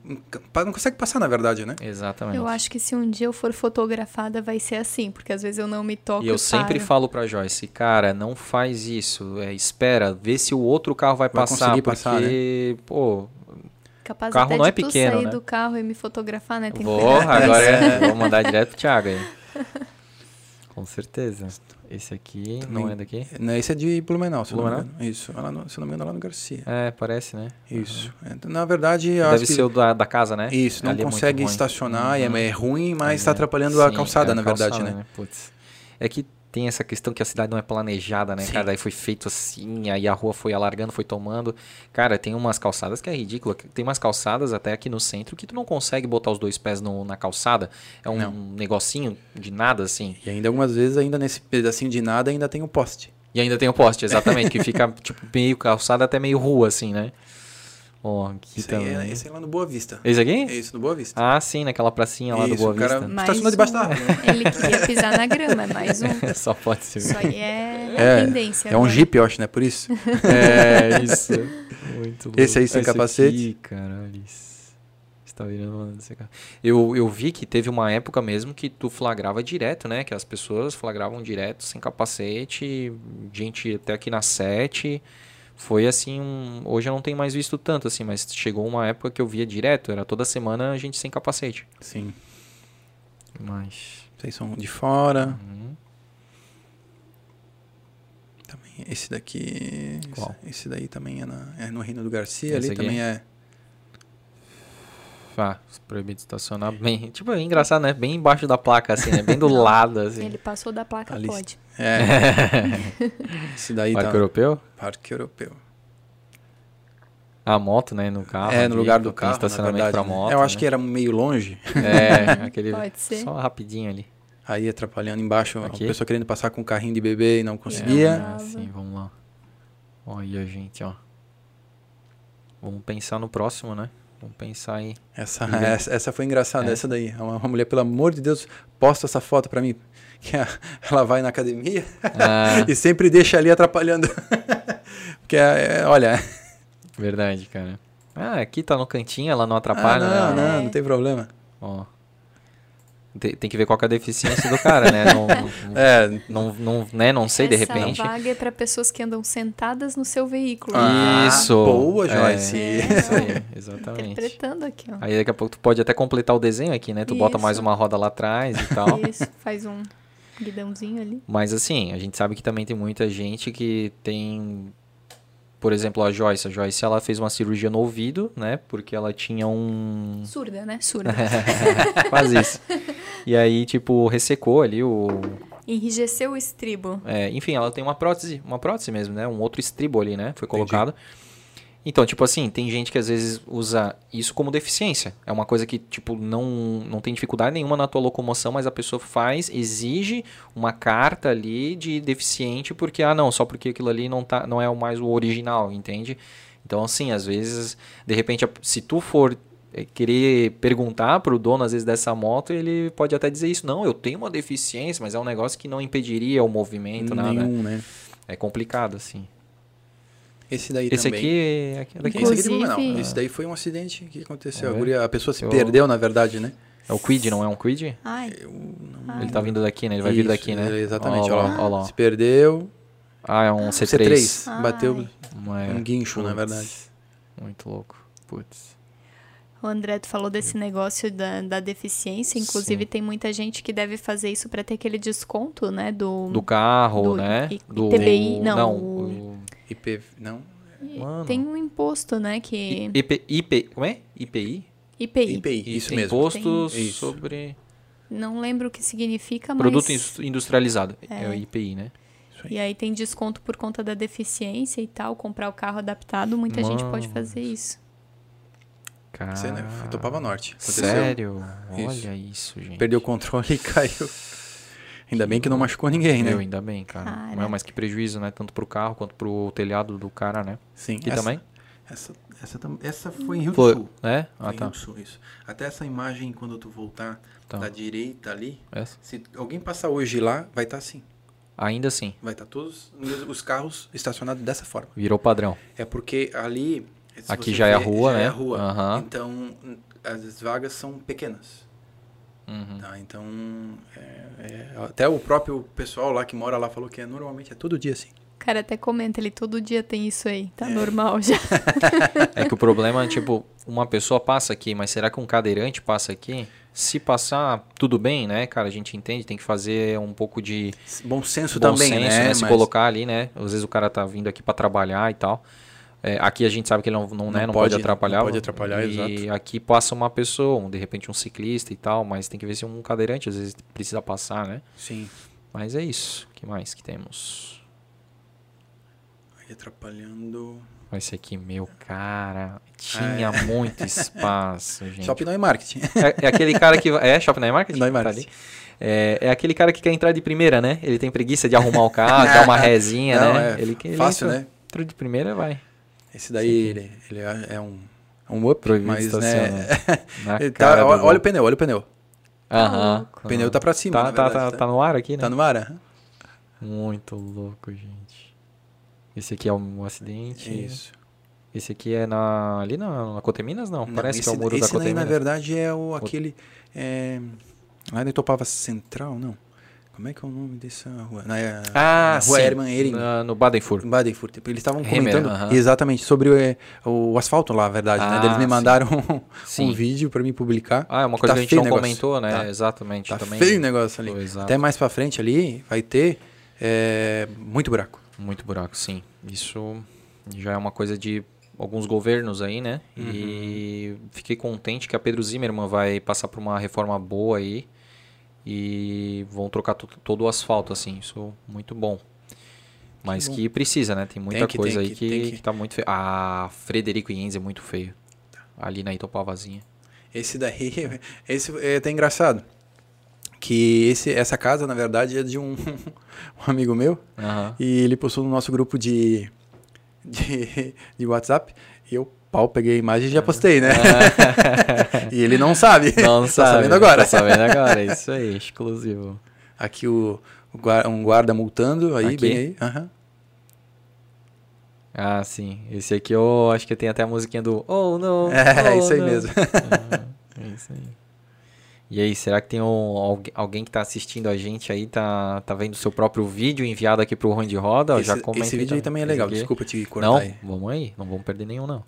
não consegue passar, na verdade, né? Exatamente. Eu acho que se um dia eu for fotografada vai ser assim, porque às vezes eu não me toco. E eu sempre paro. falo para Joyce, cara, não faz isso, é, espera, vê se o outro carro vai, vai passar, porque passar, né? pô, Capaz o carro até não de é pequeno, sair né? do carro e me fotografar, né? Tem vou, [LAUGHS] agora é, vou mandar direto pro Thiago aí. [LAUGHS] Com certeza. Esse aqui não é daqui? Não, esse é de Blumenau, se Blumenau? não me engano. Isso, lá no, se não me engano, lá no Garcia. É, parece, né? Isso. Uhum. Na verdade, Deve ser o da, da casa, né? Isso, não Ali é consegue é estacionar, uhum. é, é, ruim, mas está é. atrapalhando Sim, a calçada, é na calçada, verdade, né? né? Putz. É que tem essa questão que a cidade não é planejada, né, Sim. cara? Daí foi feito assim, aí a rua foi alargando, foi tomando. Cara, tem umas calçadas que é ridícula. Tem umas calçadas até aqui no centro que tu não consegue botar os dois pés no, na calçada. É um não. negocinho de nada, assim. E ainda algumas vezes, ainda nesse pedacinho de nada, ainda tem o poste. E ainda tem o poste, exatamente, que fica [LAUGHS] tipo meio calçada até meio rua, assim, né? Ó, aqui esse também. É, esse é lá no Boa Vista. Esse aqui? É esse no Boa Vista. Ah, sim, naquela pracinha lá Isso, do Boa Vista. Cara estacionou debaixo da árvore. [LAUGHS] Ele queria pisar na grama, mais um. [LAUGHS] Só pode ser. Isso aí é, é tendência. É um Jeep, eu acho, né? Por isso. [LAUGHS] é, isso. Muito louco. Esse aí sem esse capacete. Aqui, caralho. Está virando eu, eu vi que teve uma época mesmo que tu flagrava direto, né? Que as pessoas flagravam direto, sem capacete, gente até aqui na sete foi assim um, hoje eu não tenho mais visto tanto assim mas chegou uma época que eu via direto era toda semana a gente sem capacete sim mas vocês são de fora uhum. também esse daqui Qual? esse daí também é, na, é no Reino do Garcia esse ali aqui? também é ah, proibido estacionar bem. Tipo, é engraçado, né? Bem embaixo da placa, assim, né? Bem do lado, assim. Ele passou da placa, Ali, pode. É. [LAUGHS] Esse daí Parque tá... Europeu? Parque Europeu. A moto, né, no carro. É, no lugar do carro, estacionamento para né? moto. Eu acho né? que era meio longe. É, [LAUGHS] aquele Pode ser. só rapidinho ali. Aí atrapalhando embaixo, Aqui? a pessoa querendo passar com o carrinho de bebê e não conseguia. É, sim, vamos lá. Olha, gente, ó. Vamos pensar no próximo, né? Vamos pensar aí. Essa, essa, essa, foi engraçada, é. essa daí. Uma, uma, mulher, pelo amor de Deus, posta essa foto para mim. [LAUGHS] Que ela vai na academia ah. [LAUGHS] e sempre deixa ali atrapalhando. [LAUGHS] Porque, é, é, olha. Verdade, cara. Ah, aqui tá no cantinho, ela não atrapalha, ah, não, né? Não, não tem problema. Ó. Tem, tem, que ver qual é a deficiência do cara, né? Não, não, [LAUGHS] é, não, não, né? não sei, Essa de repente. Essa vaga é para pessoas que andam sentadas no seu veículo. Ah, isso. Boa, Joyce. É, é, isso aí, exatamente. Interpretando aqui, ó. Aí daqui a pouco tu pode até completar o desenho aqui, né? Tu isso. bota mais uma roda lá atrás e tal. [LAUGHS] Isso, faz um guidãozinho ali. Mas assim, a gente sabe que também tem muita gente que tem por exemplo, a Joyce. A Joyce, ela fez uma cirurgia no ouvido, né? Porque ela tinha um... Surda, né? [LAUGHS] Surda. [LAUGHS] Quase isso. E aí, tipo, ressecou ali o... Enrijeceu o estribo. É, enfim, ela tem uma prótese, uma prótese mesmo, né? Um outro estribo ali, né? Foi colocado. Entendi. Então, tipo assim, tem gente que às vezes usa isso como deficiência. É uma coisa que, tipo, não, não tem dificuldade nenhuma na tua locomoção, mas a pessoa faz, exige uma carta ali de deficiente, porque, ah, não, só porque aquilo ali não, tá, não é mais o original, entende? Então, assim, às vezes, de repente, se tu for eh, querer perguntar para o dono, às vezes, dessa moto, ele pode até dizer isso. Não, eu tenho uma deficiência, mas é um negócio que não impediria o movimento, Nenhum, nada. Né? É complicado, assim. Esse daí esse também. Aqui é daqui. Esse aqui não. Esse daí foi um acidente que aconteceu. É. A, guria, a, pessoa se eu... perdeu, na verdade, né? É o Quid, não é um Quid? Ai. Ele tá vindo daqui, né? Ele vai Isso, vir daqui, né? Exatamente, ó, lá, lá. Se perdeu. Ah, é um C3. C3. Bateu Ai. um guincho, Puts. na verdade. Muito louco. Putz. O André, tu falou desse negócio da, da deficiência. Inclusive, Sim. tem muita gente que deve fazer isso para ter aquele desconto, né? Do, do carro, do, né? Do ITBI, não. não o... IP, não? Mano. Tem um imposto, né? Que... IP, IP, como é? IPI? IPI. IPI, isso mesmo. Imposto tem... sobre... Não lembro o que significa, Produto mas... Produto industrializado. É. é o IPI, né? Aí. E aí tem desconto por conta da deficiência e tal, comprar o carro adaptado, muita Mano. gente pode fazer isso. Cara... Você, né? Topava Norte. Aconteceu. Sério? Olha isso, gente. Perdeu o controle e [LAUGHS] caiu. Ainda bem que não machucou ninguém, né? Eu, ainda bem, cara. é mais que prejuízo, né? Tanto pro carro quanto pro telhado do cara, né? Sim. E essa, também? Essa, essa, essa foi em Rio foi, do Sul. É? Ah, foi tá. Rio do Sul, isso. Até essa imagem, quando tu voltar tá. da direita ali, essa? se alguém passar hoje lá, vai estar tá assim. Ainda assim? Vai estar tá todos os carros estacionados dessa forma. Virou padrão. É porque ali... Aqui já vê, é a rua, já né? é a rua. Uhum. Então, as vagas são pequenas. Uhum. Tá, então, é, é, até o próprio pessoal lá que mora lá falou que é, normalmente é todo dia assim. O cara até comenta, ele todo dia tem isso aí, tá é. normal já. [LAUGHS] é que o problema é, tipo, uma pessoa passa aqui, mas será que um cadeirante passa aqui? Se passar, tudo bem, né, cara? A gente entende, tem que fazer um pouco de... Bom senso bom também, senso, né? né? Se colocar ali, né? Às vezes o cara tá vindo aqui para trabalhar e tal. É, aqui a gente sabe que ele não, não, né, não, pode, pode, atrapalhar. Não pode atrapalhar, e exato. aqui passa uma pessoa, um, de repente um ciclista e tal, mas tem que ver se um cadeirante às vezes precisa passar, né? Sim. Mas é isso. O que mais que temos? Aí atrapalhando. Esse aqui, meu cara, tinha é. muito [LAUGHS] espaço, gente. Shopping não é marketing. É, é, aquele cara que. É, Shopping não é marketing? Não é marketing. Tá é, é, aquele cara que quer entrar de primeira, né? Ele tem preguiça de arrumar o [LAUGHS] carro, dar uma resinha, não, né? É ele, ele fácil, entra, né? Entra de primeira vai. Esse daí, ele, ele é, é um, é um up, Proibido mas né... [LAUGHS] tá, olha, olha o pneu, olha o pneu. Aham. O pneu tá pra cima, tá, tá, verdade, tá, tá, no ar aqui, né? Tá no ar, Muito louco, gente. Esse aqui é um acidente. Isso. Esse aqui é na, ali na, na Coteminas, não? não Parece esse, que é o muro da Coteminas. Esse na verdade, é o, aquele... É, lá de Topava Central, não? Como é que é o nome dessa rua? Na, ah, na rua sim. Hermann Ehring. no Badenfurt. Badenfurt. Eles estavam comentando uh -huh. exatamente sobre o, é, o, asfalto lá, a verdade. Ah, né? Eles me mandaram [LAUGHS] um, um vídeo para mim publicar. Ah, é uma coisa tá que a gente não comentou, né? Tá. Exatamente. Tá também. feio o negócio ali. Foi, Até mais para frente ali vai ter é, muito buraco. Muito buraco, sim. Isso já é uma coisa de alguns governos aí, né? Uhum. E fiquei contente que a Pedro Zimmermann vai passar por uma reforma boa aí e vão trocar todo o asfalto, assim, isso é muito bom. Mas que, que precisa, né? Tem muita tem que, coisa tem aí que, que, que, tá muito feio. Ah, Frederico Ienz é muito feio. Ali na Itopavazinha. Esse daí, [LAUGHS] esse é até engraçado. Que esse, essa casa, na verdade, é de um, [LAUGHS] um amigo meu. E ele postou no nosso grupo de, de, [LAUGHS] de WhatsApp. E eu pau, peguei a imagem e já postei, né? [LAUGHS] e ele não sabe. Não tá sabe. sabendo agora. Tá sabendo agora, isso aí, exclusivo. Aqui o, o guarda, um guarda multando, aí, Aqui? bem aí. Aham. Ah, sim. Esse aqui eu acho que tem até a musiquinha do Oh, não. [LAUGHS] É, oh, isso aí no. mesmo. [LAUGHS] É isso aí. E aí, será que tem um, algu- alguém que tá assistindo a gente aí, tá, tá vendo o seu próprio vídeo enviado aqui pro Ruim de Roda? Esse, já esse vídeo aí também é legal, desculpa te cortar Não, aí. vamos aí, não vamos perder nenhum, não.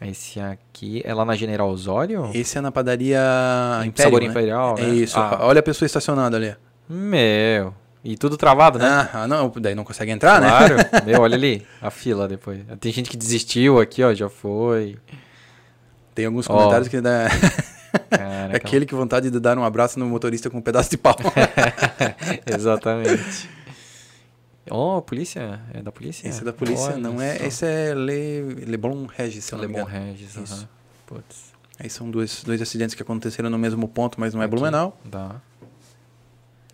Esse aqui é lá na General Osório? Esse é na padaria Império, Sabor né? Imperial, É né? isso. Ah, Olha a pessoa estacionada ali. meu. E tudo travado, né? Ah, ah, não, daí não consegue entrar, né? Claro. [LAUGHS] Meu, olha ali, a fila depois. Tem gente que desistiu aqui, ó, já foi. Tem alguns comentários que dá... [LAUGHS] Caraca. [LAUGHS] Aquele que vontade de dar um abraço no motorista com um pedaço de pau. Exatamente. Ó, polícia? É da polícia? Esse é da polícia, Olha não é. só. Esse é Le, Leblon Regis, se não engano. Regis, Isso. aham. Putz. Aí são dois, dois acidentes que aconteceram no mesmo ponto, mas não é Aqui. Blumenau. Dá.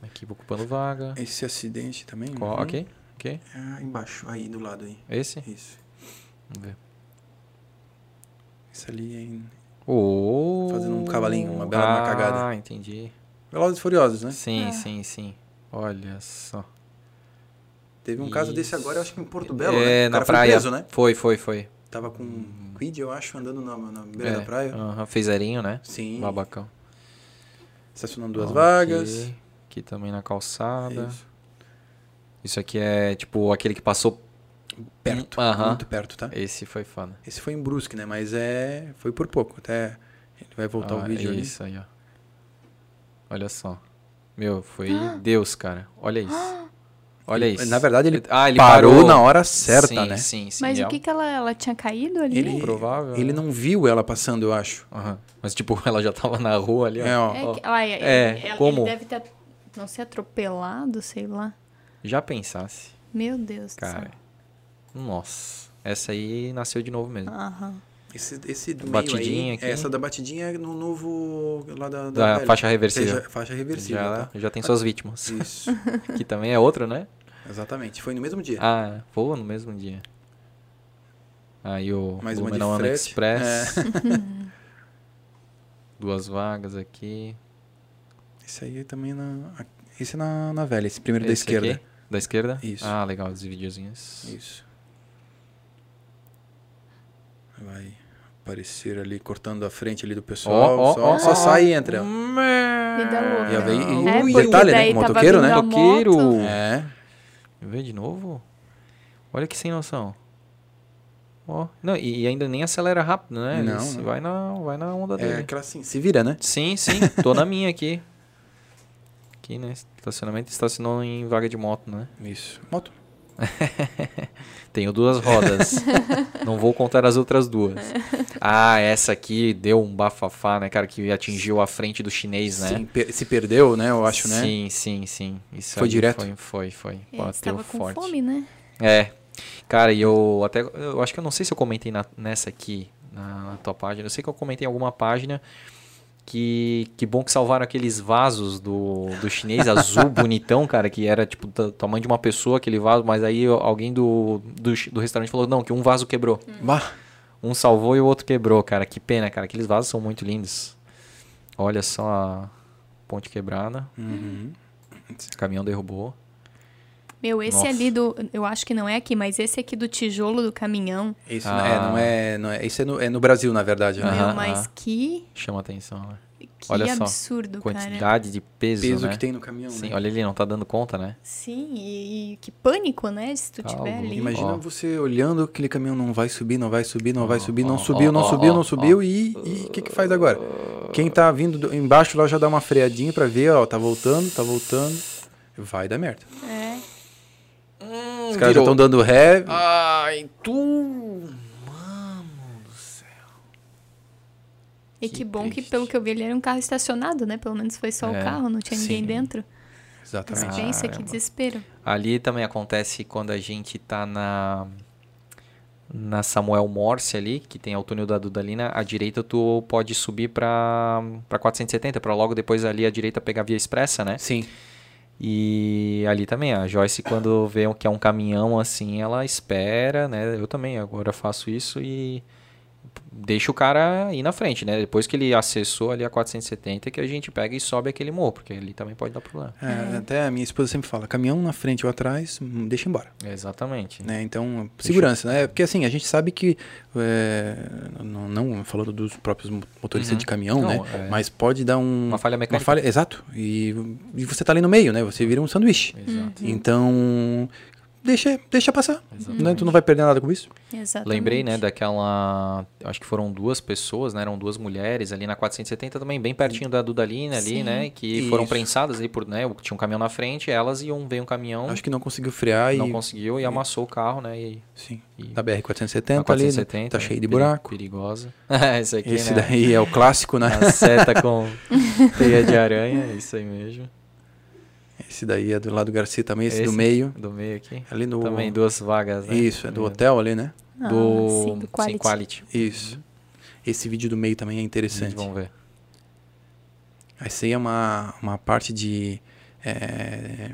Aqui ocupando vaga. Esse acidente também. Qual? uhum. Ok, ok. Ah, embaixo, aí do lado aí. Esse? Isso. Vamos ver. Esse ali é em Oh. Fazendo um cavalinho, uma bela ah, cagada. Ah, entendi. Velozes e Furiosos, né? Sim, Ah. sim, sim. Olha só. Teve um caso desse agora, acho que em Porto Belo, é, né? O na cara foi praia. preso, né? Foi, foi, foi. Tava com um quid, eu acho, andando na, na beira É, da praia. aham, fez zerinho, né? Sim. Babacão. Estacionando duas Ó, vagas. Aqui, aqui também na calçada. Isso. Isso aqui é tipo aquele que passou. Perto. Aham. Muito perto, tá? Esse foi foda. Esse foi em Brusque, né? Mas é. Foi por pouco. Até. Ele vai voltar o Ah, vídeo ali. Isso aí, ó. Olha só. Meu, foi Deus, cara. Olha isso. Olha isso. na verdade, ele ah, ele Parou, parou na hora certa, sim, né? Sim, sim. Mas real. o que que ela, ela tinha caído ali? Ele, Provável, ele né? não viu ela passando, eu acho. Aham. Mas tipo, [LAUGHS] ela já tava na rua ali, ó. É, ó. É, que, ah, é, É, ela- como? Ele deve ter, não ser atropelado, sei lá. Já pensasse, Meu Deus cara. do Nossa. Essa aí nasceu de novo mesmo. céu. Aham. Esse, esse do Batidinha aí, aqui. Essa da batidinha é no novo. lá da. Da velha. faixa reversível. Seja, faixa reversível, já, tá? já tem suas vítimas. Isso. [LAUGHS] que também é outra, né? Exatamente. Foi no mesmo dia. Ah, voa no mesmo dia. Aí o Mais Blumenau. Express. É. [LAUGHS] Duas vagas aqui. Esse aí também na. Esse é na, na velha, esse primeiro Esse da esquerda. aqui? Da esquerda? Isso. Ah, legal, os videozinhos. Isso. Vai aparecer ali cortando a frente ali do pessoal. Ó, ó, só ó, só sai e entra. Vida louca. E e- É, e detalhe, né? Motoqueiro, vindo né? Motoqueiro. moto. É. Vê de novo? Olha que sem noção. Ó, não, e, e ainda nem acelera rápido, né? Não, não. Vai, na, vai na onda É dele. aquela assim, se vira, né? Sim, sim, tô na minha aqui. Aqui, né? Estacionamento estacionou em vaga de moto, né? Isso. Moto. [LAUGHS] Tenho duas rodas. [LAUGHS] Não vou contar as outras duas. Ah, essa aqui deu um bafafá, né, cara? Que atingiu a frente do chinês, né? Sim, per- se perdeu, né? Eu acho, né? Sim, sim, sim. Isso Foi aí direto? Foi, foi, foi. É, Bateu estava com forte. fome, né? É. Cara, e eu até. Eu acho que eu não sei se eu comentei na- nessa aqui, na, na tua página. Eu sei que eu comentei em alguma página que. Que bom que salvaram aqueles vasos do, do chinês azul [LAUGHS] bonitão, cara, que era tipo do tamanho de uma pessoa aquele vaso, mas aí alguém do, do, do restaurante falou, não, que um vaso quebrou. Bah. Um salvou e o outro quebrou, cara. Que pena, cara. Aqueles vasos são muito lindos. Olha só a ponte quebrada. Uhum. O caminhão derrubou. Meu, esse Nossa. ali do. Eu acho que não é aqui, mas esse aqui do tijolo do caminhão. Isso Ah. é, não é, não é. Isso é no, é no Brasil, na verdade, né? Meu, mas que. Chama atenção, né? Que Olha só, absurdo, cara. Quantidade de peso, Peso né? que tem no caminhão, Sim, né? olha ele, não tá dando conta, né? Sim, e, e que pânico, né? Se tu Tá tiver louco. ali. Imagina Ó. você olhando aquele caminhão não vai subir, não vai subir, não vai subir, não subiu, não subiu, não ó. subiu e o que que faz agora? Quem tá vindo do- embaixo lá já dá uma freadinha pra ver, ó, tá voltando, tá voltando. Vai dar merda. É. Os caras já estão dando ré. Ai, tu... Mano do céu. E Que que, bom que, pelo que eu vi, ele era um carro estacionado, né? Pelo menos foi só É, o carro, não tinha ninguém sim. dentro. Mas Exatamente. pensa que desespero. Ali também acontece quando a gente tá na... Na Samuel Morse ali, que tem o túnel da Dudalina, à direita tu pode subir pra, pra 470, pra logo depois ali à direita pegar a via expressa, né? Sim. E ali também, a Joyce, quando vê que é um caminhão assim, ela espera, né? Eu também agora faço isso e, deixa o cara ir na frente, né? Depois que ele acessou ali a 470, que a gente pega e sobe aquele morro, porque ali também pode dar problema. É, até a minha esposa sempre fala, caminhão na frente ou atrás, hum, deixa embora. Exatamente. Né? Então, segurança, deixa... né? Porque assim, a gente sabe que, é, não, não, falando dos próprios motoristas uhum. de caminhão, não, né? É... Mas pode dar um... Uma falha mecânica. Uma falha, exato. E, e você tá ali no meio, né? Você vira um sanduíche. Exato. Então, deixa, deixa passar. Né? Tu não vai perder nada com isso. Exatamente. Lembrei, né, daquela. Acho que foram duas pessoas, né? Eram duas mulheres ali na 470 também, bem pertinho da Dudalina ali, Sim. né? Que isso. foram prensadas ali por, né? Tinha um caminhão na frente, elas iam veio um caminhão. Acho que não conseguiu frear não e. Não conseguiu e amassou o carro, né? E, Sim. E... Da BR-470 ali. 470, tá cheio de buraco. Perigosa. [LAUGHS] [LAUGHS] Esse aqui, Esse né? daí é o clássico, né? A seta com [LAUGHS] teia de aranha, isso aí mesmo. Esse daí é do lado do Garcia também, esse, esse, do meio. Do meio aqui. Ali no... Também duas vagas, né? Isso, é do hotel ali, né? Ah, do... Sim, do quality. Sim, quality. Isso. Esse vídeo do meio também é interessante. Vamos ver. Essa aí é uma, uma parte de... É,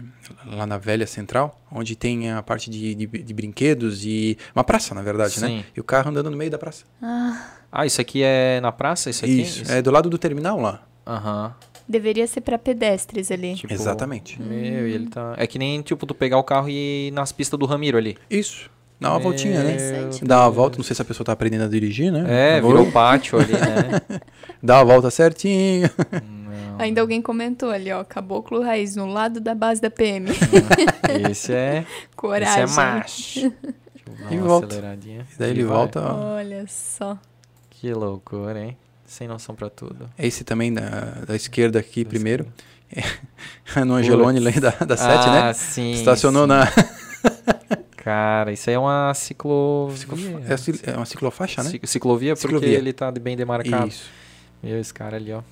lá na velha central, onde tem a parte de, de, de, brinquedos e uma praça, na verdade, né? Sim. né? E o carro andando no meio da praça. Ah, ah isso aqui é na praça? Isso aqui? Isso, isso. é do lado do terminal lá. Aham. Deveria ser para pedestres ali. Tipo, Exatamente. Meu, e ele tá. É que nem tipo tu pegar o carro e ir nas pistas do Ramiro ali. Isso. Dá uma meu voltinha, né? Dá uma volta, não sei se a pessoa tá aprendendo a dirigir, né? É, virou pátio ali, né? [LAUGHS] Dá uma volta certinho. Não. Ainda alguém comentou ali, ó, caboclo raiz no lado da base da PM. [LAUGHS] esse é. Coragem. Esse é macho. [LAUGHS] e volta. E daí ele volta, ó. Olha só. Que loucura, hein? Sem noção para tudo. Esse também da, da esquerda aqui da primeiro. É, no Angelone lá da, da 7, ah, né? sim. Estacionou sim. na. [LAUGHS] Cara, isso aí é uma ciclovia. É, é uma ciclofaixa, né? Ciclovia, porque ciclovia. ele tá bem demarcado. Isso. Meu, esse cara ali, ó.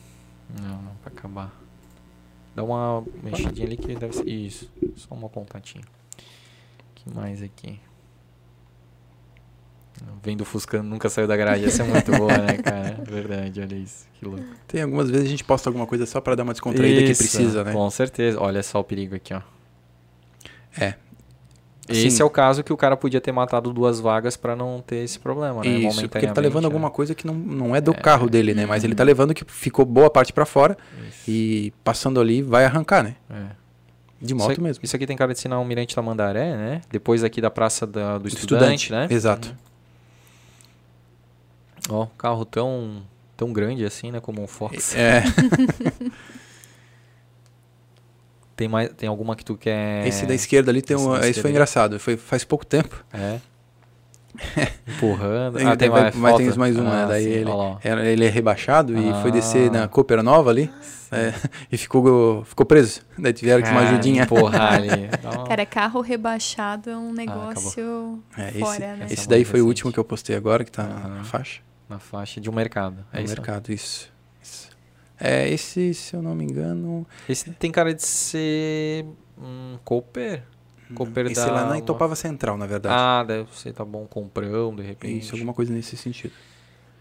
Não, não, pra acabar. Dá uma mexidinha ali que deve ser. Isso. Só uma contatinha. que mais aqui? Vendo Fusca nunca saiu da garagem, essa é muito boa, né, [LAUGHS] cara? Verdade, olha isso, que louco. Tem algumas vezes a gente posta alguma coisa só para dar uma descontraída isso, que precisa, né? Com certeza. Olha só o perigo aqui, ó. É. Assim, esse é o caso que o cara podia ter matado duas vagas para não ter esse problema, né? Isso, porque ele tá levando né? alguma coisa que não, não é do é, carro dele, né? Mas ele tá levando que ficou boa parte para fora isso. e passando ali vai arrancar, né? É. De moto isso, mesmo. Isso aqui tem cara de sinal Almirante Tamandaré, né? Depois aqui da Praça da, do, do estudante, estudante, né? Exato. Uhum. Ó, oh, carro tão, tão grande assim, né? Como um Fox. [LAUGHS] É. [LAUGHS] tem, mais, tem alguma que tu quer... Esse da esquerda ali tem esse um... Esse foi engraçado. Foi faz pouco tempo. É. [LAUGHS] Empurrando. ah, tem mais, mas tem mais um, né? ah, né? Daí sim, ele, ele é rebaixado ah. e foi descer na Cooper Nova ali. É, e ficou, ficou preso. Daí tiveram que uma ajudinha. Empurrar ali. Cara, carro rebaixado é um negócio ah, é, fora, esse, né? Esse daí foi o último que eu postei agora, que tá na faixa. Na faixa de um mercado. É isso? mercado, isso. isso. É, esse, se eu não me engano. Esse tem cara de ser um Cooper? Cooper esse da... lá na Itopava Central, na verdade. Ah, deve ser, tá bom, comprão, de repente. Isso, alguma coisa nesse sentido.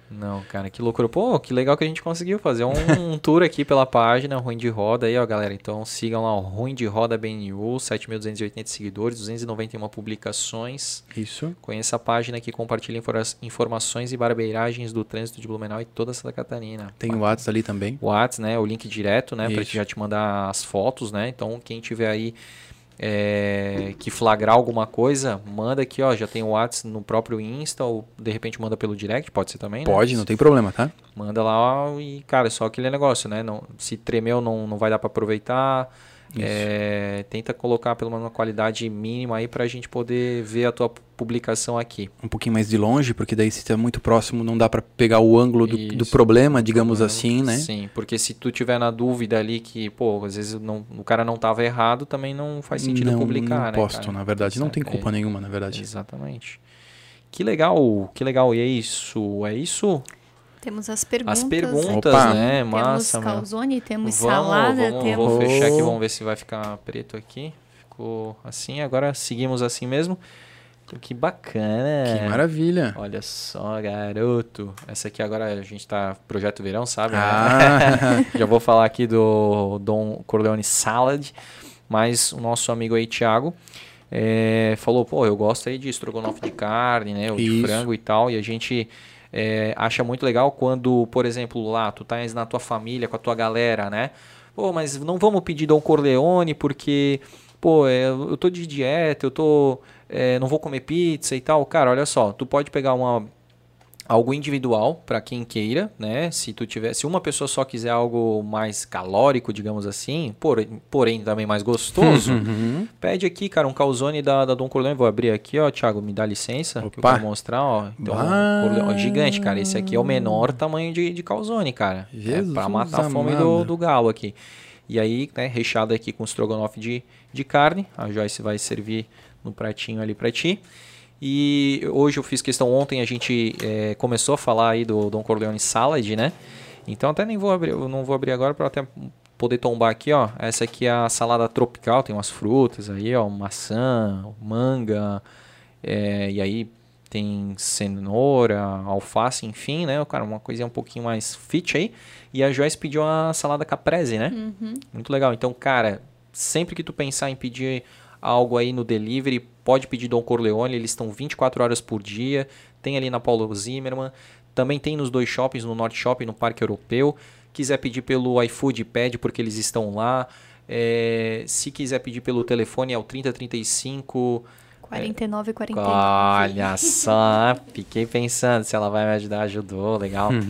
Não, cara, que loucura. Pô, que legal que a gente conseguiu fazer um, um [LAUGHS] tour aqui pela página Ruim de Roda aí, ó, galera. Então sigam lá o Ruim de Roda BNU, 7.280 seguidores, 291 publicações. Isso. Conheça a página que compartilha informações e barbeiragens do trânsito de Blumenau e toda Santa Catarina. Tem o WhatsApp ali também. O WhatsApp, né? O link direto, né? Isso. Pra já te mandar as fotos, né? Então, quem tiver aí é, que flagrar alguma coisa, manda aqui, ó, já tem o WhatsApp no próprio Insta ou de repente manda pelo direct, pode ser também, né? Pode, não tem problema, tá? Manda lá e, cara, é só aquele negócio, né? Não, se tremeu, não, não vai dar para aproveitar. É, tenta colocar pelo menos uma qualidade mínima aí para a gente poder ver a tua publicação aqui. Um pouquinho mais de longe, porque daí se está muito próximo não dá para pegar o ângulo do, do problema, digamos problema, assim, né? Sim, porque se tu tiver na dúvida ali que, pô, às vezes não, o cara não estava errado, também não faz sentido não, publicar, não né? Posto, cara? na verdade, não tem culpa é, nenhuma, na verdade. Exatamente. Que legal, que legal. E é isso, é isso? Temos as perguntas. As perguntas, Opa. né? Massa, temos calzone, temos vamos, salada, vamos, temos... Vou fechar aqui, vamos ver se vai ficar preto aqui. Ficou assim, agora seguimos assim mesmo. Que bacana. Que maravilha. Olha só, garoto. Essa aqui agora a gente tá projeto verão, sabe? Ah. [LAUGHS] Já vou falar aqui do Dom Corleone Salad, mas o nosso amigo aí, Thiago, é, falou, pô, eu gosto aí de estrogonofe de carne, né? Ou de frango e tal. E a gente é, acha muito legal quando, por exemplo, lá, tu tá na tua família, com a tua galera, né? Pô, mas não vamos pedir Dom Corleone porque, pô, é, eu tô de dieta, eu tô. É, não vou comer pizza e tal. Cara, olha só, tu pode pegar uma algo individual para quem queira, né? Se tu tiver, se uma pessoa só quiser algo mais calórico, digamos assim, porém, porém também mais gostoso, [LAUGHS] uhum. pede aqui, cara, um calzone da, da Dom Corleone. Vou abrir aqui, ó, Thiago, me dá licença, Opa. que eu quero mostrar, ó. Então, ó, gigante, cara. Esse aqui é o menor tamanho de, de calzone, cara. É Jesus é para matar a fome do, do galo aqui. E aí, né, recheado aqui com estrogonofe de, de carne. A Joyce vai servir no pratinho ali para ti. E hoje eu fiz questão, ontem a gente é, começou a falar aí do Don Corleone Salad, né? Então até nem vou abrir, eu não vou abrir agora para até poder tombar aqui, ó. Essa aqui é a salada tropical, tem umas frutas aí, ó, maçã, manga, é, e aí tem cenoura, alface, enfim, né? Cara, uma coisinha um pouquinho mais fit aí. E a Joyce pediu uma salada caprese, né? Uhum. Muito legal. Então, cara, sempre que tu pensar em pedir algo aí no delivery, pode pedir Dom Corleone, eles estão 24 horas por dia. Tem ali na Paulo Zimmermann, também tem nos dois shoppings, no Norte Shopping, no Parque Europeu. Quiser pedir pelo iFood, pede porque eles estão lá. É, se quiser pedir pelo telefone é o 3035 49 49. Olha só, fiquei pensando se ela vai me ajudar, ajudou, legal. [LAUGHS]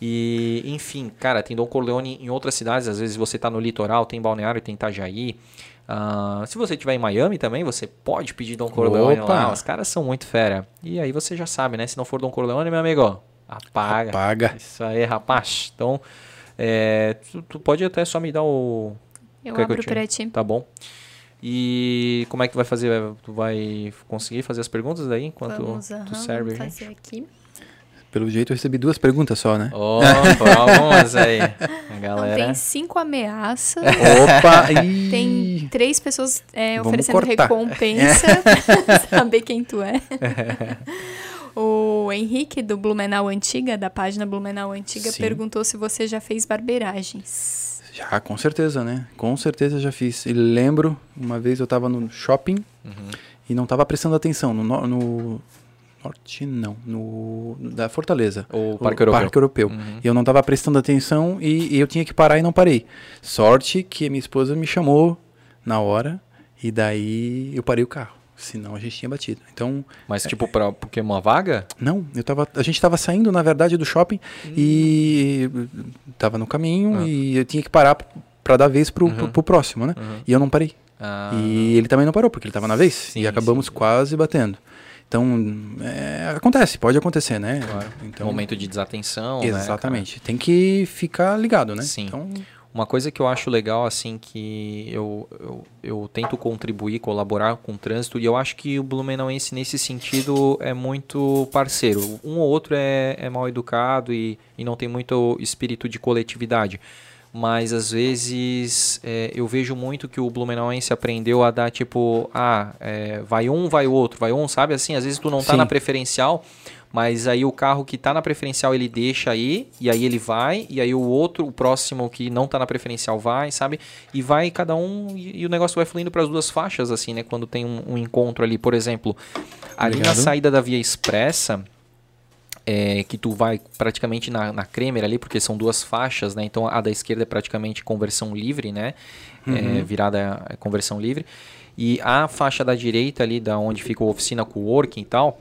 E, enfim, cara, tem Dom Corleone em outras cidades, às vezes você está no litoral, tem Balneário, tem Itajaí. Uh, se você estiver em Miami também, você pode pedir Don Corleone Opa. lá. Os caras são muito fera. E aí você já sabe, né? Se não for Don Corleone, meu amigo, apaga. Apaga. Isso aí, rapaz. Então, é, tu, tu, pode até só me dar o... Eu que abro pra ti. Tá bom. E como é que tu vai fazer? Tu vai conseguir fazer as perguntas daí enquanto Vamos, tu serve? Vamos fazer aqui. Pelo jeito eu recebi duas perguntas só, né? Oh, algumas aí. A galera... Então, tem cinco ameaças. Opa! [LAUGHS] tem três pessoas é, oferecendo cortar. recompensa. [LAUGHS] saber quem tu é. o Henrique, do Blumenau Antiga, da página Blumenau Antiga, Sim. perguntou se você já fez barbeiragens. Já, com certeza, né? Com certeza já fiz. E lembro, uma vez eu estava no shopping uhum. e não estava prestando atenção no, no Norte, não. No, da Fortaleza. O Parque o Europeu. Parque Europeu. Uhum. Eu não estava prestando atenção e, e, eu tinha que parar e não parei. Sorte que a minha esposa me chamou na hora e daí eu parei o carro. Senão a gente tinha batido. Então. Mas tipo, é, pra, porque uma vaga? Não, eu tava, a gente estava saindo, na verdade, do shopping hum. e estava no caminho ah. e eu tinha que parar para dar vez pro, uhum. pro, pro, próximo, né? Uhum. E eu não parei. Ah. E ele também não parou, porque ele estava na vez. Sim, e acabamos sim. quase batendo. Então, é, acontece, pode acontecer, né? Claro. Então, Momento de desatenção, né, Exatamente. Né, Tem que ficar ligado, né? Sim. Então, uma coisa que eu acho legal, assim, que eu, eu, eu, tento contribuir, colaborar com o trânsito, e eu acho que o Blumenauense, nesse sentido, é muito parceiro. Um ou outro é, é mal educado e, e não tem muito espírito de coletividade mas às vezes é, eu vejo muito que o Blumenauense aprendeu a dar tipo, ah, é, vai um, vai outro, vai um, sabe assim? Às vezes tu não tá Sim. na preferencial, mas aí o carro que tá na preferencial ele deixa aí, e aí ele vai, e aí o outro, o próximo que não tá na preferencial vai, sabe? E vai cada um, e, e o negócio vai fluindo para as duas faixas, assim, né? Quando tem um, um encontro ali, por exemplo, ali Obrigado. na saída da via expressa é, que tu vai praticamente na, na Kremer ali, porque são duas faixas, né? Então a da esquerda é praticamente conversão livre, né? É, uhum. É, virada é conversão livre. E a faixa da direita ali, da onde fica o oficina coworking e tal,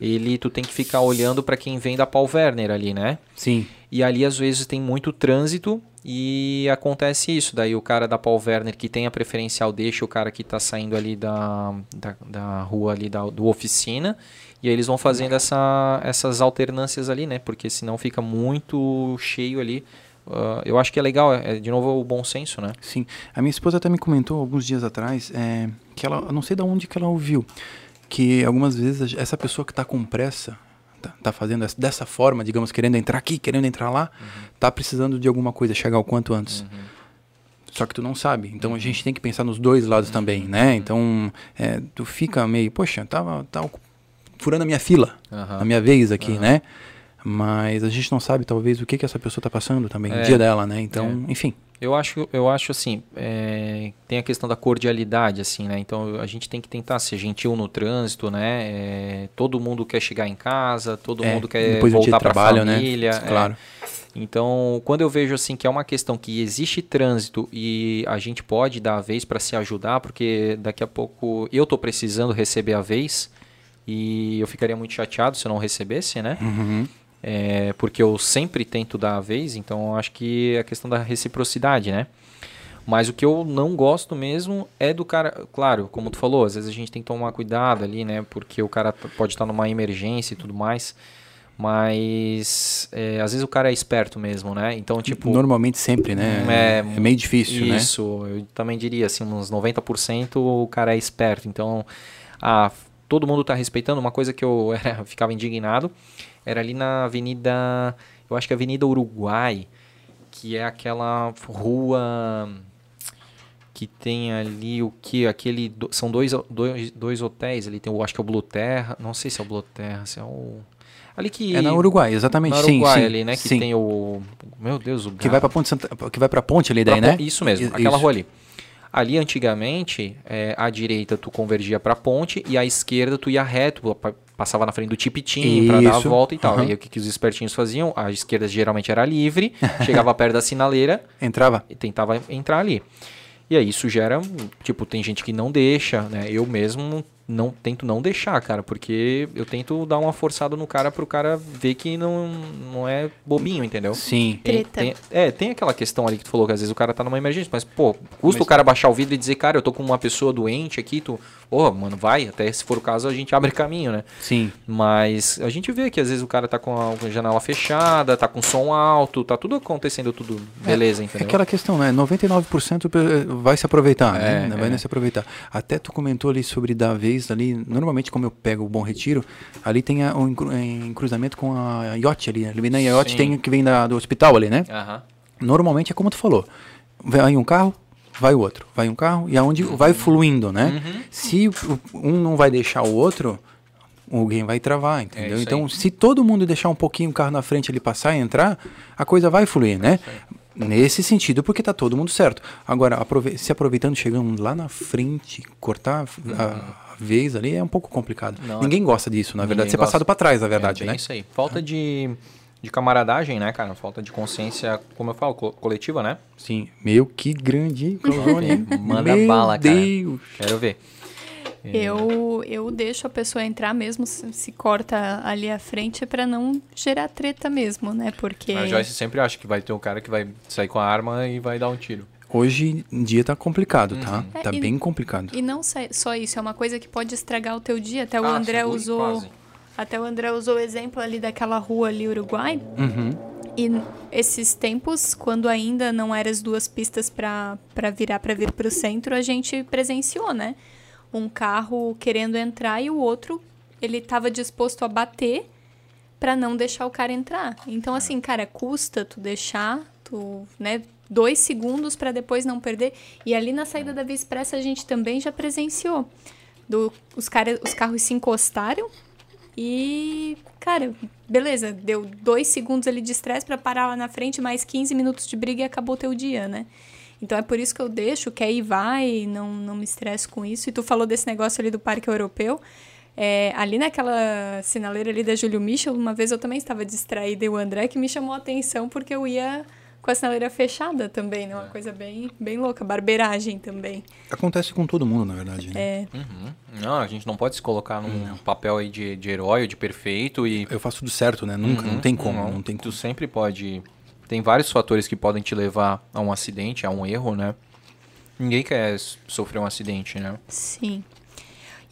ele tu tem que ficar olhando para quem vem da Paul Werner ali, né? Sim. E ali às vezes tem muito trânsito e acontece isso. Daí o cara da Paul Werner que tem a preferencial deixa o cara que está saindo ali da, da, da rua ali da, do oficina e aí eles vão fazendo essa, essas alternâncias ali, né? Porque senão fica muito cheio ali. Uh, eu acho que é legal, é, de novo o bom senso, né? Sim. A minha esposa até me comentou alguns dias atrás é, que ela, não sei de onde que ela ouviu, que algumas vezes essa pessoa que está com pressa, tá, tá, fazendo dessa forma, digamos, querendo entrar aqui, querendo entrar lá, uhum. tá precisando de alguma coisa chegar o quanto antes. Uhum. Só que tu não sabe. Então a uhum. gente tem que pensar nos dois lados também, né? Uhum. Então é, tu fica meio, poxa, tava, tava furando a minha fila, uhum. a minha vez aqui, uhum. né? Mas a gente não sabe, talvez, o que, que essa pessoa está passando também, é. no dia dela, né? Então, é. enfim. Eu acho, eu acho assim, é, tem a questão da cordialidade, assim, né? Então a gente tem que tentar ser gentil no trânsito, né? É, todo mundo quer chegar em casa, todo é, mundo quer voltar para a né? família. Né? Claro. Então, quando eu vejo assim que é uma questão que existe trânsito e a gente pode dar a vez para se ajudar, porque daqui a pouco eu estou precisando receber a vez e eu ficaria muito chateado se eu não recebesse, né? Uhum é, porque eu sempre tento dar a vez, então acho que é a questão da reciprocidade, né? Mas o que eu não gosto mesmo é do cara. Claro, como tu falou, às vezes a gente tem que tomar cuidado ali, né? Porque o cara pode estar numa emergência e tudo mais. Mas é, às vezes o cara é esperto mesmo, né? Então, tipo. Normalmente sempre, né? É, é meio difícil, isso, né? Isso, eu também diria, assim, uns 90% o cara é esperto. Então, ah, todo mundo está respeitando. Uma coisa que eu [LAUGHS] era, ficava indignado era ali na Avenida, eu acho que é Avenida Uruguai, que é aquela rua que tem ali o que aquele são dois, dois, dois hotéis ali tem eu acho que é o Blue Terra não sei se é o Blue Terra se é o ali que é na Uruguai exatamente na Uruguai sim, ali né que sim. tem o meu Deus o que vai para ponte Santa, que vai para ponte ali daí né isso mesmo aquela isso. rua ali ali antigamente é, à direita tu convergia para ponte e à esquerda tu ia reto passava na frente do tipitim para dar a volta e tal. Uhum. E o que, que os espertinhos faziam? A esquerda geralmente era livre, [LAUGHS] chegava perto da sinaleira. Entrava. E tentava entrar ali. E aí isso gera, tipo, tem gente que não deixa, né? Eu mesmo não tento não deixar, cara, porque eu tento dar uma forçada no cara pro cara ver que não, não é bobinho, entendeu? Sim. Tem, tem, é, tem aquela questão ali que tu falou que às vezes o cara tá numa emergência, mas, pô, custa mas... o cara baixar o vidro e dizer, cara, eu tô com uma pessoa doente aqui, tu, pô, mano, vai, até se for o caso a gente abre caminho, né? Sim. Mas a gente vê que às vezes o cara tá com a janela fechada, tá com som alto, tá tudo acontecendo, tudo beleza, é, entendeu? É aquela questão, né? 99% vai se aproveitar, é, né? Vai é. se aproveitar. Até tu comentou ali sobre da vez ali, normalmente como eu pego o Bom Retiro, ali tem o um cruzamento com a Yacht ali, ali na Yacht Sim. tem que vem da, do hospital ali, né? Uhum. Normalmente é como tu falou, vai um carro, vai o outro, vai um carro e aonde uhum. vai fluindo, né? Uhum. Se um não vai deixar o outro, alguém vai travar, entendeu? É então, se todo mundo deixar um pouquinho o carro na frente ali passar e entrar, a coisa vai fluir, né? Nesse sentido, porque tá todo mundo certo. Agora, aprove se aproveitando, chegando lá na frente, cortar uhum. a, vez ali é um pouco complicado. Não, Ninguém gosta disso, na verdade. Ser gosta. passado para trás, na verdade, é, né? É isso aí. Falta de, de camaradagem, né, cara? Falta de consciência, como eu falo, co coletiva, né? Sim. Meu, que grande, [LAUGHS] Manda Meu bala, cara. Deus. Quero ver. Eu, eu deixo a pessoa entrar mesmo se, se corta ali à frente para não gerar treta mesmo, né? Porque. A Joyce sempre acha que vai ter um cara que vai sair com a arma e vai dar um tiro. Hoje em dia tá complicado, tá? Uhum. Tá é, bem complicado. E não só isso, é uma coisa que pode estragar o teu dia. Até o ah, André usou. Quase. Até o André usou o exemplo ali daquela rua ali, Uruguai. Uhum. E esses tempos, quando ainda não eram as duas pistas para virar para vir para o centro, a gente presenciou, né? Um carro querendo entrar e o outro ele estava disposto a bater para não deixar o cara entrar. Então assim, cara, custa tu deixar, tu, né, dois segundos para depois não perder. E ali na saída da Via Expressa a gente também já presenciou. Do, os, cara, os carros se encostaram e, cara, beleza, deu dois segundos ali de estresse para parar lá na frente, mais 15 minutos de briga e acabou teu dia, né? Então é por isso que eu deixo, quer ir, vai, não, não me estresso com isso. E tu falou desse negócio ali do Parque Europeu. É, ali naquela sinaleira ali da Júlio Michel, uma vez eu também estava distraída e o André que me chamou a atenção porque eu ia com a sinaleira fechada também, né? Uma é. coisa bem, bem louca, barbeiragem também. Acontece com todo mundo, na verdade. Né? É. Uhum. Não, a gente não pode se colocar num não. papel aí de, de herói, de perfeito e... Eu faço tudo certo, né? Nunca, uhum. não tem como, não, não tem como. Tu sempre pode... Tem vários fatores que podem te levar a um acidente, a um erro, né? Ninguém quer sofrer um acidente, né? Sim.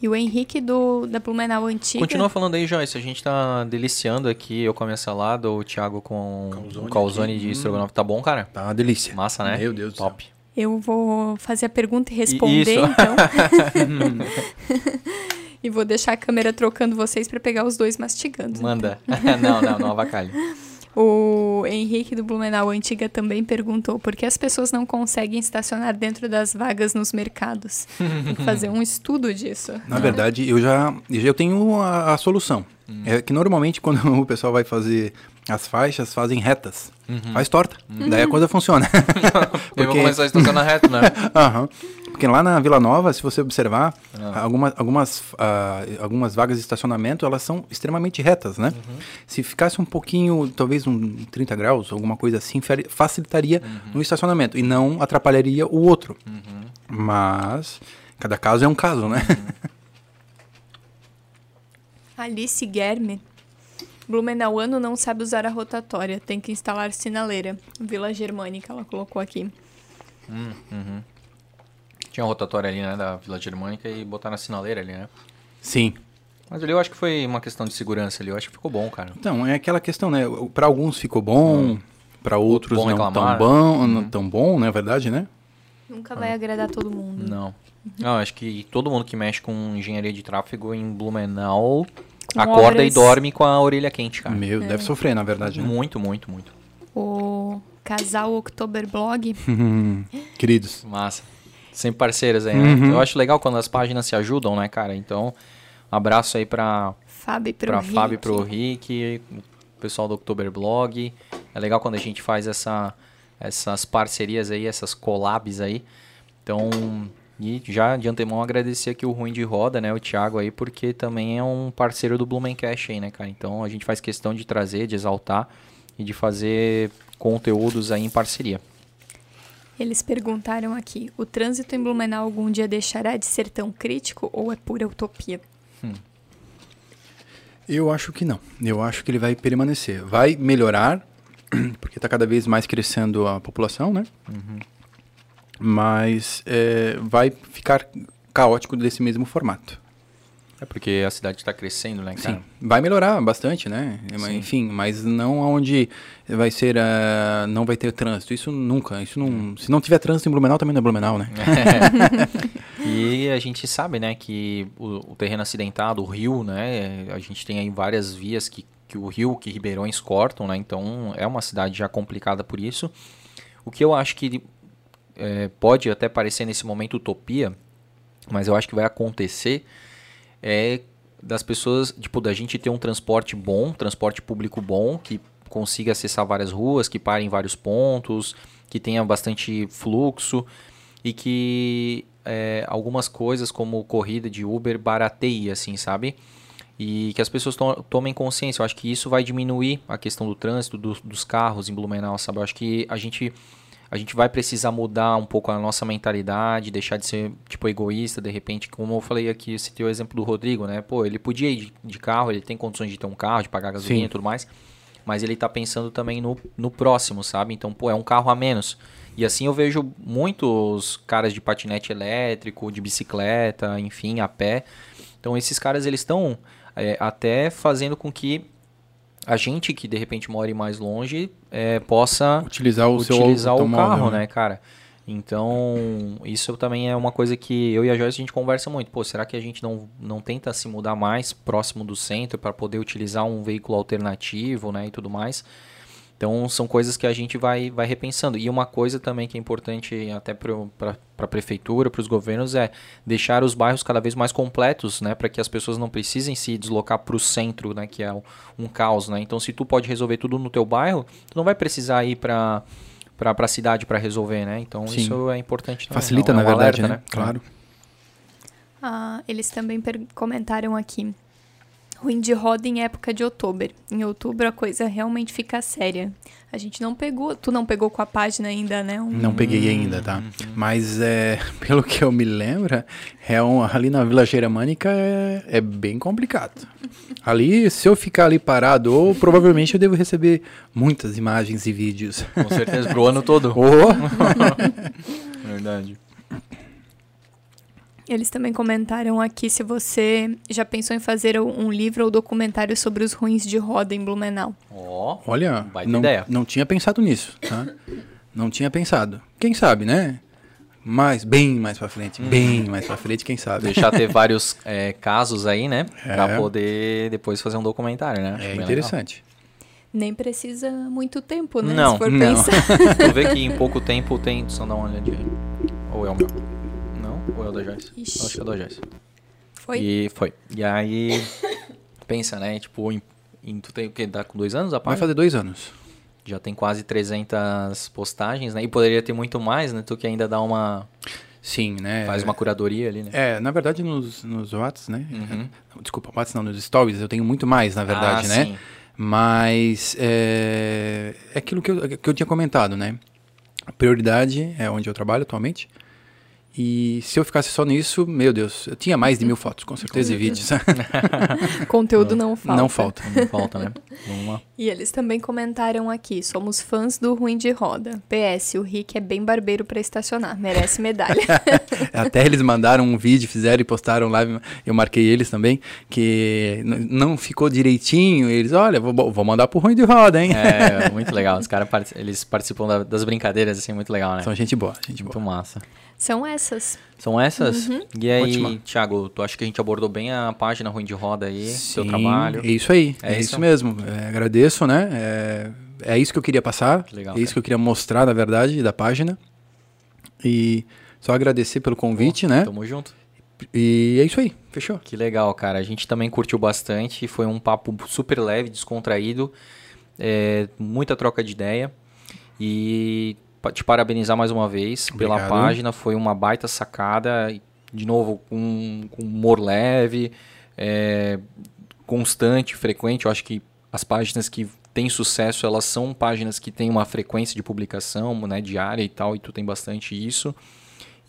E o Henrique do, da Blumenau Antiga. Continua falando aí, Joyce. A gente tá deliciando aqui. Eu com a minha salada, o Thiago com calzone, calzone de estrogonofe. Tá bom, cara? Tá uma delícia. Massa, né? Meu Deus Top. Eu vou fazer a pergunta e responder, Isso. então. [LAUGHS] e vou deixar a câmera trocando vocês para pegar os dois mastigando. Manda. Então. [LAUGHS] não, não, não avacalhe. O Henrique do Blumenau Antiga também perguntou por que as pessoas não conseguem estacionar dentro das vagas nos mercados. Tem que fazer um [LAUGHS] estudo disso. Na verdade, eu já eu tenho a, a solução. Hum. É que normalmente [LAUGHS] quando o pessoal vai fazer as faixas fazem retas. Uhum. Faz torta. Uhum. Daí a coisa funciona. Porque... [LAUGHS] Eu vou começar a estacionar reto, né? Aham. Porque lá na Vila Nova, se você observar, ah. algumas, algumas, uh, algumas vagas de estacionamento, elas são extremamente retas, né? Uhum. Se ficasse um pouquinho, talvez um 30 graus, alguma coisa assim, facilitaria uhum. no estacionamento e não atrapalharia o outro. Uhum. Mas cada caso é um caso, né? Uhum. [LAUGHS] Alice Guerme. Blumenauano não sabe usar a rotatória, tem que instalar sinaleira. Vila Germânica, ela colocou aqui. Hum, uhum. Tinha uma rotatória ali, né, da Vila Germânica e botar na sinaleira ali, né? Sim. Mas ali eu acho que foi uma questão de segurança ali, eu acho que ficou bom, cara. Então, é aquela questão, né? Para alguns ficou bom, hum. para outros bom não reclamar. tão bom, hum. não tão bom, não é verdade, né? Nunca vai agradar todo mundo. Não. Uhum. Não, acho que todo mundo que mexe com engenharia de tráfego em Blumenau com acorda obras... e dorme com a orelha quente, cara. Meu, é. deve sofrer, na verdade. Né? Muito, muito, muito. O casal October Blog. [LAUGHS] Queridos. Massa. Sempre parceiras aí, né? Uhum. Eu acho legal quando as páginas se ajudam, né, cara? Então, um abraço aí pra, Fábio pro pra Rick. Fábio pro Rick, o pessoal do October Blog. É legal quando a gente faz essa, essas parcerias aí, essas collabs aí. Então, e já de antemão agradecer aqui o Ruim de Roda, né, o Thiago aí, porque também é um parceiro do Blumencast aí, né, cara? Então a gente faz questão de trazer, de exaltar e de fazer conteúdos aí em parceria. Eles perguntaram aqui: o trânsito em Blumenau algum dia deixará de ser tão crítico ou é pura utopia? Hum. Eu acho que não. Eu acho que ele vai permanecer. Vai melhorar, [CLEARS THROAT] porque está cada vez mais crescendo a população, né? Uhum. Mas é, vai ficar caótico desse mesmo formato. É porque a cidade está crescendo, né, cara? Sim, vai melhorar bastante, né? Sim. Enfim, mas não onde vai ser, uh, não vai ter trânsito. Isso nunca. Isso não, se não tiver trânsito em Blumenau, também não é Blumenau, né? É. [LAUGHS] e a gente sabe, né, que o, o, terreno acidentado, o rio, né, a gente tem aí várias vias que, que o rio, que Ribeirões cortam, né? Então é uma cidade já complicada por isso. O que eu acho que é, pode até parecer nesse momento utopia, mas eu acho que vai acontecer é das pessoas, tipo, da gente ter um transporte bom, transporte público bom, que consiga acessar várias ruas, que pare em vários pontos, que tenha bastante fluxo e que é, algumas coisas como corrida de Uber barateie, assim, sabe? E que as pessoas to tomem consciência. Eu acho que isso vai diminuir a questão do trânsito, do, dos carros em Blumenau, sabe? Eu acho que a gente a gente vai precisar mudar um pouco a nossa mentalidade, deixar de ser, tipo, egoísta, de repente, como eu falei aqui, eu citei o exemplo do Rodrigo, né? Pô, ele podia ir de, carro, ele tem condições de ter um carro, de pagar gasolina e tudo mais, mas ele tá pensando também no, no próximo, sabe? Então, pô, é um carro a menos. E assim eu vejo muitos caras de patinete elétrico, de bicicleta, enfim, a pé. Então, esses caras, eles estão é, até fazendo com que a gente que de repente mora mais longe é, possa utilizar o utilizar seu o carro, né, cara? Então, isso também é uma coisa que eu e a Joyce a gente conversa muito. Pô, será que a gente não, não tenta se mudar mais próximo do centro para poder utilizar um veículo alternativo, né, e tudo mais? Então são coisas que a gente vai, vai repensando. E uma coisa também que é importante até para a prefeitura, para os governos, é deixar os bairros cada vez mais completos, né? Para que as pessoas não precisem se deslocar para o centro, né? Que é um, um caos, né? Então se tu pode resolver tudo no teu bairro, tu não vai precisar ir para para a cidade para resolver, né? Então Sim. isso é importante também. Facilita, é um, na verdade, alerta, né? né? Claro. Ah, eles também comentaram aqui ruim de roda em época de outubro. Em outubro a coisa realmente fica séria. A gente não pegou, tu não pegou com a página ainda, né? Um... Não peguei ainda, tá? Uhum. Mas é, [LAUGHS] pelo que eu me lembro, é um, ali na Vila Germânica é, é, bem complicado. Ali, se eu ficar ali parado, ou provavelmente eu devo receber muitas imagens e vídeos. Com certeza, pro [LAUGHS] ano todo. Oh. [LAUGHS] Verdade. Eles também comentaram aqui se você já pensou em fazer um livro ou documentário sobre os ruins de roda em Blumenau. Oh, Olha, não, ideia. não tinha pensado nisso, tá? não tinha pensado. Quem sabe, né? Mais, bem mais pra frente, hum. bem mais pra frente, quem sabe. Deixar ter [LAUGHS] vários é, casos aí, né? É. Pra poder depois fazer um documentário, né? Acho é interessante. Legal. Nem precisa muito tempo, né? Não, Se for não. pensar. [LAUGHS] tu vê que em pouco tempo tem. Só dá uma olhadinha. Ou é o meu? Ou é o da Joyce? Ixi. Acho que é o da Joyce. Foi? E foi. E aí, [COUGHS] pensa, né? Tipo, E tu tem o quê? Dá com dois anos a página? Vai fazer dois anos. Já tem quase 300 postagens, né? E poderia ter muito mais, né? Tu que ainda dá uma... Sim, né? Faz uma curadoria ali, né? É, na verdade nos, nos Whats, né? Uhum. Desculpa, Whats não, nos Stories eu tenho muito mais, na verdade, ah, né? Sim. Mas é, é aquilo que eu, que eu tinha comentado, né? A prioridade é onde eu trabalho atualmente. E se eu ficasse só nisso, meu Deus, eu tinha mais de mil fotos, com certeza, e vídeos. [LAUGHS] Conteúdo não falta. Não falta. [LAUGHS] Não falta, né? Vamos lá. E eles também comentaram aqui: somos fãs do Ruim de Roda. PS, o Rick é bem barbeiro para estacionar, merece medalha. [LAUGHS] Até eles mandaram um vídeo, fizeram e postaram lá, eu marquei eles também, que não ficou direitinho. Eles, olha, vou, vou mandar pro Ruim de Roda, hein? É, muito legal. Os caras eles participam das brincadeiras, assim, muito legal, né? São gente boa, gente boa. Muito massa. São essas. São essas? Uhum. E aí, Ótima. Thiago, tu acha que a gente abordou bem a página Ruim de Roda aí, Sim, seu trabalho? É isso aí, é, é isso? isso? mesmo. É, agradeço, né? É, é isso que eu queria passar, que legal, é isso cara. que eu queria mostrar, na verdade, da página. E só agradecer pelo convite, Pô, né? Tamo junto. E é isso aí, fechou. Que legal, cara. A gente também curtiu bastante. Foi um papo super leve, descontraído. É, muita troca de ideia. E te parabenizar mais uma vez Obrigado. pela página. Foi uma baita sacada. De novo, com, com humor leve, é, constante, frequente. Eu acho que as páginas que têm sucesso, elas são páginas que têm uma frequência de publicação né, diária e tal, e tu tem bastante isso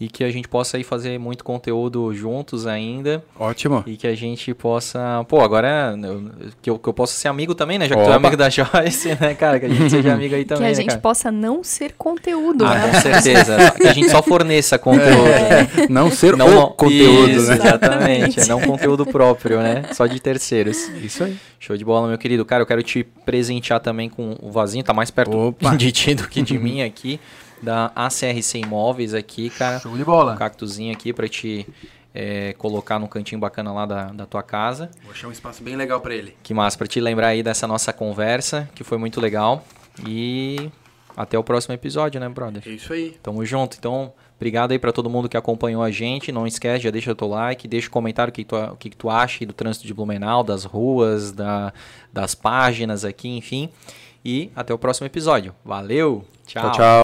e que a gente possa aí fazer muito conteúdo juntos ainda. Ótimo. E que a gente possa, pô, agora eu, que, eu, que eu possa ser amigo também, né? Já que Opa. tu é amigo da Joyce, né, cara? Que a gente seja amigo aí também. [LAUGHS] Que a né, gente cara? possa não ser conteúdo, ah, né? Com certeza. que a gente só forneça conteúdo. É. Não ser não, o conteúdo, isso, né? Exatamente. É não conteúdo próprio, né? Só de terceiros. Isso aí. Show de bola, meu querido. Cara, eu quero te presentear também com o vasinho, tá mais perto Opa. de ti do que de mim aqui [LAUGHS] da ACRC Imóveis aqui, cara. Show de bola. Um cactuzinho aqui para te é, colocar num cantinho bacana lá da, da tua casa. Vou achar um espaço bem legal para ele. Que massa, para te lembrar aí dessa nossa conversa, que foi muito legal. E até o próximo episódio, né, brother? É isso aí. Tamo junto. Então, obrigado aí para todo mundo que acompanhou a gente. Não esquece, já deixa o teu like, deixa o comentário o que tu, o que tu acha do trânsito de Blumenau, das ruas, da, das páginas aqui, enfim. E até o próximo episódio. Valeu! tchau. tchau, tchau.